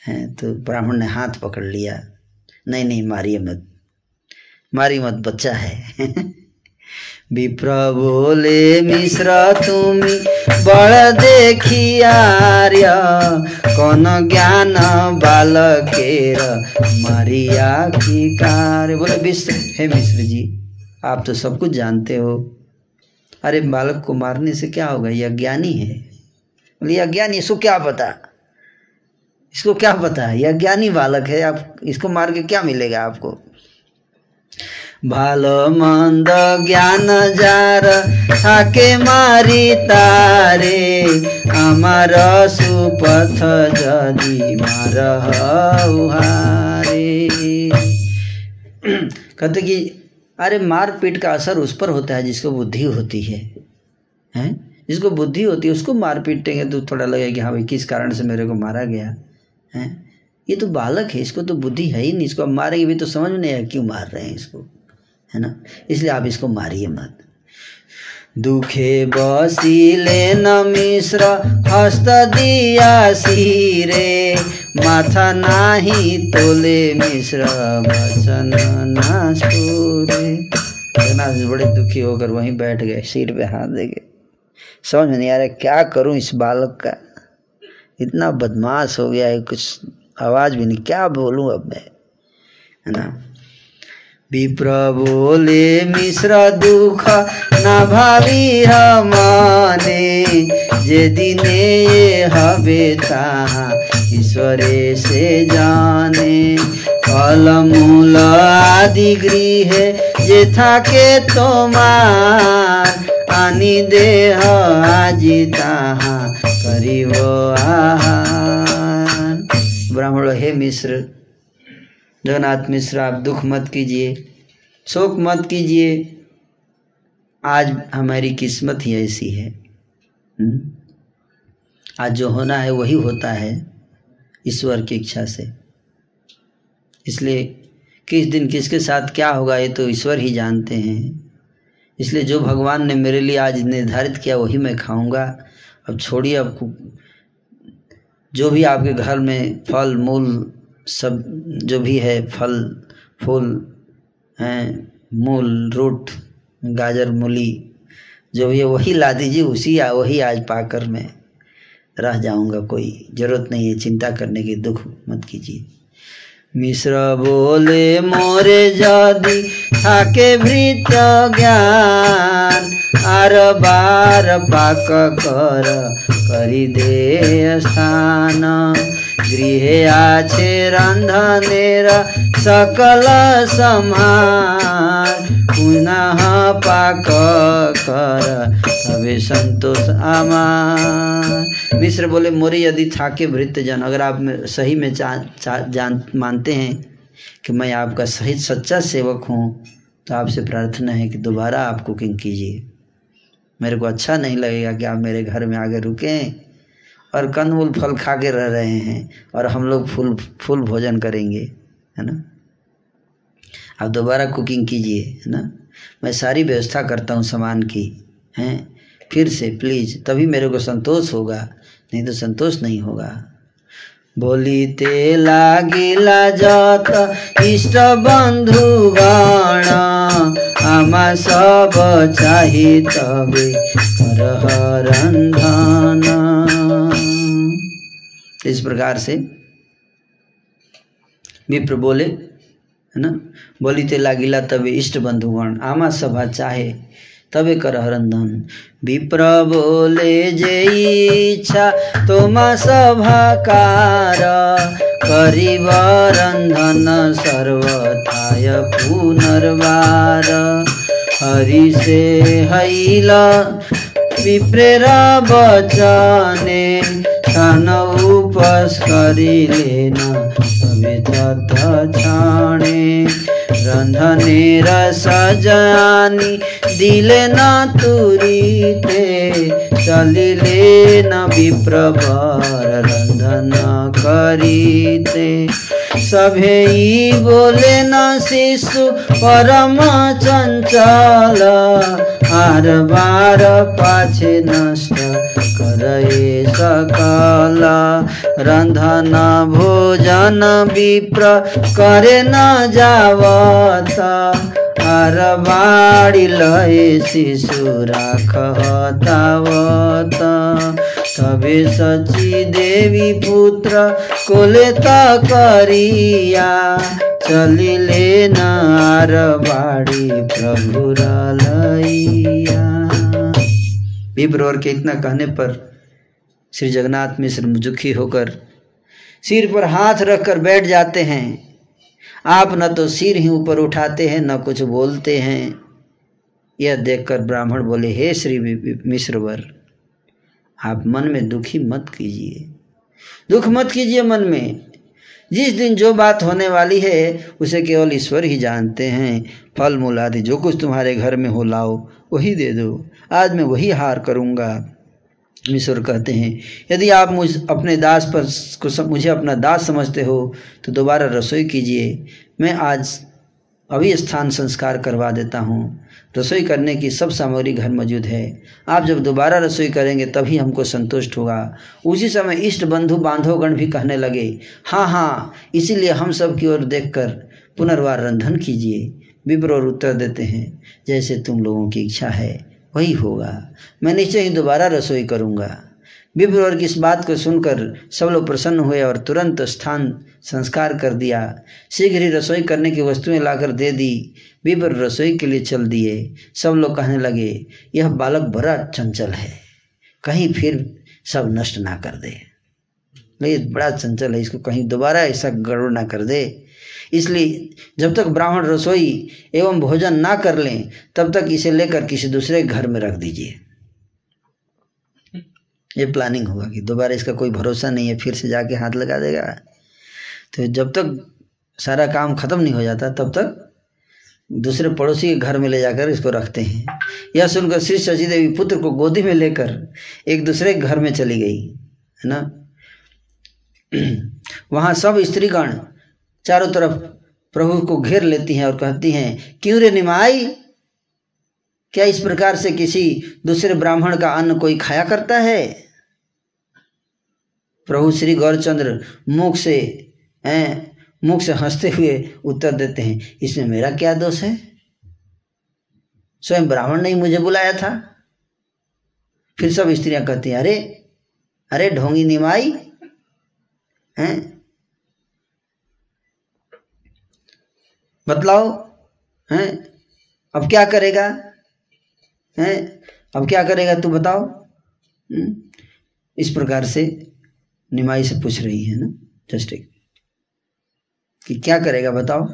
Speaker 1: हैं तो ब्राह्मण ने हाथ पकड़ लिया। नहीं नहीं, मारिए मत। मारी मत, बच्चा है। (laughs) विप्र बोले, मिश्र तुमी, बड़ देखी आर्य, कौन ज्ञान बालकेर, मारिया की कार्य बोले, मिश्र, हे मिश्र जी, आप तो सब कुछ जानते हो। अरे, बालक को मारने से क्या होगा? यह ज्ञानी है। बोले यह ज्ञानी इसको क्या पता? इसको क्या पता है यह ज्ञानी बालक है आप इसको मार के क्या मिलेगा आपको ভালো মন্দ জ্ঞান যার থাকে মারি তারে আমার সুপথ যদি মার हारे कहते कि अरे मार पीट का असर उस पर होता है जिसको बुद्धि होती है हैं जिसको बुद्धि होती है उसको मार पीटेंगे तो थोड़ा लगेगा कि हाँ भाई किस कारण से मेरे को मारा गया हैं? ये तो बालक है, इसको तो बुद्धि है ही नहीं, इसको आप मारेंगे भी तो समझ में नहीं आया क्यों मार रहे हैं इसको, है ना? इसलिए आप इसको मारिए मत। दुखे बसिले न मिश्र, हस्त दिया सिरे, माथा नाही तोले मिश्र वचन जगन्नाथ बड़े दुखी होकर वहीं बैठ गए सिर पे हाथ दे गए समझ में नहीं आ रहा क्या करूँ इस बालक का। इतना बदमाश हो गया है कुछ आवाज भी नहीं क्या बोलूं अब मैं है ना विप्र बोले मिश्र दुख न भावी माने जे दिने ये हबे ताहा ईश्वरे से जाने फल मूल आदि गृह जे থাকে তোমার আনি দেহ আজি তাহা करिव ब्राह्मण, हे मिश्र, जगन्नाथ मिश्र, आप दुख मत कीजिए, शोक मत कीजिए। आज हमारी किस्मत ही ऐसी है। हम्म? आज जो होना है, वही होता है ईश्वर की इच्छा से। इसलिए किस दिन किसके साथ क्या होगा, ये तो ईश्वर ही जानते हैं। इसलिए जो भगवान ने मेरे लिए आज निर्धारित किया, वही मैं खाऊँगा। अब छोड़िए अब जो भी आपके घर में फल मूल सब जो भी है फल फूल हैं मूल रूट गाजर मूली जो भी है वही ला दीजिए उसी आ, वही आज पाकर मैं रह जाऊँगा कोई ज़रूरत नहीं है चिंता करने की दुख मत कीजिए। मिश्र बोले मोरे जदि था भृत ज्ञान आर बार पाक कर करी दे स्थान। গৃহে আছে রন্ধনের সকল সমান পুনঃ পাক কর তবে संतोष आमार मिश्र बोले मोरे यदि थाके भृत जन अगर आप में- सही में चा, चा, जान मानते हैं कि मैं आपका सही सच्चा सेवक हूँ तो आपसे प्रार्थना है कि दोबारा आप कुकिंग कीजिए मेरे को अच्छा नहीं लगेगा कि आप मेरे घर में आगे रुकें और कंदमूल फल खा के रह रहे हैं और हम लोग फुल फुल भोजन करेंगे है ना आप दोबारा कुकिंग कीजिए है ना मैं सारी व्यवस्था करता हूँ सामान की हैं फिर से प्लीज़ तभी मेरे को संतोष होगा नहीं तो संतोष नहीं होगा বলিতে লাগিলা যত ইষ্ট বন্ধু গণ আমা সব চাহি তবে করহ রন্ধন इस प्रकार से। विप्र बोले, है ना? बोलिते लागिला तबे इष्ट बंधुगण, आमा सभा चाहे, तबे कर रंधन विप्र बोले, जे इच्छा तोमा सभाकार करिब रंधन सर्वथाय पुनर्वार। हरि से हैल विप्रेर बचने स्थान करी लेना तबे छाने रंधने रसा जानी, दिले न तुरीते। चलिले न रंधना रंधन करीते। सभे बोले न शिशु परम चंचल। आर बार पाछे नष्ट करे सकल। रंधन भोजन विप्र करे न जावत। आर बाड़ी लय शिशु राख तबे सची देवी पुत्र कोले त करिया, चलिले नार बाड़ी प्रभु विप्र और के इतना कहने पर श्री जगन्नाथ मिश्र दुखी होकर सिर पर हाथ रखकर बैठ जाते हैं। आप न तो सिर ही ऊपर उठाते हैं, न कुछ बोलते हैं। यह देखकर ब्राह्मण बोले, हे श्री मिश्रवर आप मन में दुखी मत कीजिए। दुख मत कीजिए मन में। जिस दिन जो बात होने वाली है, उसे केवल ईश्वर ही जानते हैं। फल मूल आदि जो कुछ तुम्हारे घर में हो, लाओ, वही दे दो। आज मैं वही हार करूँगा। ईश्वर कहते हैं, यदि आप मुझ, अपने दास पर मुझे अपना दास समझते हो तो दोबारा रसोई कीजिए। मैं आज अभी स्थान संस्कार करवा देता हूँ। रसोई करने की सब सामग्री घर मौजूद है। आप जब दोबारा रसोई करेंगे, तभी हमको संतुष्ट होगा। उसी समय इष्ट बंधु बांधवगण भी कहने लगे हाँ हाँ इसीलिए हम सब की ओर देखकर पुनर्वार रंधन कीजिए। विप्र और उत्तर देते हैं, जैसे तुम लोगों की इच्छा है, वही होगा। मैं निश्चय ही दोबारा रसोई करूँगा। विप्रवर की इस बात को सुनकर सब लोग प्रसन्न हुए और तुरंत स्थान संस्कार कर दिया। शीघ्र ही रसोई करने की वस्तुएँ लाकर दे दी। विप्र रसोई के लिए चल दिए। सब लोग कहने लगे, यह बालक बड़ा चंचल है। कहीं फिर सब नष्ट ना कर दे। ये बड़ा चंचल है, इसको कहीं दोबारा ऐसा गड़बड़ ना कर दे। इसलिए जब तक ब्राह्मण रसोई एवं भोजन ना कर लें, तब तक इसे लेकर किसी दूसरे घर में रख दीजिए। ये प्लानिंग होगा कि दोबारा इसका कोई भरोसा नहीं है, फिर से जाके हाथ लगा देगा। तो जब तक सारा काम खत्म नहीं हो जाता, तब तक दूसरे पड़ोसी के घर में ले जाकर इसको रखते हैं। यह सुनकर श्री शशि देवी पुत्र को गोदी में लेकर एक दूसरे के घर में चली गई, है ना? (clears throat) वहाँ सब स्त्रीगण चारों तरफ़ प्रभु को घेर लेती हैं और कहती हैं, क्यों रे निमाई? क्या इस प्रकार से किसी दूसरे ब्राह्मण का अन्न कोई खाया करता है? प्रभु श्री गौरचंद्र मुख से हैं? मुख से हँसते हुए उत्तर देते हैं, इसमें मेरा क्या दोष है? स्वयं ब्राह्मण ने ही मुझे बुलाया था। फिर सब स्त्रियाँ कहती हैं, अरे अरे ढोंगी निमाई, हैं? बतलाओ, हैं? अब क्या करेगा? हैं? अब क्या करेगा तू बताओ? हम्म? इस प्रकार से निमाई से पूछ रही है ना, जस्ट एक कि क्या करेगा बताओ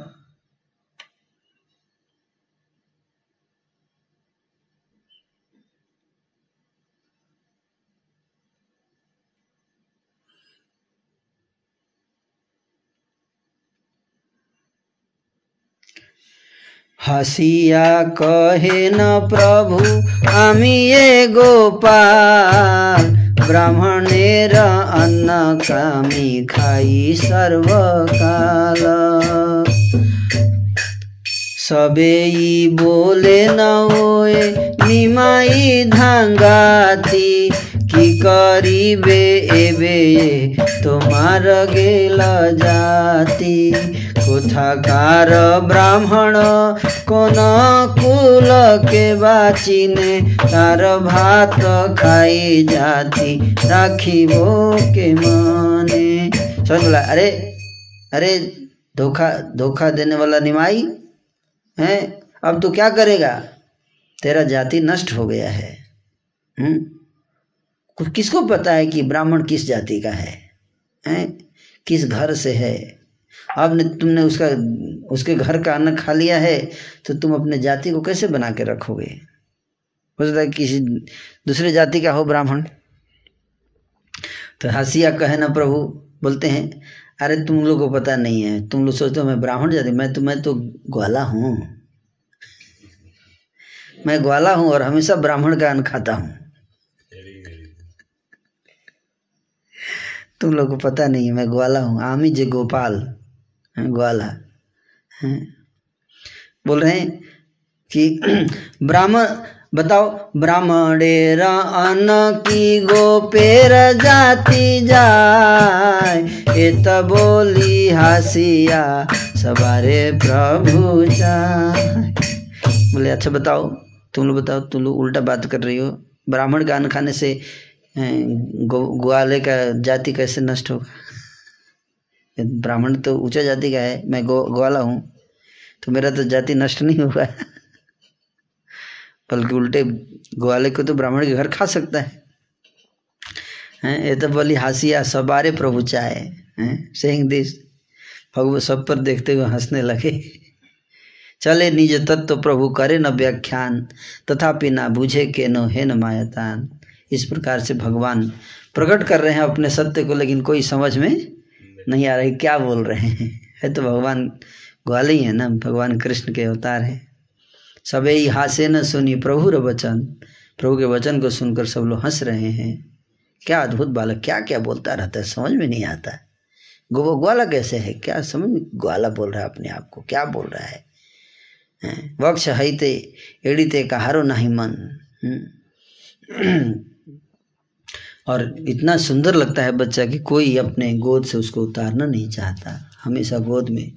Speaker 1: হাসিয়া কহে ন প্রভু আমি এ গোপাল ব্রাহ্মণের অন্ন কামি খাই সর্বকাল সবেই বলে নয় নিমাই ধাঙ্গাতি কি করিবে এবে তোমার গেল জাতি কোথাকার ব্রাহ্মণ কোন কুলকে বাচিনে তার ভাত খাই জাতি রাখিব के माने समझ बोला अरे अरे धोखा धोखा देने वाला निमाई हैं अब तू क्या करेगा तेरा जाति नष्ट हो गया है हम्म किसको पता है कि ब्राह्मण किस जाति का है हैं किस घर से है आपने, तुमने उसका, उसके घर का अन्न खा लिया है तो तुम अपने जाति को कैसे बना के रखोगे? हो सकता है किसी दूसरे जाति का हो ब्राह्मण। तो हंसिया कहे ना प्रभु, बोलते हैं, अरे तुम लोग को पता नहीं है, तुम लोग सोचते हो मैं ब्राह्मण जाति, मैं तो मैं तो ग्वाला हूँ। मैं ग्वाला हूँ और हमेशा ब्राह्मण का अन्न खाता हूँ। तुम लोग को पता नहीं है, मैं ग्वाला हूँ। आमी जे गोपाल। ग्वाला। हैं। बोल रहे हैं कि (clears throat) ब्राह्मण, बताओ, ब्राह्मणेर अन्न की गोपेर जाति जाय एत बोली हासिया, सवारे प्रभु जाय बोले अच्छा बताओ, तुम लोग बताओ, तुम लोग उल्टा बात कर रही हो। ब्राह्मण का अन्न खाने से ग्वाले का जाति कैसे नष्ट होगा? ब्राह्मण तो ऊँचा जाति का है, मैं गो, ग्वाला हूँ तो मेरा तो जाति नष्ट नहीं हुआ बल्कि उल्टे ग्वाले को तो ब्राह्मण के घर खा सकता है। हैं, ये तो बोली हासिया सबारे प्रभु चाहे। हैं सेइंग दिस भगव सब पर देखते हुए हंसने लगे। चले निज तत्व प्रभु, करे न व्याख्यान, तथापि ना बुझे के नो है न मायतान। इस प्रकार से भगवान प्रकट कर रहे हैं अपने सत्य को, लेकिन कोई समझ में नहीं आ रही, क्या बोल रहे हैं? है तो भगवान ग्वाले ही है ना? भगवान कृष्ण के अवतार है। सबे ही हासे न सुनी प्रभु र वचन। प्रभु के वचन को सुनकर सब लोग हंस रहे हैं। क्या अद्भुत बालक, क्या क्या बोलता रहता है? समझ में नहीं आता। गो ग्वाला कैसे है? क्या समझ में, ग्वाला बोल रहा है अपने आप को? क्या बोल रहा है? वक्ष हईते एड़ीते कहारो नहीं मन। और इतना सुंदर लगता है बच्चा कि कोई अपने गोद से उसको उतारना नहीं चाहता। हमेशा गोद में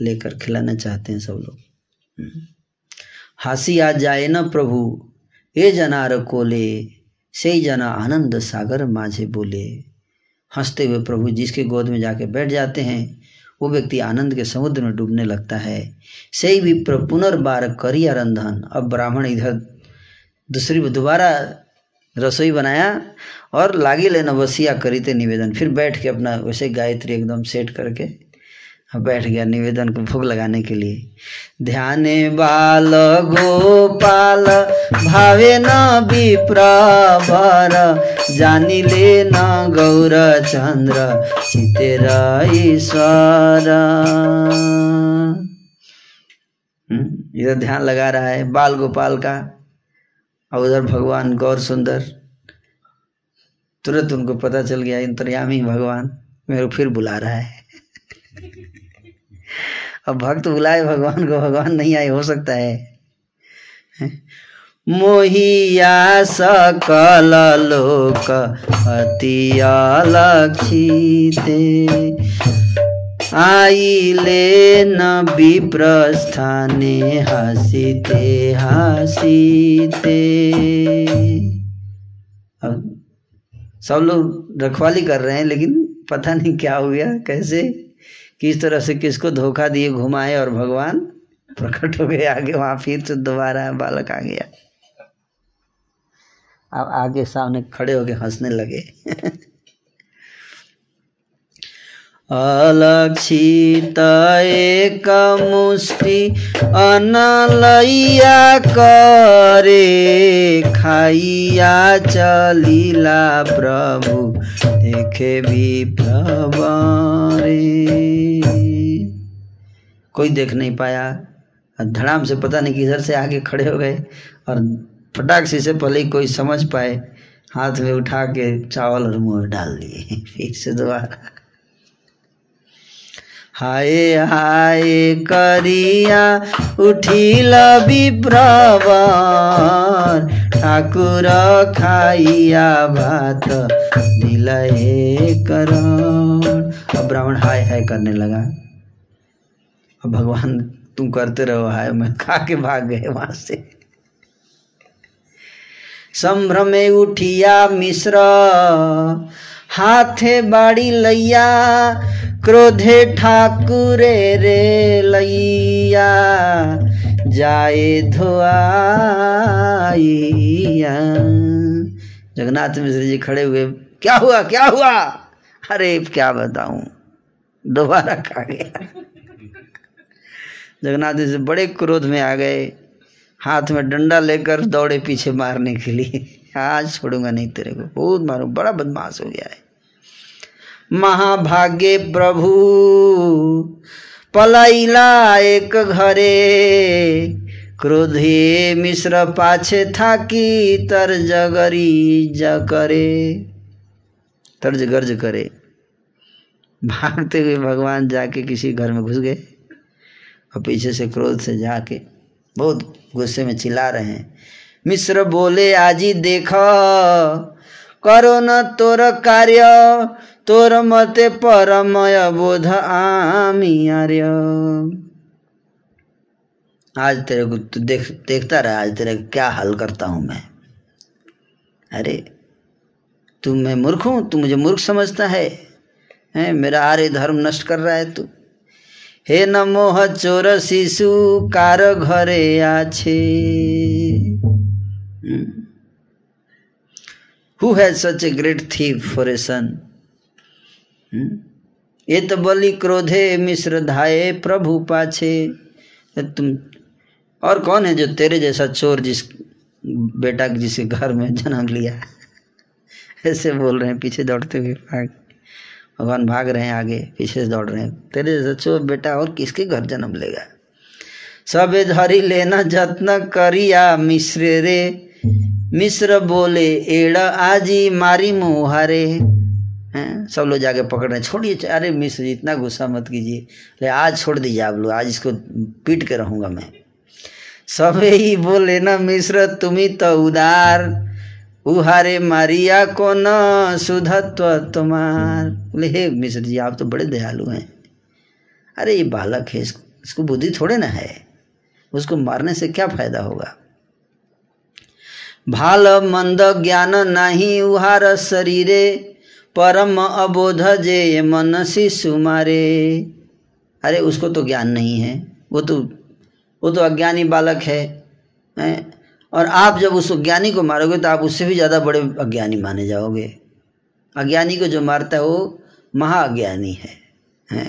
Speaker 1: लेकर खिलाना चाहते हैं सब लोग। हासी आ जाए न प्रभु हे जनार कोले, से जना आनंद सागर माझे बोले। हँसते हुए प्रभु जिसके गोद में जाके बैठ जाते हैं, वो व्यक्ति आनंद के समुद्र में डूबने लगता है। सही भी पुनर्बार करिया रंधन अब ब्राह्मण इधर दूसरी, दोबारा रसोई बनाया और लागी लेना वसिया करी थे निवेदन। फिर बैठ के अपना वैसे गायत्री एकदम सेट करके बैठ गया निवेदन को भोग लगाने के लिए। ध्यान बाल गोपाल, भावे न विप्रवर जानी ले न गौर चंद्र चितेर ईश्वर इधर ध्यान लगा रहा है बाल गोपाल का, और उधर भगवान गौर सुंदर। तुरंत उनको पता चल गया अंतर्यामी भगवान मेरे फिर बुला रहा है। अब भक्त बुलाए, भगवान को भगवान नहीं आए, हो सकता है। मोहिया सकल लोक अति अलक्षिते आइले न विप्रस्थाने हसीते हसीते। सब लोग रखवाली कर रहे हैं, लेकिन पता नहीं क्या हो गया, कैसे, किस तरह से किसको धोखा दिए, घुमाए और भगवान प्रकट हो गए, आगे वहाँ फिर से दोबारा बालक आ गया। अब आगे सामने खड़े होके हंसने लगे। (laughs) अलक्षित एक मुष्टि अनलैया करे, खाइया चलिला प्रभु, देखे भी प्रभरे कोई देख नहीं पाया धड़ाम से पता नहीं किधर से आगे खड़े हो गए, और फटाक से से पहले कोई समझ पाए, हाथ में उठा के चावल और मुँह डाल दिए, (laughs) फिर से दोबारा। हाय हाय करिया, उठिल विप्रवर ठाकुर खाइया भात, दिल करण अब ब्राह्मण हाय हाय करने लगा। अब भगवान तुम करते रहो हाय, मैं खा के भाग गए वहाँ से। संभ्रमे उठिया मिश्र हाथे बाड़ी लैया क्रोधे ठाकुरे रे लैया जाए धोआइया जगन्नाथ मिश्र जी खड़े हुए, क्या हुआ क्या हुआ? अरे, क्या बताऊँ, दोबारा खा गया। जगन्नाथ जी बड़े क्रोध में आ गए, हाथ में डंडा लेकर दौड़े पीछे मारने के लिए। आज छोड़ूँगा नहीं तेरे को। बहुत मारू, बड़ा बदमाश हो गया है। महाभाग्य प्रभु पलाइला एक घरे, क्रोधे मिश्र पाछे था कि तर्ज गरी ज करे तर्ज गर्ज करे। भागते हुए भगवान जाके किसी घर में घुस गए और पीछे से क्रोध से जाके बहुत गुस्से में चिल्ला रहे हैं। मिश्र बोले, आजी देख। करो न तोर कार्य, तोर मते परमय बोध आमी आर्य। आज तेरे को तू देख, देखता रहा, आज तेरे क्या हाल करता हूँ मैं। अरे, तू मैं मूर्ख हूँ? तू मुझे मूर्ख समझता है? हैं, मेरा आर्य धर्म नष्ट कर रहा है तू? हे नमोह चोर शिशु, कार घरे आछे। Who has such a great thief for a son ये तो बलि क्रोधे मिश्र धाये प्रभु पाछे। तुम, और कौन है जो तेरे जैसा चोर जिस बेटा जिसके घर में जन्म लिया? ऐसे बोल रहे हैं, पीछे दौड़ते हुए भाग। भगवान भाग रहे हैं आगे, पीछे से दौड़ रहे हैं। तेरे जैसा चोर बेटा और किसके घर जन्म लेगा? सबे धरी लेना, जत्न करिया मिश्र रे। मिश्र बोले एड़ा आजी मारी मुहारे हैं? सब लोग जाके पकड़ रहे छोड़िए अरे मिश्र जी इतना गुस्सा मत कीजिए। ले आज छोड़ दीजिए आप लोग आज इसको पीट के रहूँगा मैं। सबे ही बोले ना मिश्र तुम्ही तो उदार। उहारे मारिया को न सुधत्व तुम्हार। बोले हे मिश्र जी आप तो बड़े दयालु हैं। अरे ये बालक है इसको, इसको बुद्धि थोड़े ना है। उसको मारने से क्या फ़ायदा होगा? भाल मंद ज्ञान नाही उहार शरीरे परम अबोध जे मन शिशु मारे। अरे उसको तो ज्ञान नहीं है। वो तो वो तो अज्ञानी बालक है, है? और आप जब उस ज्ञानी को मारोगे तो आप उससे भी ज़्यादा बड़े अज्ञानी माने जाओगे। अज्ञानी को जो मारता है वो महाअज्ञानी है, है?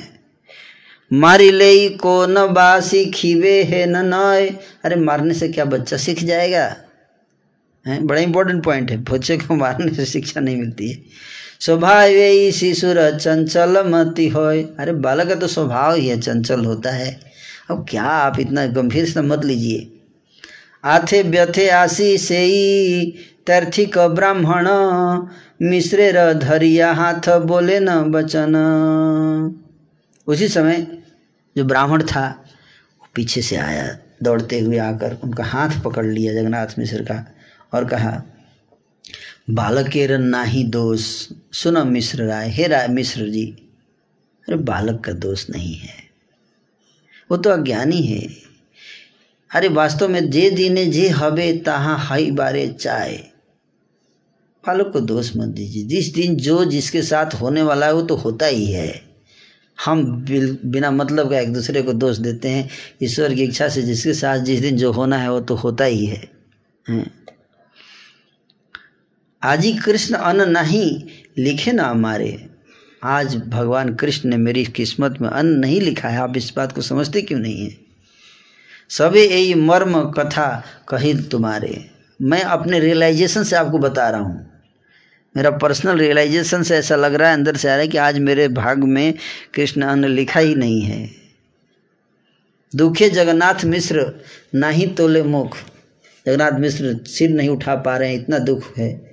Speaker 1: मारी ले को न बासी खीवे है न नए अरे मारने से क्या बच्चा सीख जाएगा? है? बड़ा इंपॉर्टेंट पॉइंट है। बच्चे को मारने से शिक्षा नहीं मिलती है। स्वभाव शिशुर चंचल मति हो अरे, बालक का तो स्वभाव ही है, चंचल होता है। अब क्या आप इतना गंभीर से मत लीजिए। आथे व्यथे आसी से तर्थिक ब्राह्मण। मिश्रे धरिया हाथ बोले न बचन उसी समय जो ब्राह्मण था, वो पीछे से आया। दौड़ते हुए आकर उनका हाथ पकड़ लिया जगन्नाथ मिश्र का। और कहा, बालक के बालकेर नाही दोष। सुनो मिश्र राय, हे राय मिश्र जी, अरे बालक का दोष नहीं है। वो तो अज्ञानी है। अरे वास्तव में जे दिने जे हवे तहाँ हई बारे चाय बालक को दोष मत दीजिए। जिस दिन जो जिसके साथ होने वाला है, वो तो होता ही है। हम बिना मतलब का एक दूसरे को दोष देते हैं। ईश्वर की इच्छा से जिसके साथ जिस दिन जो होना है, वो तो होता ही है। आज ही कृष्ण अन्न नहीं लिखे ना हमारे। आज भगवान कृष्ण ने मेरी किस्मत में अन्न नहीं लिखा है। आप इस बात को समझते क्यों नहीं है? सभी यही मर्म कथा कही तुम्हारे। मैं अपने रियलाइजेशन से आपको बता रहा हूँ। मेरा पर्सनल रियलाइजेशन से ऐसा लग रहा है, अंदर से आ रहा है कि आज मेरे भाग में कृष्ण अन्न लिखा ही नहीं है। दुखे जगन्नाथ मिश्र नाही तोले मुख। जगन्नाथ मिश्र सिर नहीं उठा पा रहे हैं, इतना दुख है।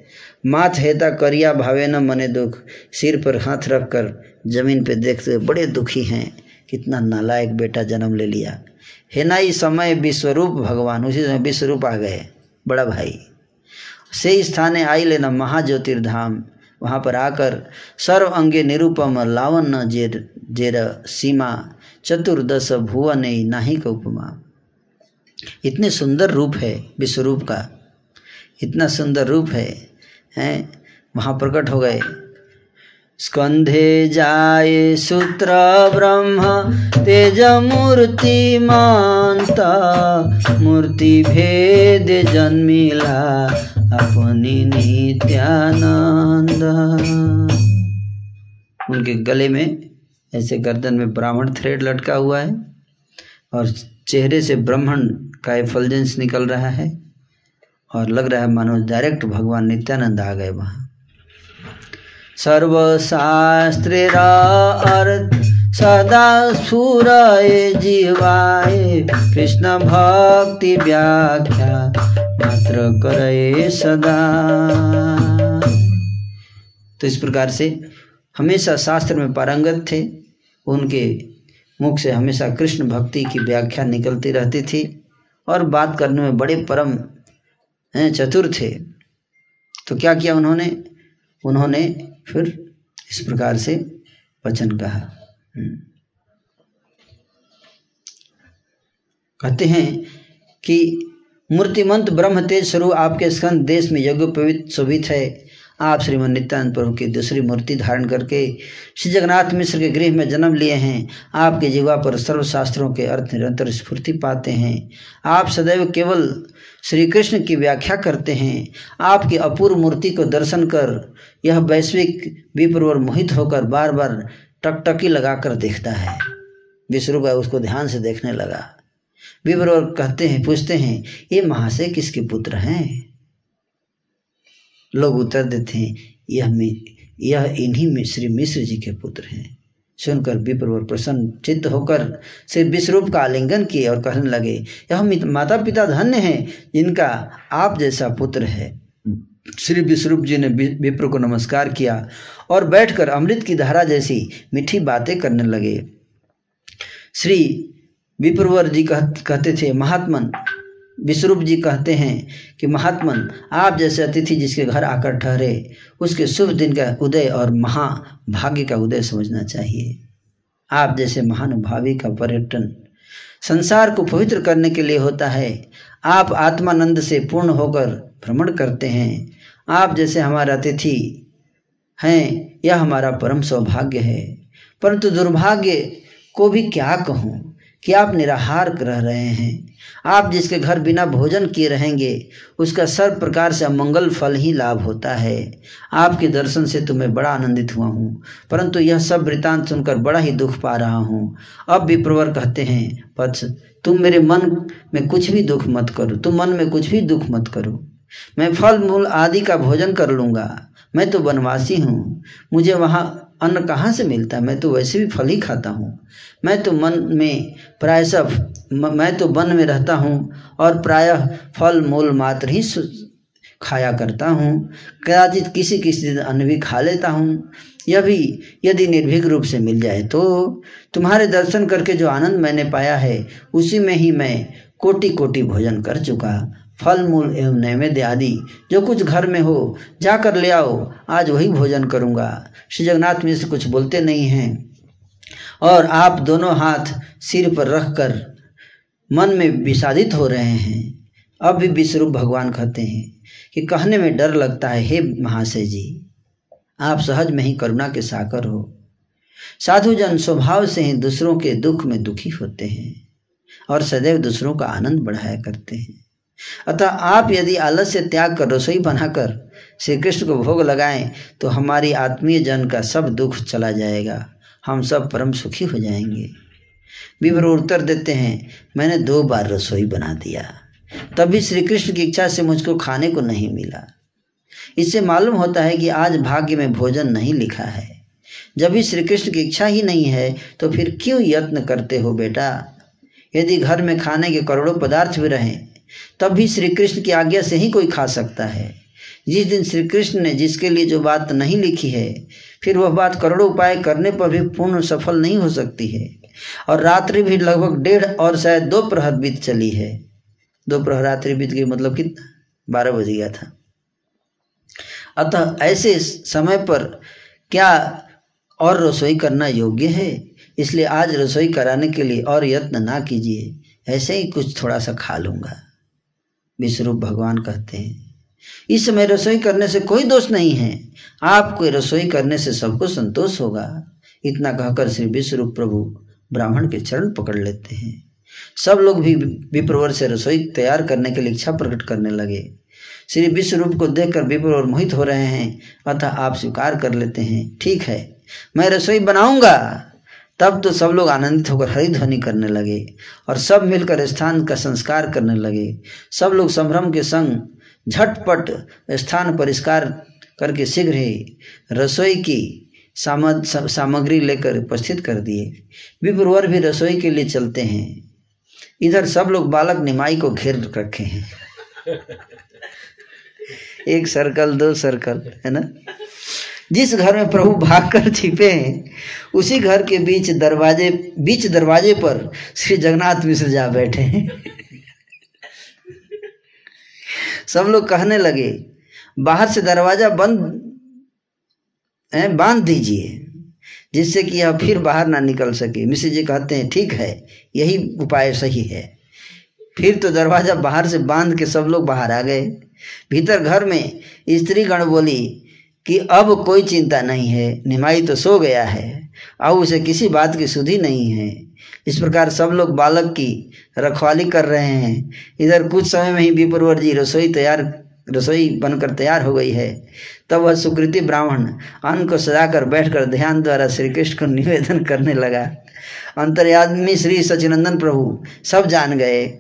Speaker 1: माथ हेता करिया भावे न मने दुख, सिर पर हाथ रख कर ज़मीन पे देखते हुए बड़े दुखी हैं, कितना नालायक बेटा जन्म ले लिया। है ना ही समय विश्वरूप भगवान, उसी समय विश्वरूप आ गए, बड़ा भाई। से स्थाने आई लेना महाज्योतिर्धाम, वहाँ पर आकर सर्व अंगे निरूपम लावन जेर जेर सीमा, चतुर्दश भुवन नाही का उपमा। इतने सुंदर रूप है विश्वरूप का, इतना सुंदर रूप है हैं, वहाँ प्रकट हो गए। स्कंधे जाए सूत्र ब्रह्म, तेज मूर्ति मानता मूर्ति भेद जन्मिला अपनी नित्यानंद। उनके गले में ऐसे गर्दन में ब्राह्मण थ्रेड लटका हुआ है और चेहरे से ब्राह्मण का एफलजेंस निकल रहा है। और लग रहा है मानो डायरेक्ट भगवान नित्यानंद आ गए वहाँ। सर्वशास्त्र अर्थ, सदा सुरय जीवाए कृष्ण भक्ति व्याख्या मात्र करे सदा। तो इस प्रकार से हमेशा शास्त्र में पारंगत थे। उनके मुख से हमेशा कृष्ण भक्ति की व्याख्या निकलती रहती थी। और बात करने में बड़े परम चतुर थे। तो क्या किया उन्होंने? उन्होंने फिर इस प्रकार से वचन कहा। हम्म। कहते हैं कि मूर्तिमंत ब्रह्म तेज स्वरूप आपके स्कंद देश में यज्ञ पवित्र शोभित है। आप श्रीमन नित्यानंद प्रभु की दूसरी मूर्ति धारण करके श्री जगन्नाथ मिश्र के गृह में जन्म लिए हैं। आपके जीवा पर सर्वशास्त्रों के अर्थ निरंतर स्फूर्ति पाते हैं। आप सदैव केवल श्री कृष्ण की व्याख्या करते हैं। आपकी अपूर्व मूर्ति को दर्शन कर यह वैश्विक विप्रवर मोहित होकर बार बार टकटकी लगाकर देखता है। विश्वरूप उसको ध्यान से देखने लगा। विप्रवर कहते हैं, पूछते हैं, ये महाशय किसके पुत्र हैं? लोग उत्तर देते हैं, यह यह इन्हीं में, श्री मिश्र जी के पुत्र हैं। सुनकर विप्रवर प्रसन्न चित्त होकर श्री विश्वरूप का आलिंगन किए और कहने लगे, यह माता पिता धन्य हैं, जिनका आप जैसा पुत्र है। श्री विश्वरूप जी ने विप्र को नमस्कार किया और बैठकर अमृत की धारा जैसी मीठी बातें करने लगे। श्री विप्रवर जी कहते थे, महात्मन विश्वरूप जी कहते हैं कि महात्मन, आप जैसे अतिथि जिसके घर आकर ठहरे, उसके शुभ दिन का उदय और महाभाग्य का उदय समझना चाहिए। आप जैसे महानुभावी का पर्यटन संसार को पवित्र करने के लिए होता है, आप आत्मानंद से पूर्ण होकर भ्रमण करते हैं। आप जैसे हमारा अतिथि हैं, यह हमारा परम सौभाग्य है। परंतु दुर्भाग्य को भी क्या कहूँ? कि आप निराहार रह रहे हैं। आप जिसके घर बिना भोजन किए रहेंगे, उसका सर्व प्रकार से अमंगल फल ही लाभ होता है। आपके दर्शन से तो मैं बड़ा आनंदित हुआ हूँ, परंतु यह सब वृतांत सुनकर बड़ा ही दुख पा रहा हूँ। अब भी प्रवर कहते हैं पथ तुम मेरे मन में कुछ भी दुख मत करो, तुम मन में कुछ भी दुख मत करो। मैं फल, मूल आदि का भोजन कर लूँगा। मैं तो वनवासी हूँ। मुझे वहाँ अन्न कहाँ से मिलता है? मैं तो वैसे भी फल ही खाता हूँ। मैं तो मन में प्राय सब मैं तो वन में रहता हूँ और प्रायः फल मूल मात्र ही खाया करता हूँ। कदाचित किसी किसी दिन अन्न भी खा लेता हूँ। यह भी, यदि निर्भीक रूप से मिल जाए तो। तुम्हारे दर्शन करके जो आनंद मैंने पाया है, उसी में ही मैं कोटि कोटि भोजन कर चुका। फल मूल एवं नैवेद्य आदि, जो कुछ घर में हो, जाकर ले आओ। आज वही भोजन करूँगा। श्री जगन्नाथ मिश्र कुछ बोलते नहीं हैं। और आप दोनों हाथ सिर पर रख कर मन में विषादित हो रहे हैं। अब भी विश्वरूप भगवान कहते हैं कि कहने में डर लगता है, हे महाशय जी आप सहज में ही करुणा के साकर हो। साधु जन स्वभाव से ही दूसरों के दुख में दुखी होते हैं और सदैव दूसरों का आनंद बढ़ाया करते हैं। अतः आप यदि आलस्य त्याग कर, रसोई बनाकर श्री कृष्ण को भोग लगाएँ तो हमारी आत्मीय जन का सब दुख चला जाएगा। हम सब परम सुखी हो जाएँगे। विवर उत्तर देते हैं, मैंने दो बार रसोई बना दिया। तभी श्री कृष्ण की इच्छा से मुझको खाने को नहीं मिला। इससे मालूम होता है कि आज भाग्य में भोजन नहीं लिखा है। जब भी श्री कृष्ण की इच्छा ही नहीं है तो फिर क्यों यत्न करते हो बेटा? यदि घर में खाने के करोड़ों पदार्थ भी रहें तब भी श्री कृष्ण की आज्ञा से ही कोई खा सकता है। जिस दिन श्री कृष्ण ने जिसके लिए जो बात नहीं लिखी है, फिर वह बात करोड़ों उपाय करने पर भी पूर्ण सफल नहीं हो सकती है। और रात्रि भी लगभग डेढ़ और शायद दो प्रहर बीत चली है। दो प्रहर रात्रि बीत गई मतलब कितना? बारह बज गया था। अतः ऐसे समय पर क्या और रसोई करना योग्य है? इसलिए आज रसोई कराने के लिए और यत्न ना कीजिए। ऐसे ही कुछ थोड़ा सा खा लूँगा। विश्वरूप भगवान कहते हैं। इस समय रसोई करने से कोई दोष नहीं है। आपको रसोई करने से सबको संतोष होगा। इतना कहकर श्री विश्वरूप प्रभु ब्राह्मण के चरण पकड़ लेते हैं। सब लोग भी विप्रवर से रसोई तैयार करने के लिए इच्छा प्रकट करने लगे। श्री विश्वरूप को देखकर विप्रवर मोहित हो रहे हैं। अतः आप स्वीकार कर लेते हैं। ठीक है, मैं रसोई बनाऊँगा। तब तो सब लोग आनंदित होकर हरिध्वनि करने लगे और सब मिलकर स्थान का संस्कार करने लगे। सब लोग संभ्रम के संग झटपट स्थान परिष्कार करके शीघ्र ही रसोई की सामग्री लेकर उपस्थित कर दिए। विप्रवर भी रसोई के लिए चलते हैं। इधर सब लोग बालक निमाई को घेर रखे हैं। (laughs) एक सर्कल दो सर्कल है ना? जिस घर में प्रभु भागकर छिपे हैं, उसी घर के बीच दरवाजे बीच दरवाजे पर श्री जगन्नाथ मिश्र जा बैठे हैं। सब लोग कहने लगे, बाहर से दरवाज़ा बंद बाँध दीजिए, जिससे कि यह फिर बाहर ना निकल सके। मिश्र जी कहते हैं, ठीक है, यही उपाय सही है। फिर तो दरवाज़ा बाहर से बाँध के सब लोग बाहर आ गए। भीतर घर में स्त्री गण बोली कि अब कोई चिंता नहीं है, निमाई तो सो गया है, अब उसे किसी बात की सुधि नहीं है। इस प्रकार सब लोग बालक की रखवाली कर रहे हैं। इधर कुछ समय में ही विप्रवर जी रसोई तैयार, रसोई बनकर तैयार हो गई है। तब वह सुकृति ब्राह्मण अन्न को सजाकर बैठकर ध्यान द्वारा श्री कृष्ण को निवेदन करने लगा। अंतर्यादमी श्री सचिनंदन प्रभु सब जान गए।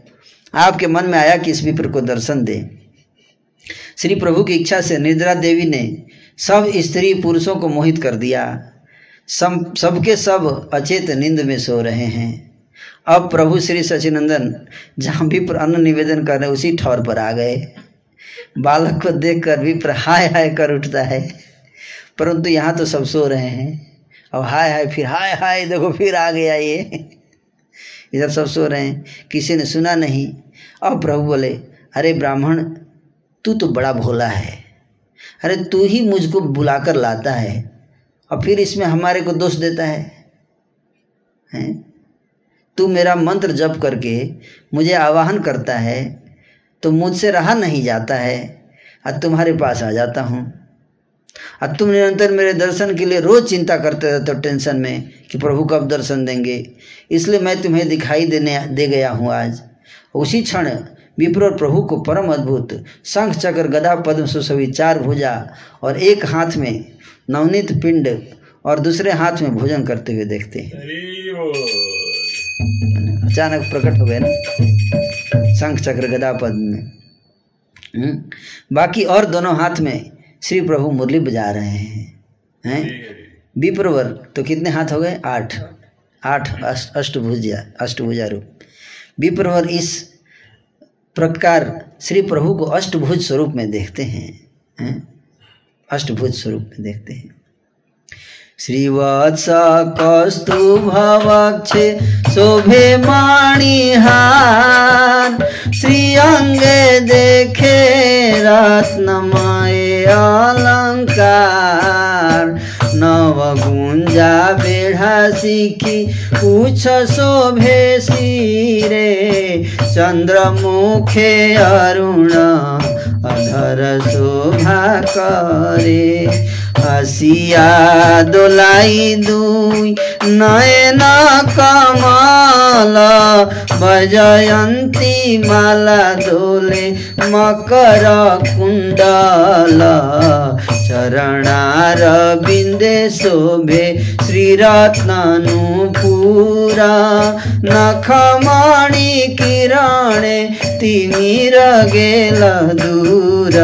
Speaker 1: आपके मन में आया कि इस विप्र को दर्शन दे। श्री प्रभु की इच्छा से निर्जरा देवी ने सब स्त्री पुरुषों को मोहित कर दिया। सब सबके सब अचेत नींद में सो रहे हैं। अब प्रभु श्री सचिनंदन जहाँ भी अन्न निवेदन कर रहे उसी ठौर पर आ गए। बालक को देख देखकर विप्र हाय हाय कर उठता है। परंतु यहाँ तो सब सो रहे हैं। अब हाय हाय, फिर हाय हाय, देखो, फिर आ गया ये। इधर सब सो रहे हैं। किसी ने सुना नहीं। अब प्रभु बोले, अरे ब्राह्मण, तू तो बड़ा भोला है। अरे तू ही मुझको बुलाकर लाता है और फिर इसमें हमारे को दोष देता है, हैं? तू मेरा मंत्र जप करके मुझे आवाहन करता है तो मुझसे रहा नहीं जाता है और तुम्हारे पास आ जाता हूँ। और तुम निरंतर मेरे दर्शन के लिए रोज चिंता करते रहते हो टेंशन में कि प्रभु कब दर्शन देंगे, इसलिए मैं तुम्हें दिखाई देने, दे गया हूँ आज। उसी क्षण विप्र और प्रभु को परम अद्भुत शंख चक्र गदा पद्म सुसवी चार भुजा और एक हाथ में नवनीत पिंड और दूसरे हाथ में भोजन करते हुए देखते हैं। अचानक प्रकट हो गए ना? शंख चक्र गदा पद्म में। हम्म, बाकी और दोनों हाथ में श्री प्रभु मुरली बजा रहे हैं। हैं? विप्रवर तो कितने हाथ हो गए? आठ। आठ अष्ट- अष्टभुजा अष्टभुजा रूप। विप्रवर इस प्रकार श्री प्रभु को अष्टभुज स्वरूप में देखते हैं? अष्टभुज स्वरूप में देखते हैं श्रीवत्स कस्तुभवक्षे शोभे माणिहार, श्री अंगे देखे रत्न रत्नमय अलंकार नव गुंजा बेढ़ा सीखी पूछ शोभे सिरे चंद्रमुखे अरुण अधर शोभा करे हसिया दोलाई दुई नयन कमल बजयन्ती माला दोले मकर कुण्डल चरणार बिन्दे शोभे श्रीरत्ननुपुरा नखमणि किरणे तिमिर गेल दूर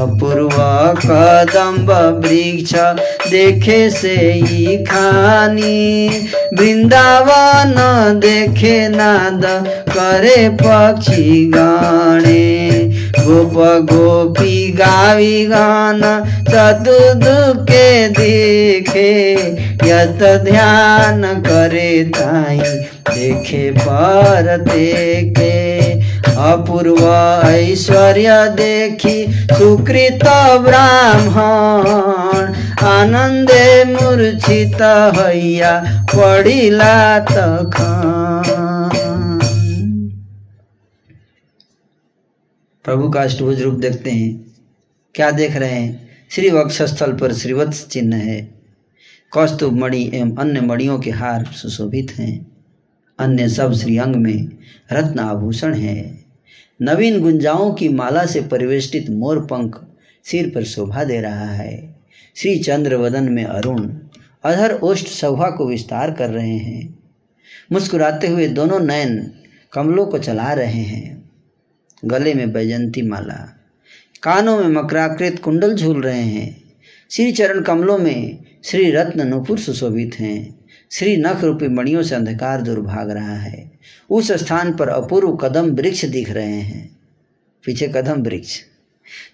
Speaker 1: अपूर्व कदम्ब वृक्ष देखे से ही खानी। वृंदावन देखे नाद करे पक्षी गाणे गोप गोपी गावी गाना चतुर्दुके देखे। यत ध्यान करे ताई देखे पर देखे। अपूर्व ऐश्वर्य देखी, सुकृत ब्राह्मण। आनंदे मूर्छित हैया पड़िला तखान। प्रभु का अष्टभुज रूप देखते हैं। क्या देख रहे हैं? श्री वक्षस्थल पर श्रीवत्स चिन्ह है। कौस्तुभ मणि एवं अन्य मणियों के हार सुशोभित हैं। अन्य सब श्रीअंग में रत्न आभूषण है। नवीन गुंजाओं की माला से परिवेष्टित मोर पंख सिर पर शोभा दे रहा है। श्री चंद्र वदन में अरुण, अधर ओष्ठ शोभा को विस्तार कर रहे हैं। मुस्कुराते हुए दोनों नयन कमलों को चला रहे हैं। गले में बैजंती माला, कानों में मकराकृत कुंडल झूल रहे हैं। श्री चरण कमलों में श्री रत्न नुपुर सुशोभित हैं। श्री नख रूपी मणियों से अंधकार दूर भाग रहा है। उस स्थान पर अपूर्व कदम वृक्ष दिख रहे हैं। पीछे कदम वृक्ष।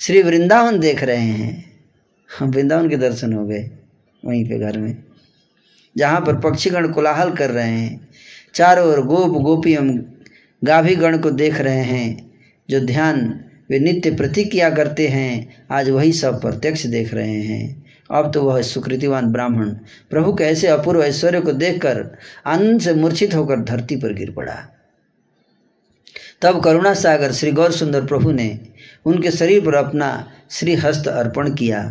Speaker 1: श्री वृंदावन देख रहे हैं। हम वृंदावन के दर्शन हो गए, वहीं पे घर में। जहाँ पर पक्षीगण कोलाहल कर रहे हैं। चारों ओर गोप गोपी एवं गाभीगण को देख रहे हैं। जो ध्यान वे नित्य प्रतिक्रिया करते हैं, आज वही सब प्रत्यक्ष देख रहे हैं। अब तो वह सुकृतिवान ब्राह्मण प्रभु के ऐसे अपूर्व ऐश्वर्य को देखकर आनंद से मूर्छित होकर धरती पर गिर पड़ा। तब करुणा सागर श्री गौर सुंदर प्रभु ने उनके शरीर पर अपना श्रीहस्त अर्पण किया।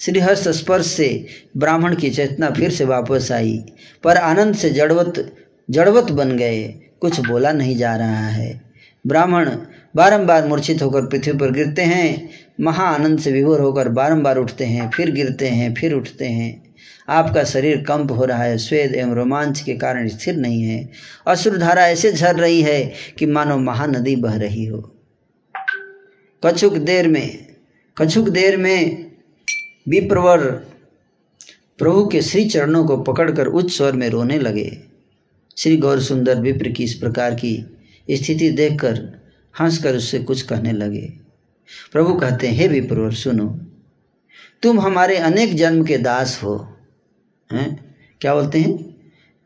Speaker 1: श्रीहस्त स्पर्श से ब्राह्मण की चेतना फिर से वापस आई, पर आनंद से जड़वत जड़वत बन गए, कुछ बोला नहीं जा रहा है। ब्राह्मण बारंबार मूर्छित होकर पृथ्वी पर गिरते हैं महा आनंद से विभोर होकर बारंबार उठते हैं, फिर गिरते हैं, फिर उठते हैं। आपका शरीर कंप हो रहा है, स्वेद एवं रोमांच के कारण स्थिर नहीं है। असुर धारा ऐसे झर रही है कि मानो महानदी बह रही हो। कछुक देर में, कछुक देर में विप्रवर प्रभु के श्री चरणों को पकड़कर उच्च स्वर में रोने लगे। श्री गौर सुंदर विप्र की इस प्रकार की स्थिति देखकर हंसकर उससे कुछ कहने लगे। प्रभु कहते हैं, हे विप्रवर सुनो। तुम हमारे अनेक जन्म के दास हो। हैं? क्या बोलते हैं?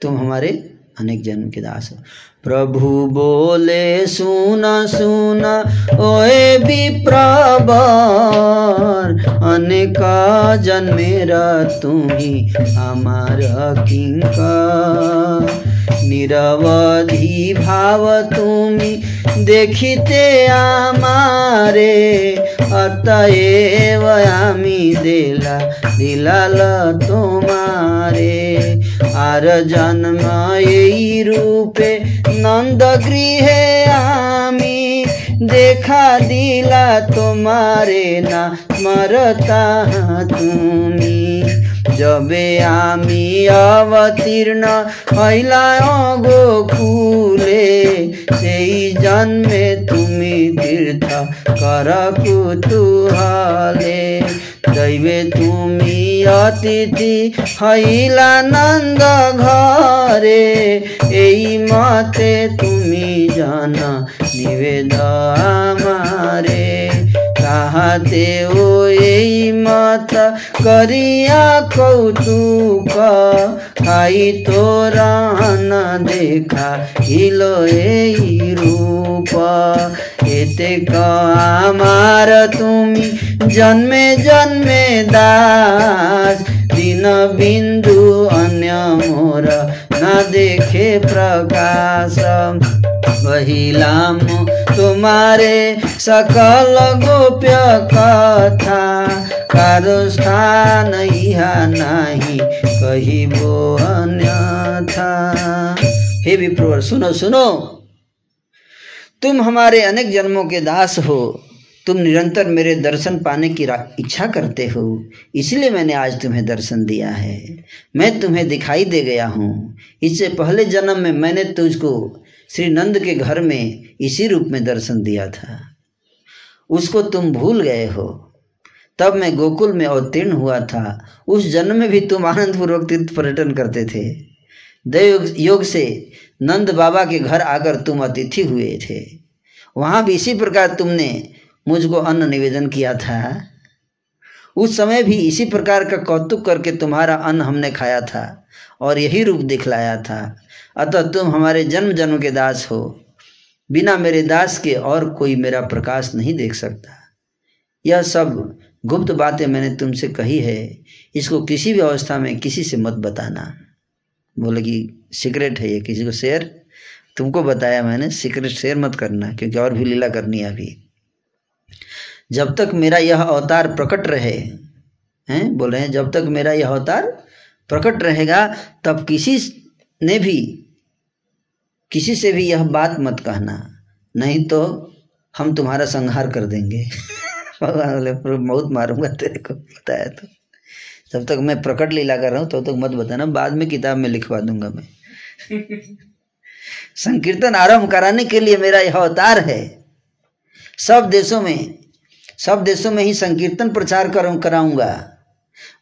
Speaker 1: तुम हमारे अनेक जन्म के दास हो। प्रभु बोले, सुना सुना, ओए विप्रवर अनेक जन्मेरा तुम ही हमारा किंकर নিরবধি ভাব তুমি দেখিতে আমারে অতএব আমি দিলা দিলাল তোমারে আর জন্ম এই রূপে নন্দ গৃহে আমি দেখা দিলা তোমারে না স্মরতা তুমি যবে আমি অবতীর্ণ হইলাম গোকুলে সেই জন্মে তুমি তীর্থ কর কুতুহলে দৈবে তুমি অতিথি হইলা নন্দ ঘরে এই মতে তুমি জানা নিবেদ আমারে তাহাতে ও এই মত করিয়া কৌতুক খাই তোরা দেখা হিল এই রূপ এতে ক আমার তুমি জন্মে জন্মে দাস দিন বিন্দু অন্য মোর না দেখে প্রকাশ वही लाम तुम्हारे सकल गोप्य कथा कारो स्थान यहाँ नहीं अन्य था हे विप्रवर, सुनो सुनो। तुम हमारे अनेक जन्मों के दास हो, तुम निरंतर मेरे दर्शन पाने की इच्छा करते हो, इसलिए मैंने आज तुम्हें दर्शन दिया है। मैं तुम्हें दिखाई दे गया हूँ। इससे पहले जन्म में मैंने तुझको श्री नंद के घर में इसी रूप में दर्शन दिया था। उसको तुम भूल गए हो। तब मैं गोकुल में अवतीर्ण हुआ था। उस जन्म में भी तुम आनंद पूर्वक तीर्थ पर्यटन करते थे। देव योग से नंद बाबा के घर आकर तुम अतिथि हुए थे। वहाँ भी इसी प्रकार तुमने मुझको अन्न निवेदन किया था। उस समय भी इसी प्रकार का कौतुक करके तुम्हारा अन्न हमने खाया था। और यही रूप दिखलाया था। अतः तुम हमारे जन्म जन्म के दास हो। बिना मेरे दास के और कोई मेरा प्रकाश नहीं देख सकता। यह सब गुप्त बातें मैंने तुमसे कही है। इसको किसी भी अवस्था में किसी से मत बताना। बोले कि सीक्रेट है ये, किसी को शेयर तुमको बताया मैंने सीक्रेट शेयर मत करना, क्योंकि और भी लीला करनी है अभी। जब तक मेरा यह अवतार प्रकट रहे, हैं, बोल हैं, जब तक मेरा यह अवतार प्रकट रहेगा तब किसी ने भी किसी से भी यह बात मत कहना। नहीं तो हम तुम्हारा संहार कर देंगे। (laughs) भगवान बोले बहुत मारूँगा तेरे को बताया तो। जब तक मैं प्रकट लीला कर रहा हूँ तब तो तक मत बताना बाद में किताब में लिखवा दूँगा मैं। (laughs) संकीर्तन आरंभ कराने के लिए मेरा यह अवतार है। सब देशों में सब देशों में ही संकीर्तन प्रचार कराऊँगा।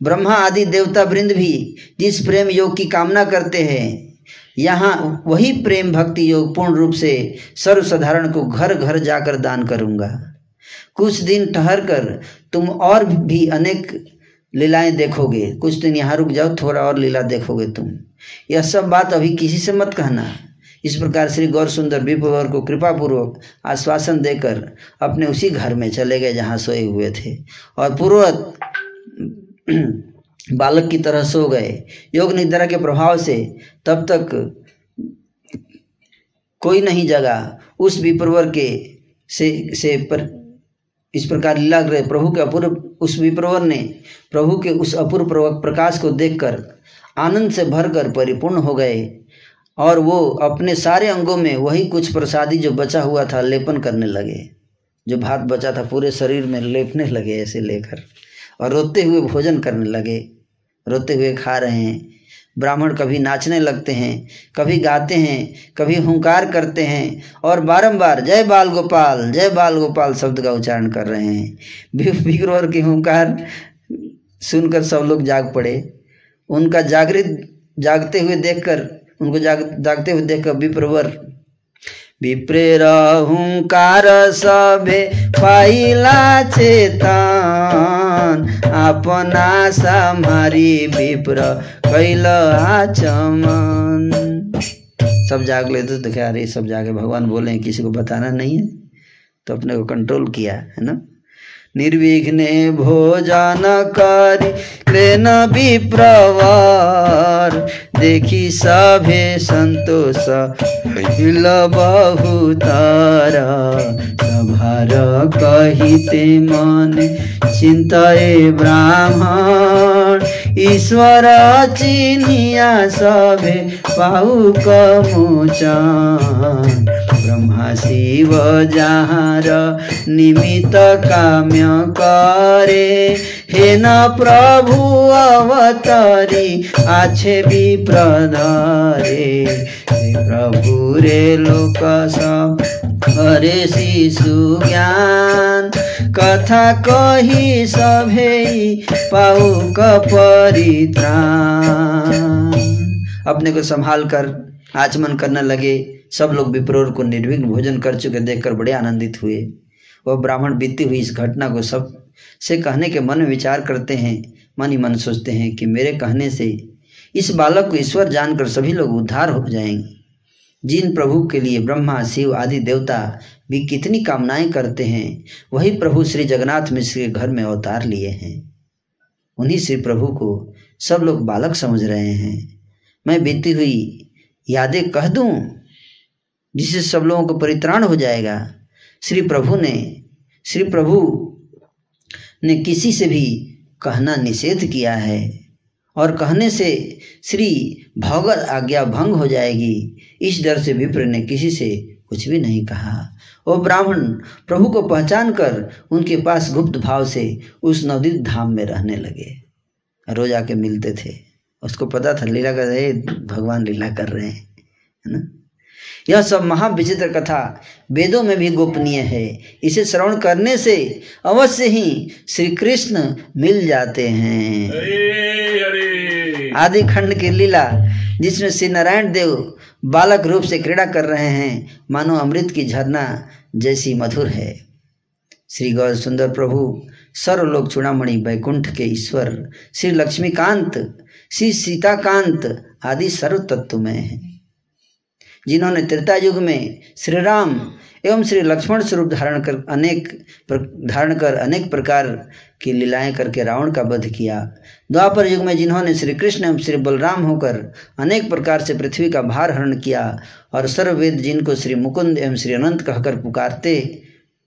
Speaker 1: ब्रह्मा आदि देवता वृंद भी जिस प्रेम योग की कामना करते हैं, यहाँ वही प्रेम भक्ति योग पूर्ण रूप से सर्वसाधारण को घर घर जाकर दान करूँगा। कुछ दिन ठहर कर तुम और भी अनेक लीलाएँ देखोगे। कुछ दिन यहाँ रुक जाओ, थोड़ा और लीला देखोगे तुम। यह सब बात अभी किसी से मत कहना। इस प्रकार श्री गौर सुंदर विपवर को कृपा पूर्वक आश्वासन देकर अपने उसी घर में चले गए जहाँ सोए हुए थे। और पूर्वक (clears throat) बालक की तरह सो गए। योग निद्रा के प्रभाव से तब तक कोई नहीं जगा। उस विप्रवर के से से पर, इस प्रकार लीला ग्रह प्रभु के अपूर्व, उस विप्रवर ने प्रभु के उस अपूर्व प्रकाश को देखकर आनंद से भरकर परिपूर्ण हो गए और वो अपने सारे अंगों में वही कुछ प्रसादी जो बचा हुआ था लेपन करने लगे। जो भात बचा था, पूरे शरीर में लेपने लगे ऐसे लेकर। और रोते हुए भोजन करने लगे। रोते हुए खा रहे हैं। ब्राह्मण कभी नाचने लगते हैं, कभी गाते हैं, कभी हुंकार करते हैं और बारंबार, जय बाल गोपाल, जय बाल गोपाल शब्द का उच्चारण कर रहे हैं। विग्रोवर की हुंकार सुनकर सब लोग जाग पड़े। उनका जागृत, जागते हुए देखकर, उनको जाग, जागते हुए देखकर विप्रवर विप्रेर हुंकार सबे पाइला चेतन। अपना सामारी विप्र कैल आचमन। सब जाग ले तो देखे, अरे सब जागे भगवान बोले किसी को बताना नहीं है। तो अपने को कंट्रोल किया, है ना? निर्विघ्ने भोजन करी विप्रवार। देखी सभे संतोष हिल बहुतारा। सभार कहिते मन चिंतए ब्राह्मण। ईश्वर चिन्हिया सभे पाऊ कमोचन ब्रह्मा शिव जहाँ निमित्त काम्य करे। हे न प्रभु अवतरी आछे विप्रधरे हे प्रभु रे लोक सब हरे शिशु ज्ञान। कथा कही सभे पाऊ परित्राण। अपने को संभाल कर आचमन करने लगे। सब लोग विप्रोर को निर्विघ्न भोजन कर चुके देखकर बड़े आनंदित हुए। वह ब्राह्मण बीती हुई इस घटना को सबसे कहने के मन में विचार करते हैं। मन ही मन सोचते हैं कि मेरे कहने से इस बालक को ईश्वर जानकर सभी लोग उद्धार हो जाएँगे। जिन प्रभु के लिए ब्रह्मा, शिव आदि देवता भी कितनी कामनाएँ करते हैं, वही प्रभु श्री जगन्नाथ मिश्र के घर में अवतार लिए हैं। उन्हीं श्री प्रभु को सब लोग बालक समझ रहे हैं। मैं बीती हुई यादें कह दूँ, जिससे सब लोगों को परित्राण हो जाएगा। श्री प्रभु ने, श्री प्रभु ने किसी से भी कहना निषेध किया है। और कहने से श्री भौगत आज्ञा भंग हो जाएगी। इस डर से विप्र ने किसी से कुछ भी नहीं कहा। वो ब्राह्मण, प्रभु को पहचान कर उनके पास गुप्त भाव से उस नवदीप धाम में रहने लगे। रोज आके मिलते थे। उसको पता था लीला कर रहे भगवान, लीला कर रहे हैं। है ना? यह सब महाविचित्र कथा वेदों में भी गोपनीय है। इसे श्रवण करने से अवश्य ही श्री कृष्ण मिल जाते हैं। आदि खंड की लीला जिसमें श्री नारायण देव बालक रूप से क्रीड़ा कर रहे हैं मानो अमृत की झरना जैसी मधुर है। श्री गौर सुंदर प्रभु सर्वलोक चूड़ामणि वैकुंठ के ईश्वर श्री लक्ष्मीकांत श्री सीताकांत आदि सर्व तत्व में है। जिन्होंने त्रेता युग में श्री राम एवं श्री लक्ष्मण स्वरूप धारण कर अनेक धारण कर अनेक प्रकार की लीलाएँ करके रावण का वध किया। द्वापर युग में जिन्होंने श्री कृष्ण एवं श्री बलराम होकर अनेक प्रकार से पृथ्वी का भार हरण किया और सर्ववेद जिनको श्री मुकुंद एवं श्री अनंत कहकर पुकारते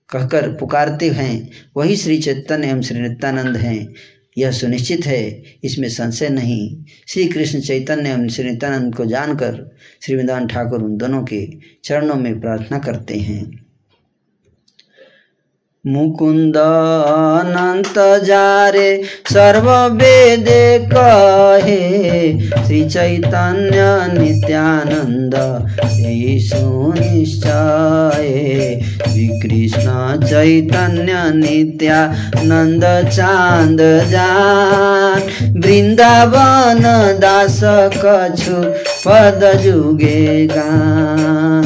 Speaker 1: कहकर पुकारते हैं, वही श्री चैतन्य एवं श्री नित्यानंद हैं। यह सुनिश्चित है, इसमें संशय नहीं। श्री कृष्ण चैतन्य एवं श्री नित्यानंद को जानकर श्री विधान ठाकुर उन दोनों के चरणों में प्रार्थना करते हैं। मुकुन्द अनन्त जारे सर्ववेदे कहे श्री चैतन्य नित्यानन्द सुनिश्चय श्री श्रीकृष्ण चैतन्य नित्यानन्द चान्द जान वृन्दावन दास कछु पदजुगे गान।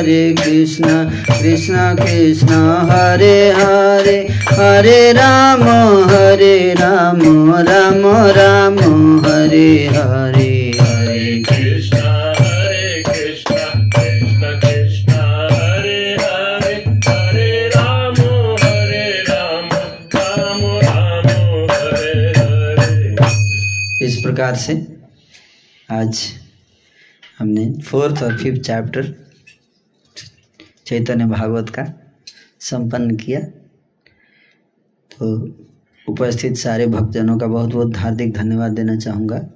Speaker 2: हरे
Speaker 1: कृष्णा कृष्णा कृष्णा हरे हरे हरे राम हरे राम राम राम हरे हरे
Speaker 2: हरे। कृष्ण हरे कृष्ण कृष्ण कृष्ण हरे हरे हरे राम हरे राम राम राम हरे हरे।
Speaker 1: इस प्रकार से आज हमने फोर्थ और फिफ्थ चैप्टर चैतन्य भागवत का संपन्न किया। तो उपस्थित सारे भक्तजनों का बहुत बहुत हार्दिक धन्यवाद देना चाहूँगा।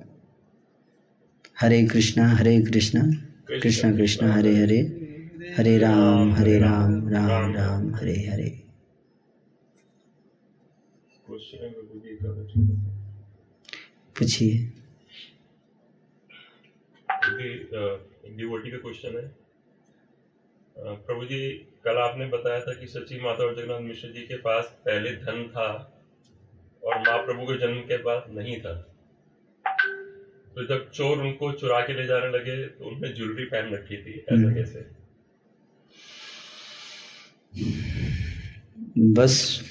Speaker 1: हरे कृष्णा हरे कृष्णा कृष्णा कृष्णा, हरे हरे हरे राम हरे राम राम राम, हरे हरे। पूछिए।
Speaker 2: का क्वेश्चन है। प्रभु जी कल आपने बताया था कि सची माता और जगन्नाथ मिश्र जी के पास पहले धन था और महाप्रभु के जन्म के बाद नहीं था। तो जब चोर उनको चुरा के ले जाने लगे तो उन्होंने ज्वेलरी पहन रखी थी ऐसा
Speaker 1: हम्म।
Speaker 2: कैसे?
Speaker 1: बस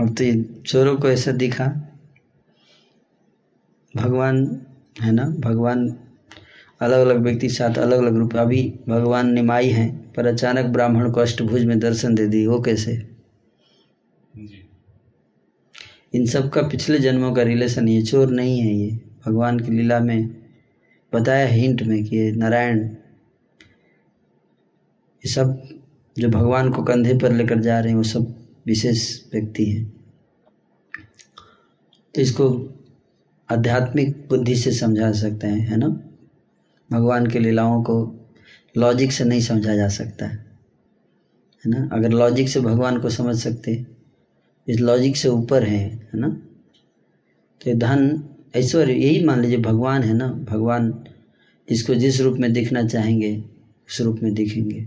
Speaker 1: अब तो चोरों को ऐसा दिखा। भगवान है ना? भगवान अलग अलग व्यक्ति साथ अलग अलग रूप। अभी भगवान निमाई हैं पर अचानक ब्राह्मण को अष्टभुज में दर्शन दे दी वो कैसे? इन सब का पिछले जन्मों का रिलेशन ये चोर नहीं है ये। भगवान की लीला में बताया हिंट में कि ये नारायण ये सब जो भगवान को कंधे पर लेकर जा रहे हैं वो सब विशेष व्यक्ति हैं। तो इसको आध्यात्मिक बुद्धि से समझा सकते हैं है ना? भगवान की लीलाओं को लॉजिक से नहीं समझा जा सकता है। है ना? अगर लॉजिक से भगवान को समझ सकते, इस लॉजिक से ऊपर है है ना? तो धन, ऐश्वर्य, यही मान लीजिए भगवान है ना? भगवान जिसको जिस रूप में दिखना चाहेंगे, उस रूप में दिखेंगे।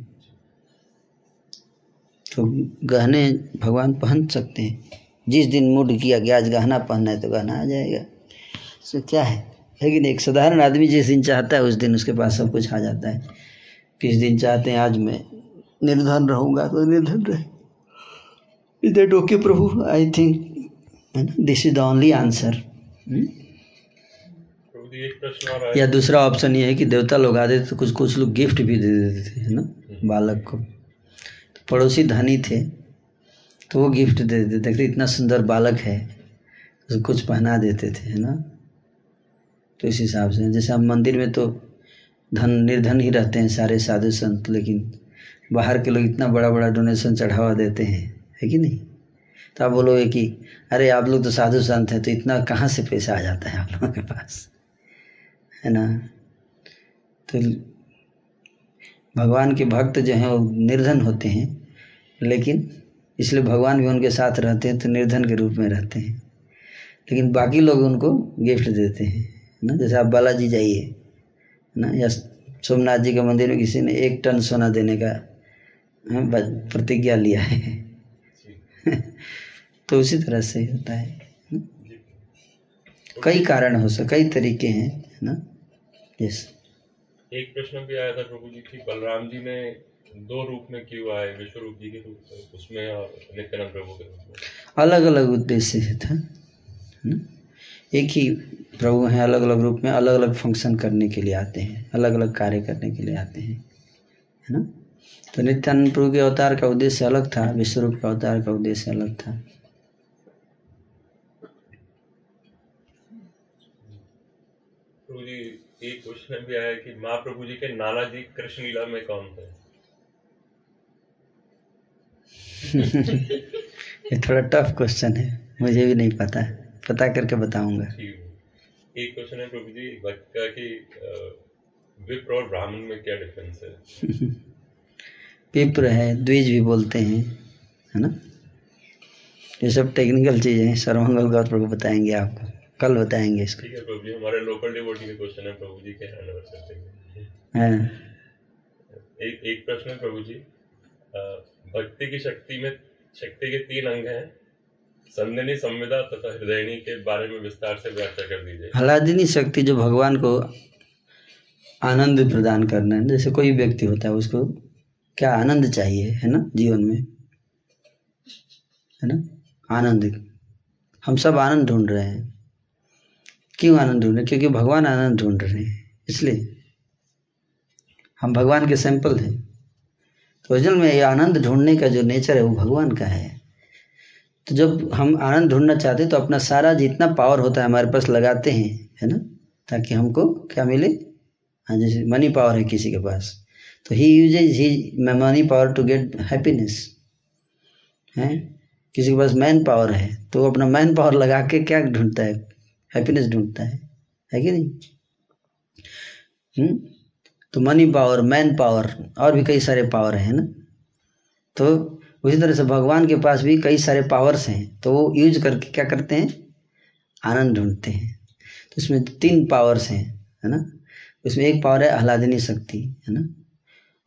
Speaker 1: तो गहने भगवान पहन सकते हैं। जिस दिन मूड किया गया आज गहना पहनना है तो गहना आ जाएगा। इससे क्या है? लेकिन एक साधारण आदमी जिस दिन चाहता है उस दिन उसके पास सब कुछ आ जाता है। किस दिन चाहते हैं आज मैं निर्धन रहूँगा तो निर्धन रहे। Is that okay Prabhu I think
Speaker 2: this is the only answer
Speaker 1: या दूसरा ऑप्शन ये है कि देवता लोग आते थे तो कुछ कुछ लोग गिफ्ट भी दे देते थे है ना? बालक को। तो पड़ोसी धनी थे तो वो गिफ्ट दे देते देखते इतना सुंदर बालक है उसको कुछ पहना देते थे है ना? तो इस हिसाब से। जैसे हम मंदिर में तो धन, निर्धन ही रहते हैं सारे साधु संत, लेकिन बाहर के लोग इतना बड़ा बड़ा डोनेशन चढ़ावा देते हैं, है कि नहीं? तो आप बोलोगे कि, अरे, आप लोग तो साधु संत हैं तो इतना कहाँ से पैसा आ जाता है आप लोगों के पास? है ना? तो भगवान के भक्त जो हैं, वो निर्धन होते हैं, लेकिन इसलिए भगवान भी उनके साथ रहते हैं तो निर्धन के रूप में रहते हैं। लेकिन बाकी लोग उनको गिफ्ट देते है। ना? जैसे आप बालाजी जाइए है ना? या सोमनाथ जी के मंदिर में किसी ने एक टन सोना देने का हाँ, प्रतिज्ञा लिया है। (laughs) तो उसी तरह से होता है ना? कई कारण हो सकते कई तरीके हैं ना? यस
Speaker 2: एक प्रश्न भी आया था प्रभु जी की बलराम जी ने दो रूप में क्यों आए? विश्व रूप जी के रूप उसमें और नित्यानंद प्रभु के रूप में।
Speaker 1: अलग अलग उद्देश्य से था ना? एक ही प्रभु हैं अलग अलग रूप में अलग अलग फ़ंक्शन करने के लिए आते हैं अलग अलग कार्य करने के लिए आते हैं है ना? तो नित्यानंद प्रभु के अवतार का उद्देश्य अलग था विश्वरूप का अवतार का उद्देश्य अलग था।
Speaker 2: एक क्वेश्चन भी आया कि माँ प्रभु जी के नाना जी कृष्ण लीला में कौन थे? (laughs)
Speaker 1: ये थोड़ा टफ क्वेश्चन है मुझे भी नहीं पता पता करके बताऊँगा।
Speaker 2: ठीक है। एक क्वेश्चन है प्रभु जी भक्त का कि विप्र और ब्राह्मण में क्या डिफरेंस है? (laughs)
Speaker 1: पिप्र है द्विज भी बोलते हैं है ना? ये सब टेक्निकल चीज़ें हैं सर्वमंगल गौर प्रभु बताएँगे आपको कल बताएँगे इसको।
Speaker 2: ठीक है प्रभु जी हमारे लोकल डिवोटी के क्वेश्चन है प्रभु जी के हैंड हैं।
Speaker 1: हाँ।
Speaker 2: एक एक प्रश्न है प्रभु जी भक्ति की शक्ति में शक्ति के तीन अंग हैं। संदिनी संविदा तथा हृदयनी के बारे में विस्तार से व्याख्या कर दीजिए।
Speaker 1: हलादिनी शक्ति जो भगवान को आनंद प्रदान करना है, जैसे कोई व्यक्ति होता है, उसको क्या आनंद चाहिए, है ना, जीवन में? है ना? आनंद। हम सब आनंद ढूंढ रहे हैं। क्यों आनंद ढूंढ रहे हैं? क्योंकि भगवान आनंद ढूंढ रहे हैं, इसलिए। हम भगवान के सैंपल हैं। तो ओरिजिनल में ये आनंद ढूँढने का जो नेचर है, वो भगवान का है। तो जब हम आनंद ढूंढना चाहते हैं तो अपना सारा जितना पावर होता है हमारे पास लगाते हैं, है ना? ताकि हमको क्या मिले? हाँ जैसे मनी पावर है किसी के पास। तो he uses he money power to get happiness है? किसी के पास मैन पावर है तो वो अपना मैन पावर लगा के क्या ढूंढता है? हैप्पीनेस ढूंढता है। है कि नहीं? हम्म? तो मनी पावर मैन पावर और भी कई सारे पावर हैं ना? तो उसी तरह से भगवान के पास भी कई सारे पावर्स हैं। तो वो यूज़ करके क्या करते हैं? आनंद ढूंढते हैं। तो इसमें तीन पावर्स हैं, है ना? उसमें एक पावर है आह्लादिनी शक्ति, है ना?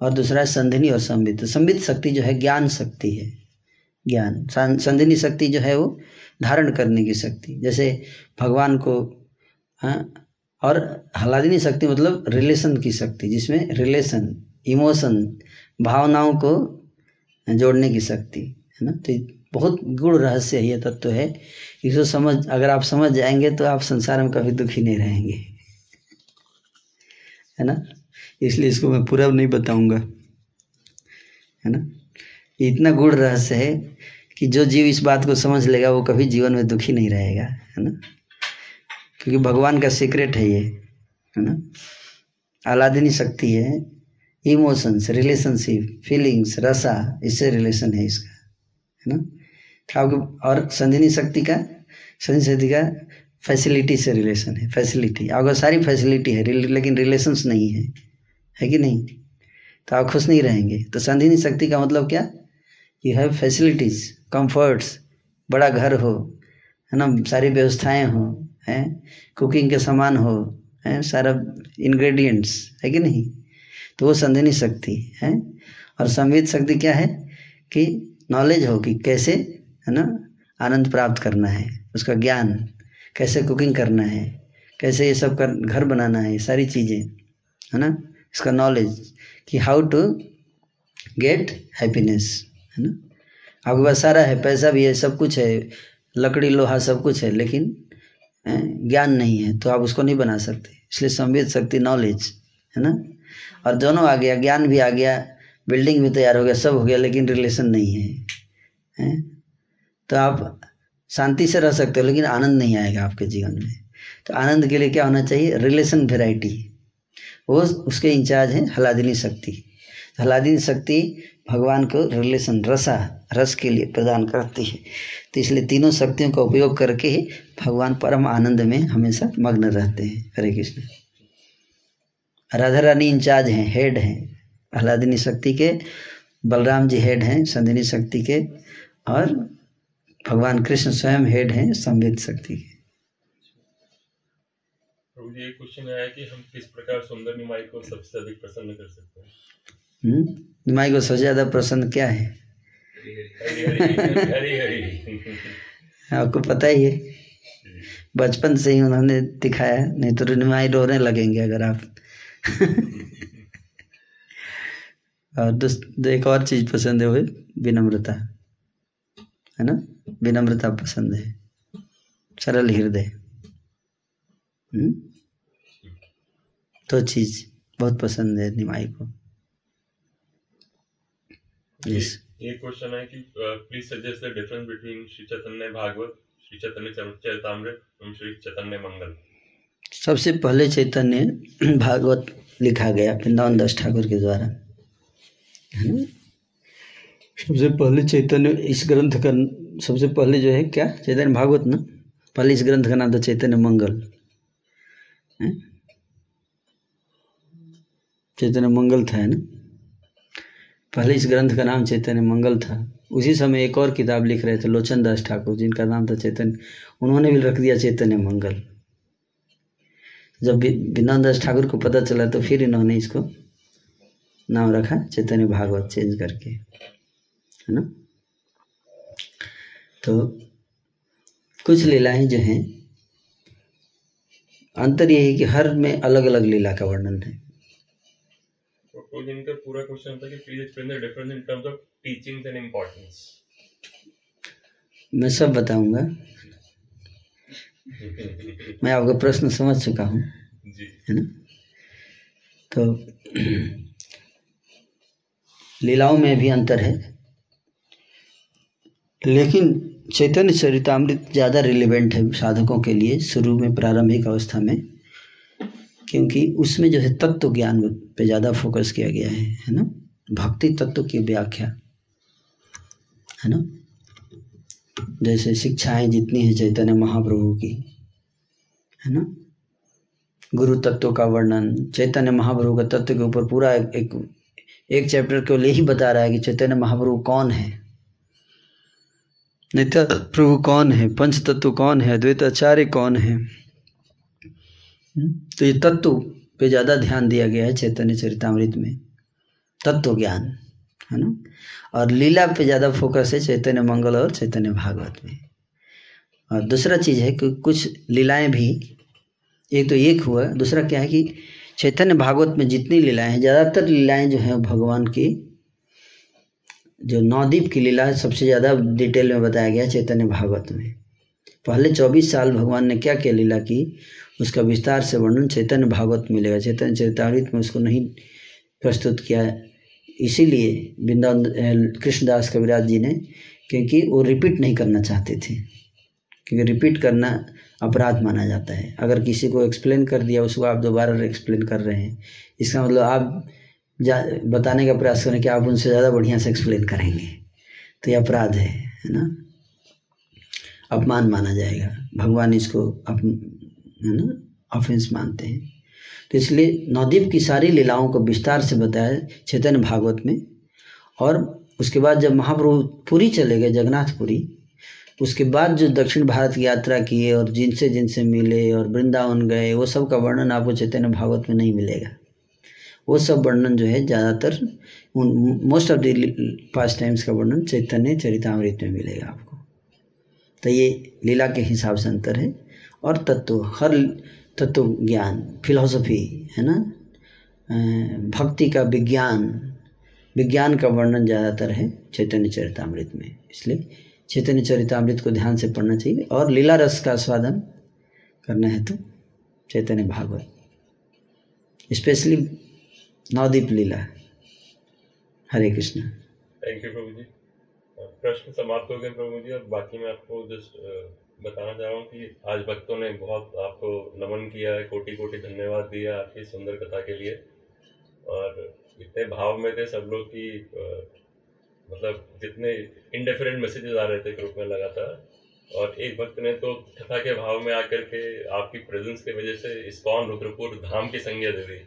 Speaker 1: और दूसरा है संधिनी और संबित। तो संबित शक्ति जो है ज्ञान शक्ति है। ज्ञान। संधिनी शक्ति जो है वो धारण करने की शक्ति। जैसे भगवान को हाँ और हलादिनी शक्ति मतलब रिलेशन की शक्ति, जिसमें रिलेशन इमोशन भावनाओं को जोड़ने की शक्ति, है ना? तो बहुत गुण रहस्य ये तत्व तो है। इसको समझ, अगर आप समझ जाएँगे तो आप संसार में कभी दुखी नहीं रहेंगे। है ना? इसलिए इसको मैं पूरा नहीं बताऊँगा। है ना? इतना गुण रहस्य है कि जो जीव इस बात को समझ लेगा, वो कभी जीवन में दुखी नहीं रहेगा, है ना? क्योंकि भगवान का सीक्रेट है ये, है ना? आलादिनी शक्ति है। इमोशंस रिलेशनशिप फीलिंग्स रसा इससे रिलेशन है इसका, है ना? आपको और संधिनी शक्ति का संधि शक्ति का फैसिलिटी से रिलेशन है फैसिलिटी आपको सारी फैसिलिटी है लेकिन रिलेशंस नहीं है है कि नहीं? तो आप खुश नहीं रहेंगे। तो संधिनी शक्ति का मतलब क्या? यू हैव फैसिलिटीज़ कंफर्ट्स बड़ा घर हो, है ना? सारी व्यवस्थाएँ हो, हैं? कुकिंग के सामान हो, हैं? सारा इंग्रेडिएंट्स है कि नहीं? तो वो संधिनी शक्ति है? और संवेद शक्ति क्या है? कि नॉलेज हो कि कैसे, है ना, आनंद प्राप्त करना है, उसका ज्ञान, कैसे कुकिंग करना है, कैसे ये सब कर, घर बनाना है सारी चीज़ें, है ना? इसका नॉलेज कि हाउ टू गेट हैप्पीनेस है ना? आपके पास सारा है, पैसा भी है, सब कुछ है, लकड़ी, लोहा, सब कुछ है, लेकिन ज्ञान नहीं है तो आप उसको नहीं बना सकते। इसलिए संवेद शक्ति नॉलेज है ना? और दोनों आ गया ज्ञान भी आ गया बिल्डिंग भी तैयार हो गया सब हो गया लेकिन रिलेशन नहीं है, है? तो आप शांति से रह सकते हो लेकिन आनंद नहीं आएगा आपके जीवन में। तो आनंद के लिए क्या होना चाहिए? रिलेशन वेराइटी वो उसके इंचार्ज हैं हलादिनी शक्ति। हलादिनी शक्ति भगवान को रिलेशन रसा रस के लिए प्रदान करती है। तो इसलिए तीनों शक्तियों का उपयोग करके ही भगवान परम आनंद में हमेशा मग्न रहते हैं। हरे कृष्ण। राधा रानी इंचार्ज हैं हेड हैं आह्लादिनी शक्ति के बलराम जी हेड हैं संधिनी शक्ति के और भगवान कृष्ण स्वयं हेड हैं संवित शक्ति के।
Speaker 2: क्वेश्चन आया कि हम किस प्रकार सुंदर निमाई को सबसे अधिक प्रसन्न कर सकते हैं?
Speaker 1: हम्म? निमाई को सबसे ज़्यादा प्रसन्न क्या है? आपको पता ही है। बचपन से ही उन्होंने दिखाया नहीं तो निमाई रोने लगेंगे अगर आप और एक और चीज़ पसंद है वो विनम्रता। है ना? विनम्रता पसंद है। सरल हृदय। हम्म? तो चीज़ बहुत पसंद है निमाई को।
Speaker 2: yes. एक क्वेश्चन है कि please suggest the difference between Shri Chaitanya Bhagavat Shri Chaitanya Charitamrita एवं श्री चैतन्य मंगल
Speaker 1: सबसे पहले चैतन्य भागवत लिखा गया, वृंदावन दास ठाकुर के द्वारा। है ना? सबसे पहले चैतन्य, इस ग्रंथ का सबसे पहले जो है क्या? चैतन्य भागवत ना? पहले इस ग्रंथ का नाम था चैतन्य मंगल। चैतन्य मंगल था, है ना? पहले इस ग्रंथ का नाम चैतन्य मंगल था। उसी समय एक और किताब लिख रहे थे लोचन दास ठाकुर, जिनका नाम था चैतन्य, उन्होंने भी रख दिया चैतन्य मंगल। जब विनोद दास ठाकुर को पता चला तो फिर इन्होंने इसको नाम रखा चैतन्य भागवत चेंज करके। है ना? तो कुछ लीलाएँ जो हैं अंतर यही कि हर में अलग अलग लीला का वर्णन है।
Speaker 2: तो पूरा क्वेश्चन था कि please explain the difference in terms of teachings and importance
Speaker 1: मैं सब बताऊँगा। मैं आपका प्रश्न समझ चुका हूँ। है ना? तो लीलाओं में भी अंतर है। लेकिन चैतन्य चरितमृत ज़्यादा रिलेवेंट है साधकों के लिए शुरू में प्रारंभिक अवस्था में क्योंकि उसमें जो है तत्व ज्ञान पे ज़्यादा फोकस किया गया है है ना? भक्ति तत्व की व्याख्या है ना? जैसे शिक्षाएँ जितनी है चैतन्य महाप्रभु की है ना? गुरु तत्व का वर्णन चैतन्य महाप्रभु का तत्व के ऊपर पूरा एक एक, एक चैप्टर केवल यही बता रहा है कि चैतन्य महाप्रभु कौन है? नित्य प्रभु कौन है? पंच तत्व कौन है? अद्वैत आचार्य कौन है? हम्म? तो ये तत्व पे ज़्यादा ध्यान दिया गया है चैतन्य चरितमृत में तत्व ज्ञान है ना? और लीला पे ज़्यादा फोकस है चैतन्य मंगल और चैतन्य भागवत में। और दूसरा चीज़ है कि कुछ लीलाएँ भी, एक तो एक हुआ, दूसरा क्या है कि चैतन्य भागवत में जितनी लीलाएँ हैं, ज़्यादातर लीलाएँ जो हैं भगवान की, जो नवदीप की लीला है, सबसे ज़्यादा डिटेल में बताया गया चैतन्य भागवत में। पहले चौबीस साल भगवान ने क्या क्या लीला की, उसका विस्तार से वर्णन चैतन्य भागवत मिलेगा। चैतन्य चरितामृत में उसको नहीं प्रस्तुत किया इसीलिए वृंदावन कृष्णदास कविराज जी ने, क्योंकि वो रिपीट नहीं करना चाहते थे। क्योंकि रिपीट करना अपराध माना जाता है। अगर किसी को एक्सप्लेन कर दिया, उसको आप दोबारा एक्सप्लेन कर रहे हैं, इसका मतलब आप जा, बताने का प्रयास करें कि आप उनसे ज़्यादा बढ़िया से एक्सप्लेन करेंगे। तो ये अपराध है है ना? अपमान माना जाएगा। भगवान इसको अप, है ना? ऑफेंस मानते हैं। तो इसलिए नवदीप की सारी लीलाओं को विस्तार से बताया चैतन्य भागवत में। और उसके बाद जब महाप्रभु पुरी चले गए, जगन्नाथपुरी, उसके बाद जो दक्षिण भारत की यात्रा किए और जिनसे जिनसे मिले और वृंदावन गए, वो सब का वर्णन आपको चैतन्य भागवत में नहीं मिलेगा। वो सब वर्णन जो है ज़्यादातर उन most of the past times का वर्णन चैतन्य चरितामृत में मिलेगा आपको। तो ये लीला के हिसाब से अंतर है। और तत्व, हर तत्व ज्ञान फिलॉसफी है ना? भक्ति का विज्ञान विज्ञान का वर्णन ज़्यादातर है चैतन्य चरितामृत में। इसलिए चैतन्य चरितामृत को ध्यान से पढ़ना चाहिए और लीला रस का स्वादन करना है तो Chaitanya Bhagavat. Specially Navadvip Leela. Hare Krishna.
Speaker 2: Thank you प्रभु जी प्रश्न समाप्त हो गए प्रभु जी और बाकी मैं आपको जस्ट बताना चाह रहा हूँ कि आज भक्तों ने बहुत आपको नमन किया है कोटि कोटि धन्यवाद दिया आपकी सुंदर कथा के लिए। और इतने भाव में थे सब लोग की मतलब जितने इंडिफरेंट मैसेजेस आ रहे थे ग्रुप में लगातार। और एक भक्त ने तो कथा के भाव में आकर के आपकी प्रेजेंस की वजह से इस्कॉन रुद्रपुर धाम की संज्ञा दे दी।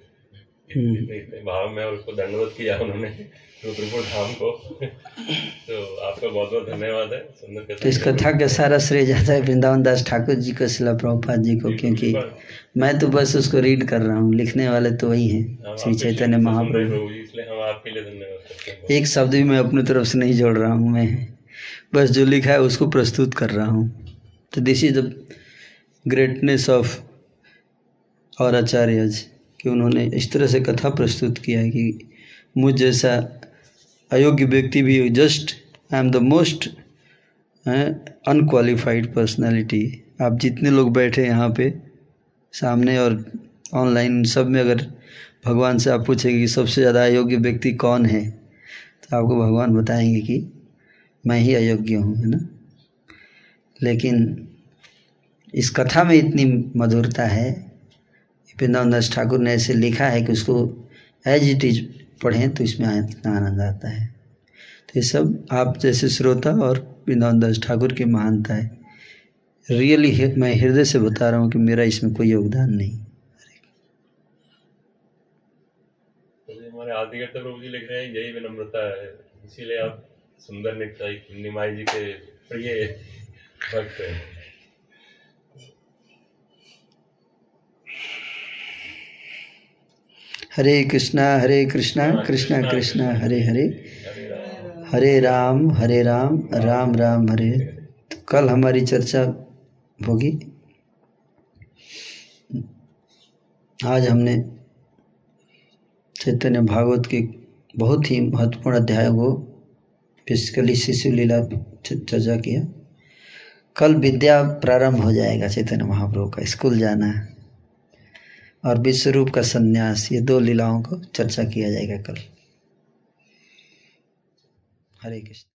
Speaker 1: हम्म।
Speaker 2: इतने इतने भाव में और उसको दंडवत किया उन्होंने। को तो आपका बहुत बहुत धन्यवाद है। सुंदर
Speaker 1: तो इस कथा का सारा श्रेय जाता है वृंदावन दास ठाकुर जी को शिला प्रभुपाद जी को क्योंकि मैं तो बस उसको रीड कर रहा हूँ। लिखने वाले तो वही हैं श्री चैतन्य
Speaker 2: शब्द सुन रहे
Speaker 1: महाप्रभु
Speaker 2: इसलिए हम आपके लिए धन्यवाद
Speaker 1: एक शब्द भी मैं अपनी तरफ़ से नहीं जोड़ रहा हूँ मैं बस जो लिखा है उसको प्रस्तुत कर रहा हूँ। तो this is the greatness of और आचार्यज कि उन्होंने इस तरह से कथा प्रस्तुत किया है कि मुझ जैसा अयोग्य व्यक्ति भी just I am the most unqualified personality आप जितने लोग बैठे यहाँ पे, सामने और ऑनलाइन सब में अगर भगवान से आप पूछेंगे कि सबसे ज़्यादा अयोग्य व्यक्ति कौन है तो आपको भगवान बताएँगे कि मैं ही अयोग्य हूँ, है ना? लेकिन इस कथा में इतनी मधुरता है दास ठाकुर ने ऐसे लिखा है कि उसको एज इट इज़ पढ़ें तो इसमें इतना आनंद आता है। तो ये सब आप जैसे श्रोता और वृंदावन दास ठाकुर की महानता है। रियली मैं हृदय से बता रहा हूँ कि मेरा इसमें कोई योगदान नहीं।
Speaker 2: तो प्रभु जी लिख रहे हैं, यही विनम्रता है। इसीलिए आप सुंदर निताई निमाई जी के प्रिय भक्त हैं।
Speaker 1: हरे कृष्णा हरे कृष्णा कृष्णा कृष्णा हरे हरे हरे। राम। हरे राम राम राम हरे। तो कल हमारी चर्चा होगी। आज हमने चैतन्य भागवत के बहुत ही महत्वपूर्ण अध्याय को बेसिकली शिशु लीला चर्चा किया। कल विद्या प्रारंभ हो जाएगा चैतन्य महाप्रभु का। स्कूल जाना है। और विश्वरूप का संन्यास ये दो लीलाओं को चर्चा किया जाएगा कल। हरे कृष्ण।